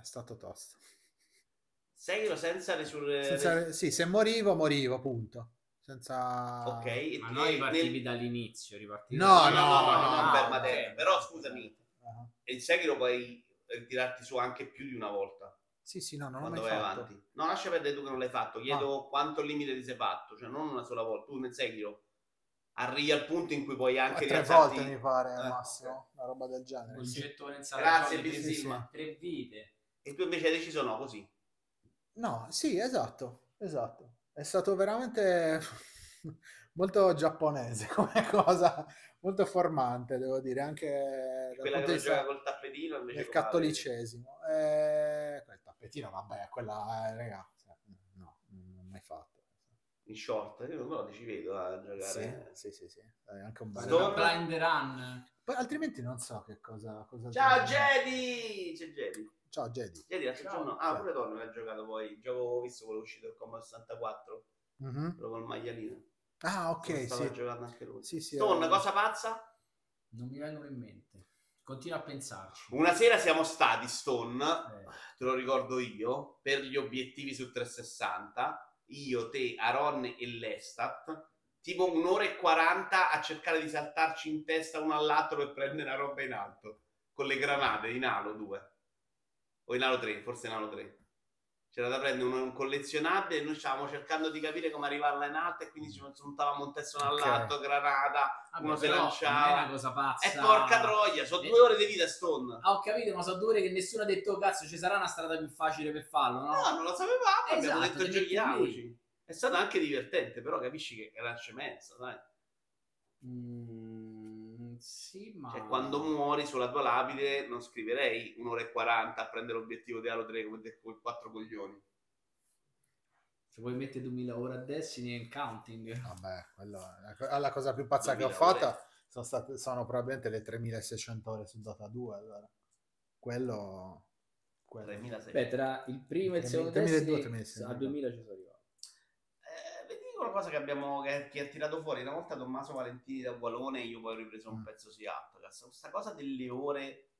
È stato tosto. Seguilo senza resurre... Senza- sì, se morivo, morivo, punto. Senza... Ok, Ma noi ripartivi nel- dall'inizio, ripartivi No, No, no, no, no, no, non no, per ok. materia. Però scusami, Ah. e il Sekiro puoi tirarti su anche più di una volta Sì, sì, no, non l'ho mai fatto. Ah. avanti. No, lascia perdere tu che non l'hai fatto. Chiedo quanto limite ti sei fatto, cioè non una sola volta. Tu nel Sekiro arrivi al punto in cui puoi anche tre volte mi pare al Eh, massimo, una roba del genere. Un sì. gettone in Grazie, Bill tre- Silva. tre vite. E tu invece hai deciso no, così. No, sì, esatto, esatto. È stato veramente *laughs* molto giapponese *laughs* come cosa, molto formante, devo dire, anche Quella che gioca col tappetino invece vedi? cattolicesimo. Eh, tappetino, vabbè, quella, eh, raga, cioè, no, non mai fatto. In short, io però ti ci vedo a giocare. Sì, sì, sì, sì. È anche un bel... Blind Run. Poi altrimenti non so che cosa... cosa Ciao. Jedi! C'è Jedi. Ciao Jedi. Jedi l'altro Ciao. giorno. Ah, pure Donno ha giocato poi. Il gioco ho visto quello uscito il Commodore 64, Mhm. quello col maialino. Ah, ok, Stava sì. giocando anche lui. Sì, sì. Stone, eh, cosa pazza? Non mi vengono in mente. Continuo a pensarci. Una sera siamo stati, Stone, Eh, te lo ricordo io, per gli obiettivi su 360, io, te, Aron e Lestat, tipo un'ora e 40 a cercare di saltarci in testa uno all'altro per prendere la roba in alto, con le granate in alo 2, o in alo 3, forse in alo 3. C'era da prendere un, un collezionabile e noi stavamo cercando di capire come arrivarla in alto e quindi ci montavamo un testo uno Ok. all'altro, granata, vabbè, uno si lanciava. è una cosa pazza. E porca troia, sono Eh. due ore di vita Stone. Ah, ho capito, ma sono due ore che nessuno ha detto, "Oh, cazzo, ci sarà una strada più facile per farlo, no? No, non lo sapevamo, abbiamo Esatto, detto te metti giochiamoci. È stato anche divertente, però capisci che era scemenza, dai. Mm, sì, ma... Cioè, quando muori sulla tua lapide non scriverei un'ora e 40 a prendere l'obiettivo di Halo 3 come de- con quattro coglioni. Se vuoi mettere 2000 ore a Destiny and counting. Vabbè, quello la, co- la cosa più pazza che ho 2000 ore. fatto sono, state, sono probabilmente le 3600 ore su Dota 2. Allora. Quello... quello. 3600. Beh, tra il primo e il 3000, secondo 2002, Destiny 2006. a 2000 ci sono una cosa che abbiamo che, che ha tirato fuori una volta Tommaso Valentini da Gualone io poi ho ripreso un Mm. pezzo su Outcast. Questa cosa delle ore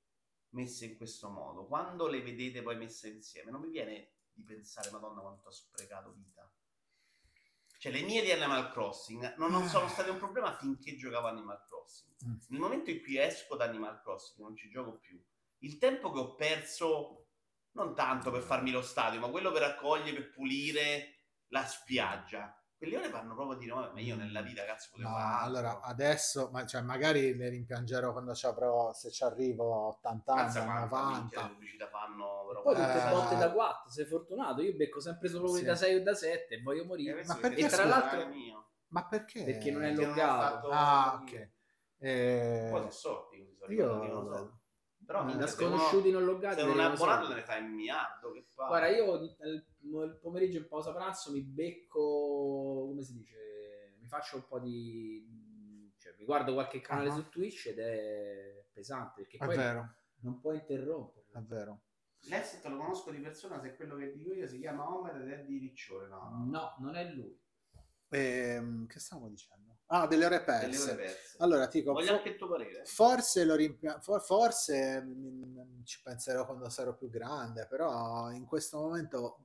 messe in questo modo, quando le vedete poi messe insieme, non mi viene di pensare, madonna quanto ho sprecato vita. Cioè, le mie di Animal Crossing non, non sono state un problema finché giocavo Animal Crossing. Mm. Nel momento in cui esco da Animal Crossing, non ci gioco più, il tempo che ho perso, non tanto per farmi lo stadio, ma quello per raccogliere, per pulire la spiaggia, quelle ore vanno proprio dire, ma io nella vita cazzo potevo No, fare altro. allora adesso, ma, cioè, magari le rimpiangerò quando ci avrò, se ci arrivo a 80 anni, Mazza a quanta minchia 90. le pubblicità fanno, però Poi tutte Eh, botte da 4, sei fortunato. Io becco sempre solo quelli Sì. da 6 o da 7 e voglio morire. Ma E perché, tra l'altro- mio. Ma perché? Perché non è Perché non ho loggato. fatto- Ah, ok. Eh, Poi sono sorti così, sono io non lo so. Però Da sconosciuti non loggati. se non è abbonato te ne fai un miliardo, che fa? Guarda, io il, pomeriggio in pausa pranzo mi becco, come si dice, mi faccio un po' di... cioè mi guardo qualche canale Ah. su Twitch ed è pesante, perché è poi vero, non puoi interrompere. è vero. L'Esset lo conosco di persona, se è quello che dico io si chiama Homer ed è di Riccione, no? No, non è lui. Ehm, che stavamo dicendo? Ah, delle ore Delle perse. ore perse. Allora, ti dico, Voglio anche il tuo parere. forse lo rimpia- for- forse mm, ci penserò quando sarò più grande, però in questo momento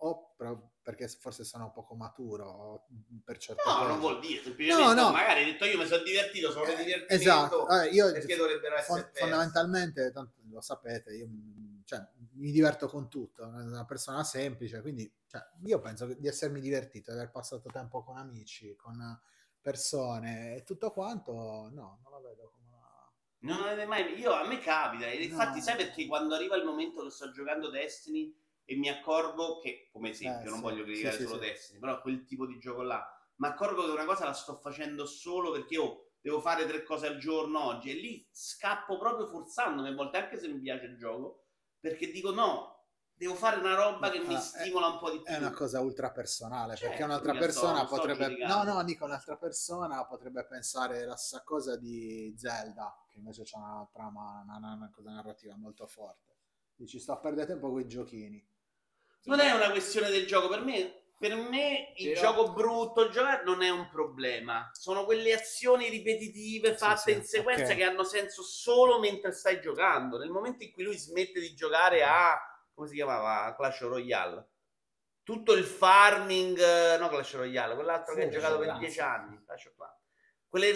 o pro- perché forse sono poco maturo mm, per certe No, cose. non vuol dire, semplicemente No, no. magari hai detto io mi sono divertito, sono Eh. Esatto, Eh, io perché dovrebbero essere fon- fondamentalmente, tanto lo sapete, io mm, cioè, mi diverto con tutto, sono una persona semplice, quindi cioè, io penso di essermi divertito, di aver passato tempo con amici, con persone e tutto quanto, no, non lo vedo come una... Non avete mai. Io a me capita. E infatti, No. sai perché quando arriva il momento che sto giocando Destiny e mi accorgo che, come esempio, Eh, non sì. voglio criticare sì, solo sì. Destiny, però quel tipo di gioco là, mi accorgo che una cosa la sto facendo solo perché oh, devo fare tre cose al giorno oggi e lì scappo proprio forzandomi a volte, anche se mi piace il gioco, perché dico no, devo fare una roba che mi Ah, stimola un po' di più. È una cosa ultra personale, Certo, perché un'altra sto- persona sto potrebbe... No, giudicando. no, dico un'altra persona potrebbe pensare la stessa cosa di Zelda, che invece c'ha una trama, una, una- una cosa narrativa molto forte. Dici, sto a perdere tempo con i giochini. Non è una questione del gioco, per me, per me il Però- gioco brutto, il giocare non è un problema. Sono quelle azioni ripetitive fatte sì, in sequenza ok. che hanno senso solo mentre stai giocando. Nel momento in cui lui smette di giocare a come si chiamava Clash Royale. Tutto il farming, eh, no Clash Royale, quell'altro che hai Sì, giocato per dieci anni. Quelle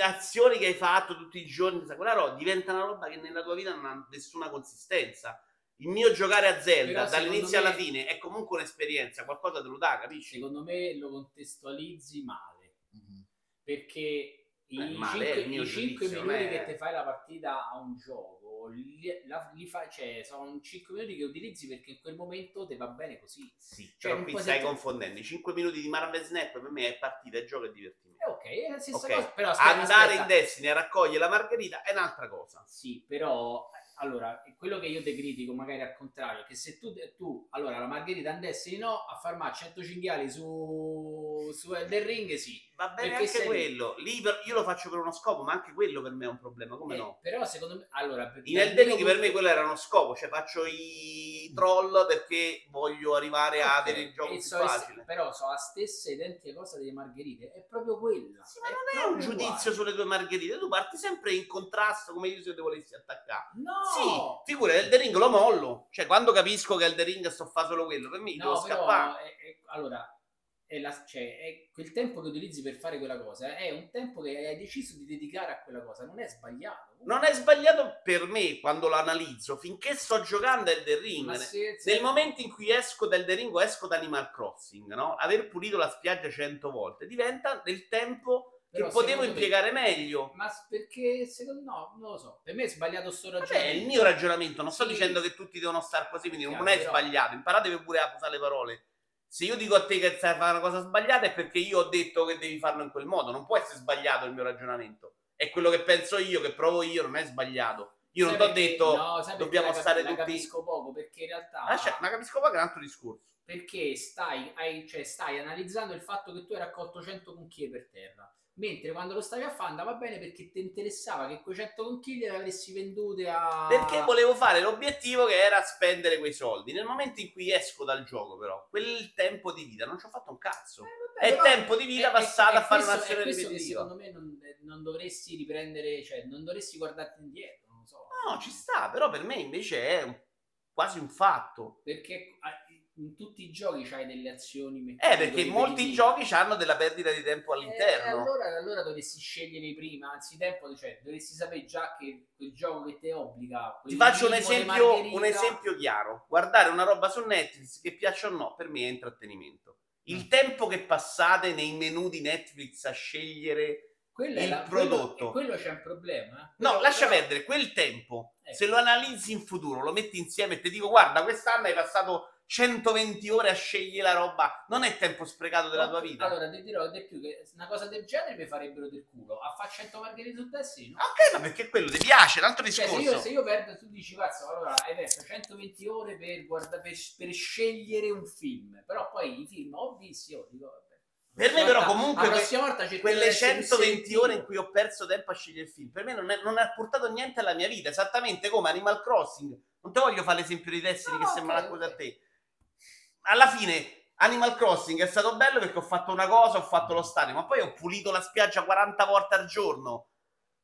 azioni che hai fatto tutti i giorni, quella roba diventa una roba che nella tua vita non ha nessuna consistenza. Il mio giocare a Zelda Però dall'inizio secondo alla me- fine è comunque un'esperienza, qualcosa te lo dà, capisci? Secondo me lo contestualizzi male, Mhm. perché i Eh, è il 5, mio 5 giudizio, minuti è- che ti fai la partita a un gioco, li, la- li fai, cioè, sono 5 minuti che utilizzi perché in quel momento ti va bene così. Sì, Cioè, però qui stai sentire- confondendo. I 5 minuti di Marvel Snap per me è partita, è gioco e divertimento. Eh, ok, è la stessa Ok. cosa. Però aspetta, Andare aspetta. in Destiny a raccogliere la margherita è un'altra cosa. Sì, però allora, quello che io te critico magari al contrario, è che se tu, tu allora la Margherita andessi no a farmare 100 cinghiali su, su Elden Ring, sì. Va bene anche sei- quello. Lì per- io lo faccio per uno scopo, ma anche quello per me è un problema. Come Eh, no? Però secondo me, allora, In Elden Ring per me quello era uno scopo, cioè faccio i troll perché voglio arrivare a Ok, avere il gioco e più so- facile. Però so la stessa identica cosa delle margherite, è proprio quella. Sì, ma non è un giudizio uguale. sulle tue margherite, tu parti sempre in contrasto come io se te volessi attaccare. No! Sì, figura, Elden Ring lo mollo. Cioè, quando capisco che Elden Ring sto fa solo quello, per me devo No, però, scappare. è- è- allora, è la- cioè, è quel tempo che utilizzi per fare quella cosa è un tempo che hai deciso di dedicare a quella cosa, non è sbagliato. Non è sbagliato per me quando lo analizzo, finché sto giocando a Elden Ring. Se- se- Nel momento in cui esco da Elden Ring esco da Animal Crossing, no? Aver pulito la spiaggia cento volte diventa del tempo però che potevo secondo me- impiegare meglio. Ma perché secondo no, non lo so. Per me è sbagliato sto Vabbè, è ragionamento. il mio ragionamento, non sto Sì. dicendo che tutti devono stare così, quindi non Chiaro, è però- sbagliato. Imparatevi pure a usare le parole. Se io dico a te che stai a fare una cosa sbagliata è perché io ho detto che devi farlo in quel modo. Non può essere sbagliato il mio ragionamento. È quello che penso io, che provo io, non è sbagliato. Io non Sai ti ho detto no, dobbiamo la stare la tutti- capisco poco perché in realtà Lascia- ma capisco poi che è un altro discorso. perché stai, hai- cioè, stai analizzando il fatto che tu hai raccolto 100 conchiglie per terra. Mentre quando lo stavi a fare andava bene perché ti interessava che quei 100 conchiglie le avessi vendute a... Perché volevo fare l'obiettivo che era spendere quei soldi. Nel momento in cui esco dal gioco, però, quel tempo di vita non ci ho fatto un cazzo. Eh, vabbè, È tempo di vita è- passato è- a fare questo- un'azione ripetitiva. secondo me non, non dovresti riprendere, cioè non dovresti guardarti indietro, non so. No, ci sta, però per me invece è un- quasi un fatto. Perché ah, in tutti i giochi c'hai delle azioni Eh, perché molti giochi hanno della perdita di tempo Eh, all'interno. allora, allora dovresti scegliere prima, anzi tempo, cioè dovresti sapere già che quel gioco che ti obbliga. Ti faccio un esempio, un esempio chiaro. Guardare una roba su Netflix, che piaccia o no, per me è intrattenimento. Il Mm. tempo che passate nei menu di Netflix a scegliere Quello è il la- prodotto. Quello, quello c'è un problema. eh. No, Quello- lascia però- perdere quel tempo. Ecco. Se lo analizzi in futuro, lo metti insieme e ti dico, guarda, quest'anno hai passato 120 ore a scegliere la roba, non è tempo sprecato della tua vita. Allora ti dirò di più che una cosa del genere mi farebbero del culo. A fare 100 margherite su te sì, no? Ok, ma perché quello ti piace, un altro Cioè, se discorso. io, se io perdo, tu dici, cazzo, allora hai perso 120 ore per, guarda, per, per scegliere un film, però poi i film ho visti, io dico, vabbè. Per me La però comunque volta- volta di Quelle essere più 120 ore in cui ho perso tempo a scegliere il film, per me non, è- non ha portato niente alla mia vita, esattamente come Animal Crossing. Non te voglio fare l'esempio di Destiny No, che sembra ok, una cosa ok. a te. Alla fine Animal Crossing è stato bello perché ho fatto una cosa, ho fatto lo stadio, ma poi ho pulito la spiaggia 40 volte al giorno.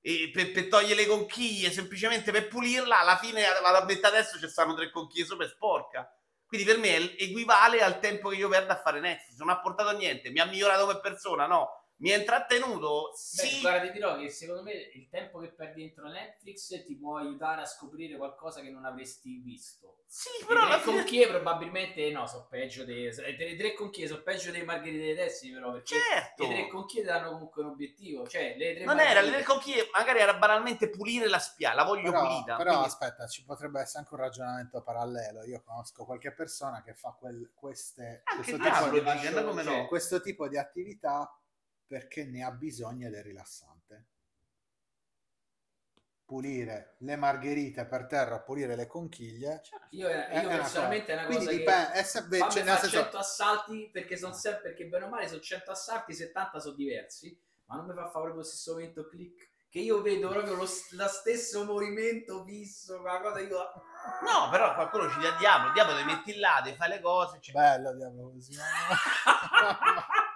Per, per togliere le conchiglie, semplicemente per pulirla, alla fine vado a metà adesso ci stanno tre conchiglie sopra e sporca. Quindi per me equivale al tempo che io perdo a fare Netflix. Non ha portato niente, mi ha migliorato come persona, no. Mi ha intrattenuto, Beh, sì. guarda, ti dirò che secondo me il tempo che perdi dentro Netflix ti può aiutare a scoprire qualcosa che non avresti visto. Sì, Però le fine... conchiglie probabilmente no, sono peggio dei le tre conchiglie sono peggio dei margherite dei Destiny però perché Certo. le tre conchiglie danno comunque un obiettivo, cioè le tre Non era le tre conchiglie, magari era banalmente pulire la spiaggia, la voglio Però, pulita. però quindi- aspetta, ci potrebbe essere anche un ragionamento parallelo. Io conosco qualche persona che fa quel- queste, questo, tipo di, come cioè, no? questo tipo di attività perché ne ha bisogno ed è rilassante. Pulire le margherite per terra, pulire le conchiglie. Io, io è una personalmente è una Quindi cosa dipende, che è sempre, fammi cioè, nel fare senso, 100 assalti perché sono sempre perché bene o male sono 100 assalti, 70 sono diversi, ma non mi fa fare proprio lo stesso momento click che io vedo proprio lo, stesso movimento fisso, una cosa io No, però qualcuno ci dà diavolo, diavolo ti metti là, ti fai le cose. ci- bello diavolo così. *laughs* *laughs*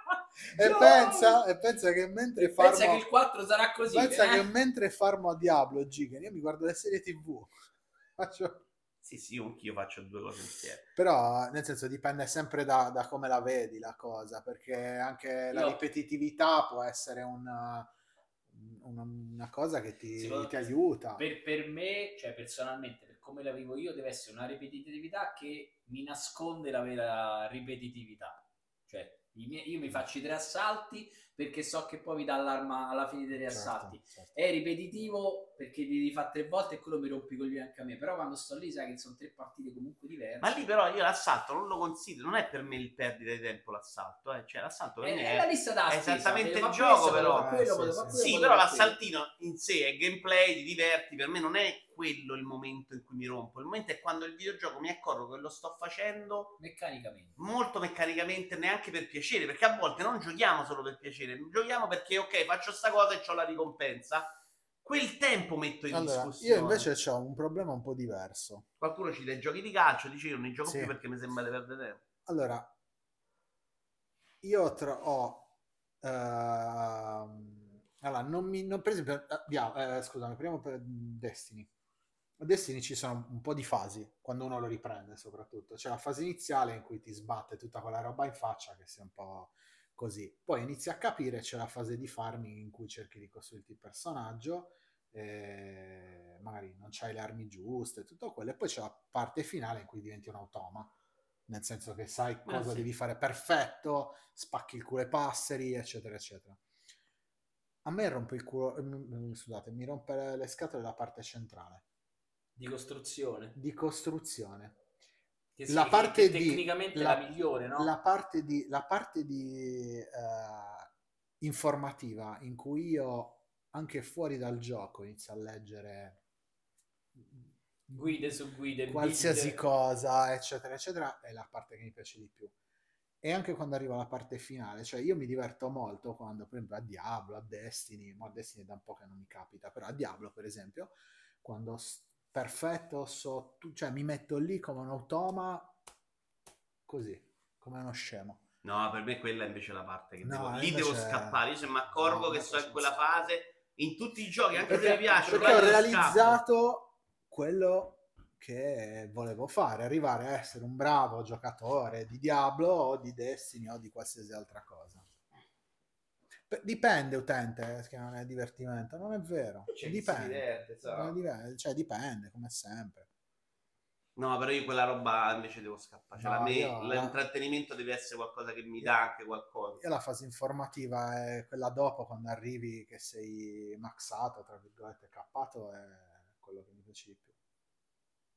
e, No! pensa, e pensa che mentre farmo, Pensa che il 4 sarà così. pensa eh? che mentre farmo a Diablo Giga, io mi guardo le serie tv. *laughs* Faccio- Sì, sì, io anch'io faccio due cose insieme. Però nel senso dipende sempre da, da come la vedi la cosa, perché anche la Io- ripetitività può essere una, una, una cosa che ti, Secondo- ti aiuta. Per, per me, cioè personalmente, per come la vivo io, deve essere una ripetitività che mi nasconde la vera ripetitività. Cioè, miei- io mi faccio i tre assalti perché so che poi mi dà l'arma alla fine dei tre Certo, assalti. certo. È ripetitivo perché li fare tre volte e quello mi rompi i coglioni anche a me. Però quando sto lì sai che sono tre partite comunque diverse. Ma lì però io l'assalto non lo considero, non è per me il perdita di tempo l'assalto, eh. cioè l'assalto per è, me è è... la lista da è esattamente il gioco, però. quello, Eh, sì, però l'assaltino in sé è gameplay, ti diverti, per me non è quello il momento in cui mi rompo. Il momento è quando il videogioco mi accorgo che lo sto facendo Meccanicamente. molto meccanicamente, neanche per piacere, perché a volte non giochiamo solo per piacere, giochiamo perché ok, faccio sta cosa e ho la ricompensa. Quel tempo metto in Allora, discussione. io invece ho un problema un po' diverso. Qualcuno ci dai giochi di calcio, dice io non ne gioco Sì. più perché mi sembra di perdere tempo. Allora, io tro- ho... ehm, allora, non mi... non- per esempio, eh, dia- eh, scusami, prima per Destiny. A Destiny ci sono un po' di fasi, quando uno lo riprende soprattutto. C'è la fase iniziale in cui ti sbatte tutta quella roba in faccia, che sia un po' così. Poi inizi a capire, c'è la fase di farming in cui cerchi di costruirti il personaggio, eh, magari non c'hai le armi giuste, tutto quello. E poi c'è la parte finale in cui diventi un automa nel senso che sai cosa sì. devi fare perfetto, spacchi il culo ai passeri, eccetera, eccetera. A me rompe il culo, eh, scusate, mi rompe le scatole la parte centrale Di costruzione. di costruzione. Che La che- parte che di- tecnicamente la- è la migliore, no? La parte di, la parte di eh, informativa in cui io anche fuori dal gioco inizio a leggere Guide su guide. qualsiasi build. cosa, eccetera, eccetera, è la parte che mi piace di più. E anche quando arriva la parte finale, cioè io mi diverto molto quando, per esempio, a Diablo, a Destiny, ma a Destiny da un po' che non mi capita, però a Diablo, per esempio, quando perfetto, so, tu- cioè mi metto lì come un automa, così, come uno scemo. No, per me quella è invece la parte che No, devo, lì devo scappare. Io se mi accorgo No, che sto in quella fase, in tutti i giochi, anche Perché, se mi piace, perché ho realizzato quello che volevo fare, arrivare a essere un bravo giocatore di Diablo o di Destiny o di qualsiasi altra cosa. Dipende, utente, che non è divertimento, non è vero. Dipende. Non è diver- cioè, dipende, come sempre. No, però io quella roba invece devo scappare. Cioè, No, a me io- l'intrattenimento deve essere qualcosa che mi dà anche qualcosa. Io la fase informativa è quella dopo, quando arrivi che sei maxato, tra virgolette, cappato, è quello che mi piace di più.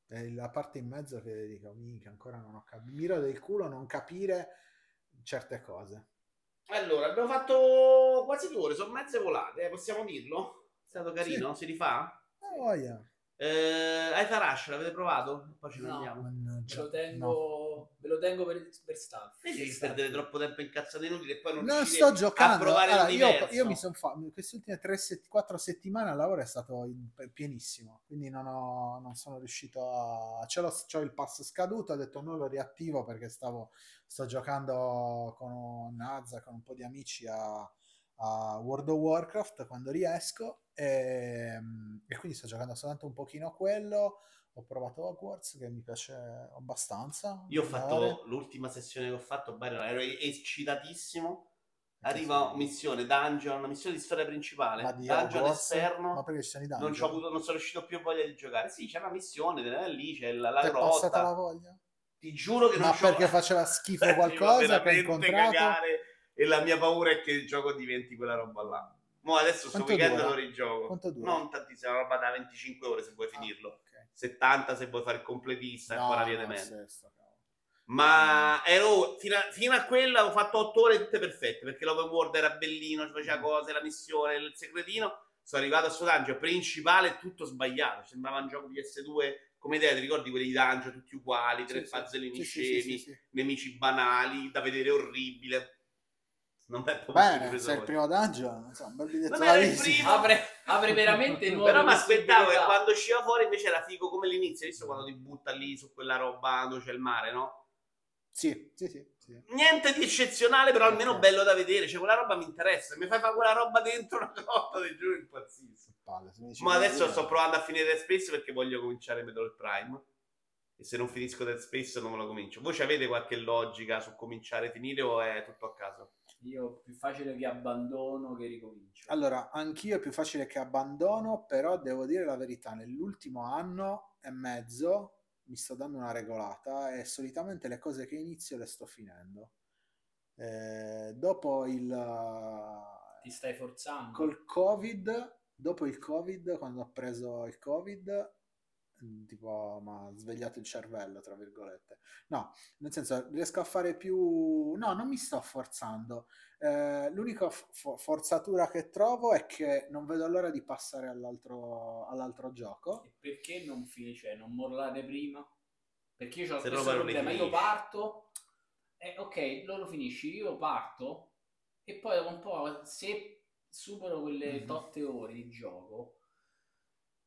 È la parte in mezzo che dico, minchia, ancora non ho capito. Miro del culo non capire certe cose. Allora, abbiamo fatto quasi due ore, sono mezze volate, eh, possiamo dirlo? È stato carino, si rifà? Oh, voglia. Eh, Aether Rush, l'avete provato? Poi ci No. vediamo. Ve Mannaggia, lo tengo, ve lo tengo per, per Staff. Devi perdere troppo tempo in cazzate inutili e poi non, Non sto a giocando. provare Allora, io, io mi sono fatto queste ultime 3-4 settimane al lavoro è stato in- pienissimo. Quindi non, ho, non sono riuscito a. Ce l'ho, c'ho il pass scaduto. Ho detto non lo riattivo perché stavo, sto giocando con Nazza, con un po' di amici a, a World of Warcraft quando riesco. E, e quindi sto giocando soltanto un pochino a quello. Ho provato Hogwarts che mi piace abbastanza. Io ho fatto l'ultima sessione che ho fatto, Byron, ero eccitatissimo. Arriva missione dungeon, missione di storia principale, Ma di dungeon Hogwarts? esterno. Ma perché ci sono i non, dungeon? c'ho avuto, non sono riuscito più voglia di giocare. Sì, c'è una missione, lì, c'è la, la Ti è passata la grotta. voglia? Ti giuro che non Ma perché *laughs* faceva schifo qualcosa che veramente incontrato? cagare, e la mia paura è che il gioco diventi quella roba là. Mo adesso sto weekend dura? lo rigioco. Non tantissimo, una roba da 25 ore se vuoi Ah, finirlo. Ok. 70 se vuoi fare il completista, e No, ancora viene no, meno. sto cavolo. Ma ero fino a, fino a quella ho fatto 8 ore tutte perfette perché l'open world era bellino, ci faceva Mm. cose, la missione, il segretino. Sono arrivato a sto dungeon principale, tutto sbagliato. Sembrava un gioco PS2 come idea, ti ricordi quelli di dungeon tutti uguali, tre Sì, puzzle Sì, scemi, sì, sì. nemici banali, da vedere orribile. Non è proprio Bene, preso se è il primo dungeon, insomma, un bel biglietto Non da era il visita. primo. Apre, apre veramente nuove Però mi aspettavo che quando usciva fuori invece era figo come l'inizio, visto quando ti butta lì su quella roba dove c'è il mare, no? Sì, sì, sì. sì. Niente di eccezionale, però almeno Ok. bello da vedere. Cioè, quella roba mi interessa. Mi fai fare quella roba dentro una impazzisco. Palle, se mi dici Ma adesso sto provando a finire Dead Space perché voglio cominciare Metroid Prime. E se non finisco Dead Space non me lo comincio. Voi ci avete qualche logica su cominciare e finire o è tutto a caso? Io più facile che abbandono che ricomincio. Allora, anch'io è più facile che abbandono, però devo dire la verità, nell'ultimo anno e mezzo mi sto dando una regolata e solitamente le cose che inizio le sto finendo. Eh, dopo il... Ti stai forzando. col covid dopo il covid quando ho preso il covid tipo mi ha svegliato il cervello, tra virgolette. No, nel senso riesco a fare più... No, non mi sto forzando. Eh, l'unica fo- forzatura che trovo è che non vedo l'ora di passare all'altro, all'altro gioco. E perché non finisce, non mollare prima? Perché io ho non li problema, io parto, eh, ok, loro finisci, io parto e poi dopo un po', se supero quelle Mhm. totte ore di gioco,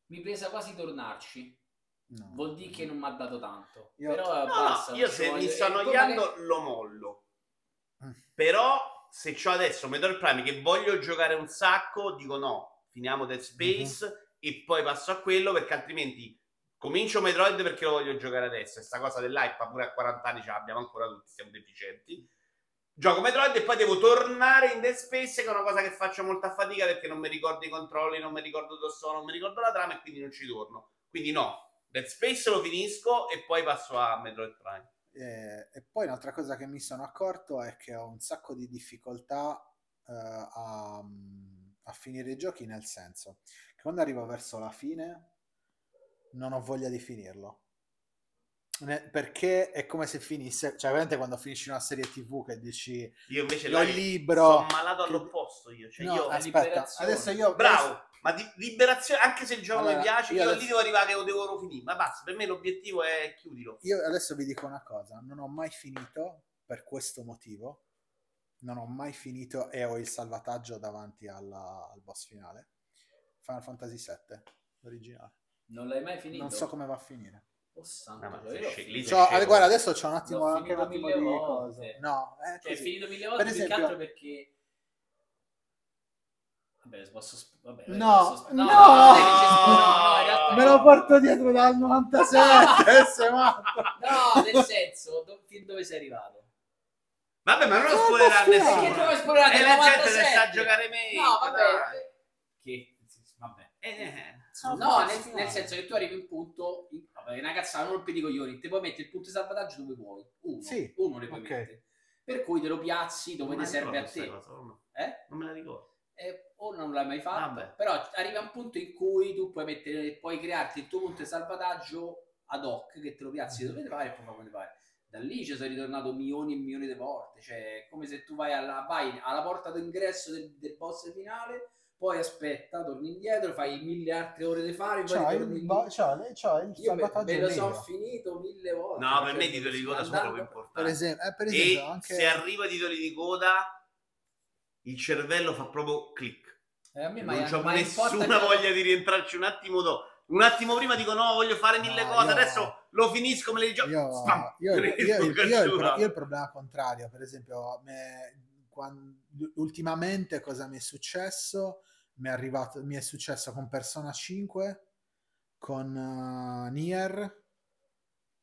mi pesa quasi tornarci. No. Vuol dire che non mi ha dato tanto. Io- Però No, basta, no, io se voglio- mi sto annoiando magari- lo mollo. Mm. Però se c'ho adesso Metroid Prime che voglio giocare un sacco, dico no, finiamo Dead Space Mhm. e poi passo a quello perché altrimenti comincio Metroid perché lo voglio giocare adesso. E sta cosa dell'hype pure a 40 anni ce l'abbiamo ancora tutti, siamo deficienti. Gioco Metroid e poi devo tornare in Dead Space che è una cosa che faccio molta fatica perché non mi ricordo i controlli, non mi ricordo dove sono, non mi ricordo la trama e quindi non ci torno. Quindi no, Dead Space lo finisco e poi passo a Metroid Prime. Eh, e poi un'altra cosa che mi sono accorto è che ho un sacco di difficoltà eh, a, a finire i giochi, nel senso che quando arrivo verso la fine non ho voglia di finirlo. Ne- Perché è come se finisse, cioè veramente quando finisci una serie tv che dici Io invece lo libro, sono malato all'opposto io, cioè No, io aspetta, liberazione. adesso io bravo, ma di liberazione anche se il gioco Allora, mi piace, io io, adesso- lì devo arrivare che lo devo finire, ma basta, per me l'obiettivo è chiudilo. Io adesso vi dico una cosa, non ho mai finito per questo motivo, non ho mai finito e ho il salvataggio davanti alla- al boss finale. Final Fantasy VII, l'originale. Non l'hai mai finito? Non so come va a finire. Oh, santo, No, ma cioè, io lì sei Cioè, scemo. guarda, adesso c'ho un attimo anche un attimo mille di volte. cose. No, è Cioè, è così. finito mille volte Per esempio- altro perché... Vabbè, posso... sp- Vabbè, No, posso- no! che no, no, in realtà Me no. lo porto dietro dal 97, *laughs* sei matto. No, nel senso, do- fin dove sei arrivato? Vabbè, ma non lo scusa. nessuno. Spoilerare E la gente 97? ne sa giocare meglio. No, vabbè. Che... Vabbè. Eh, No, nel, nel senso che tu arrivi in un punto, in- vabbè, una cazzata, non rompi i coglioni, ti puoi mettere il punto di salvataggio dove vuoi, uno, Sì, uno le puoi ok. mettere, per cui te lo piazzi dove ti serve a te, cosa, no. eh? Non me la ricordo. Eh, o non l'hai mai fatto, Vabbè. però arriva un punto in cui tu puoi mettere, puoi crearti il tuo punto di salvataggio ad hoc che te lo piazzi dove ti pare e poi fa come ti pare. Da lì ci sei ritornato milioni e milioni di volte, cioè è come se tu vai alla, vai alla porta d'ingresso del, del boss finale, poi aspetta, torni indietro, fai mille altre ore di fare, poi C'ho il, bo- c'ho c'ho il Io me, salvataggio me lo sono finito mille volte. No, per cioè, me i titoli di coda sono proprio Per importanti. esempio, eh, per E esempio anche... se arriva ai titoli di coda, il cervello fa proprio click. Eh, a me non ma- ho nessuna che- voglia di rientrarci un attimo dopo. Un attimo prima dico no, voglio fare mille No, cose, io- adesso lo finisco, me le gioco. Io, Spam! io- io- io- il *laughs* pro- io il problema contrario, per esempio, me- quan- ultimamente cosa mi è successo? Mi è, arrivato, mi è successo con Persona 5, con uh, Nier,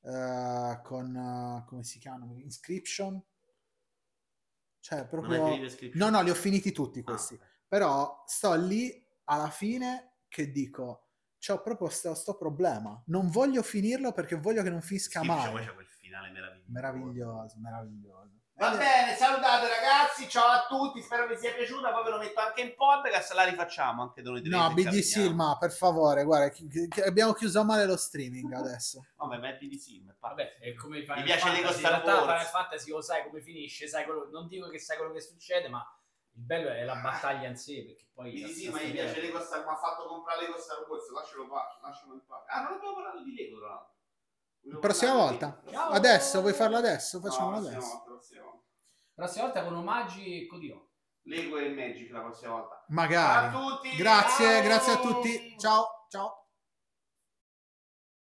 uh, con uh, come si chiamano? Inscription. Cioè, proprio. No, no, li ho finiti tutti Ah, questi. ok. Però sto lì alla fine che dico, c'ho proprio sto, sto problema. Non voglio finirlo perché voglio che non finisca Inscription, mai. c'è quel finale meraviglioso. Meraviglioso, meraviglioso. Va bene, salutate ragazzi, ciao a tutti, spero vi sia piaciuta, poi ve lo metto anche in podcast, la rifacciamo anche noi. No, BD. Silma, per favore, guarda, chi- chi- abbiamo chiuso male lo streaming adesso. *laughs* Vabbè, ma è BD Silma. Vabbè, è come Mi piace realtà Wars. Final Fantasy lo sai come finisce, sai quello- non dico che sai quello che succede, ma il bello è la *laughs* battaglia in sé, perché poi... BD Silma mi piace Lego Star mi ha fatto comprare Lego Star Wars, lascialo lascialo in pace. Ah, non abbiamo parlato di Lego, tra l'altro. Prossima di volta. Adesso, vuoi farlo adesso? No, Facciamolo prossima adesso. Volta, prossima volta. Con omaggi e Codio. Lego e Magic la prossima volta. Magari. A tutti! Grazie, Ciao! grazie a tutti. Ciao, ciao.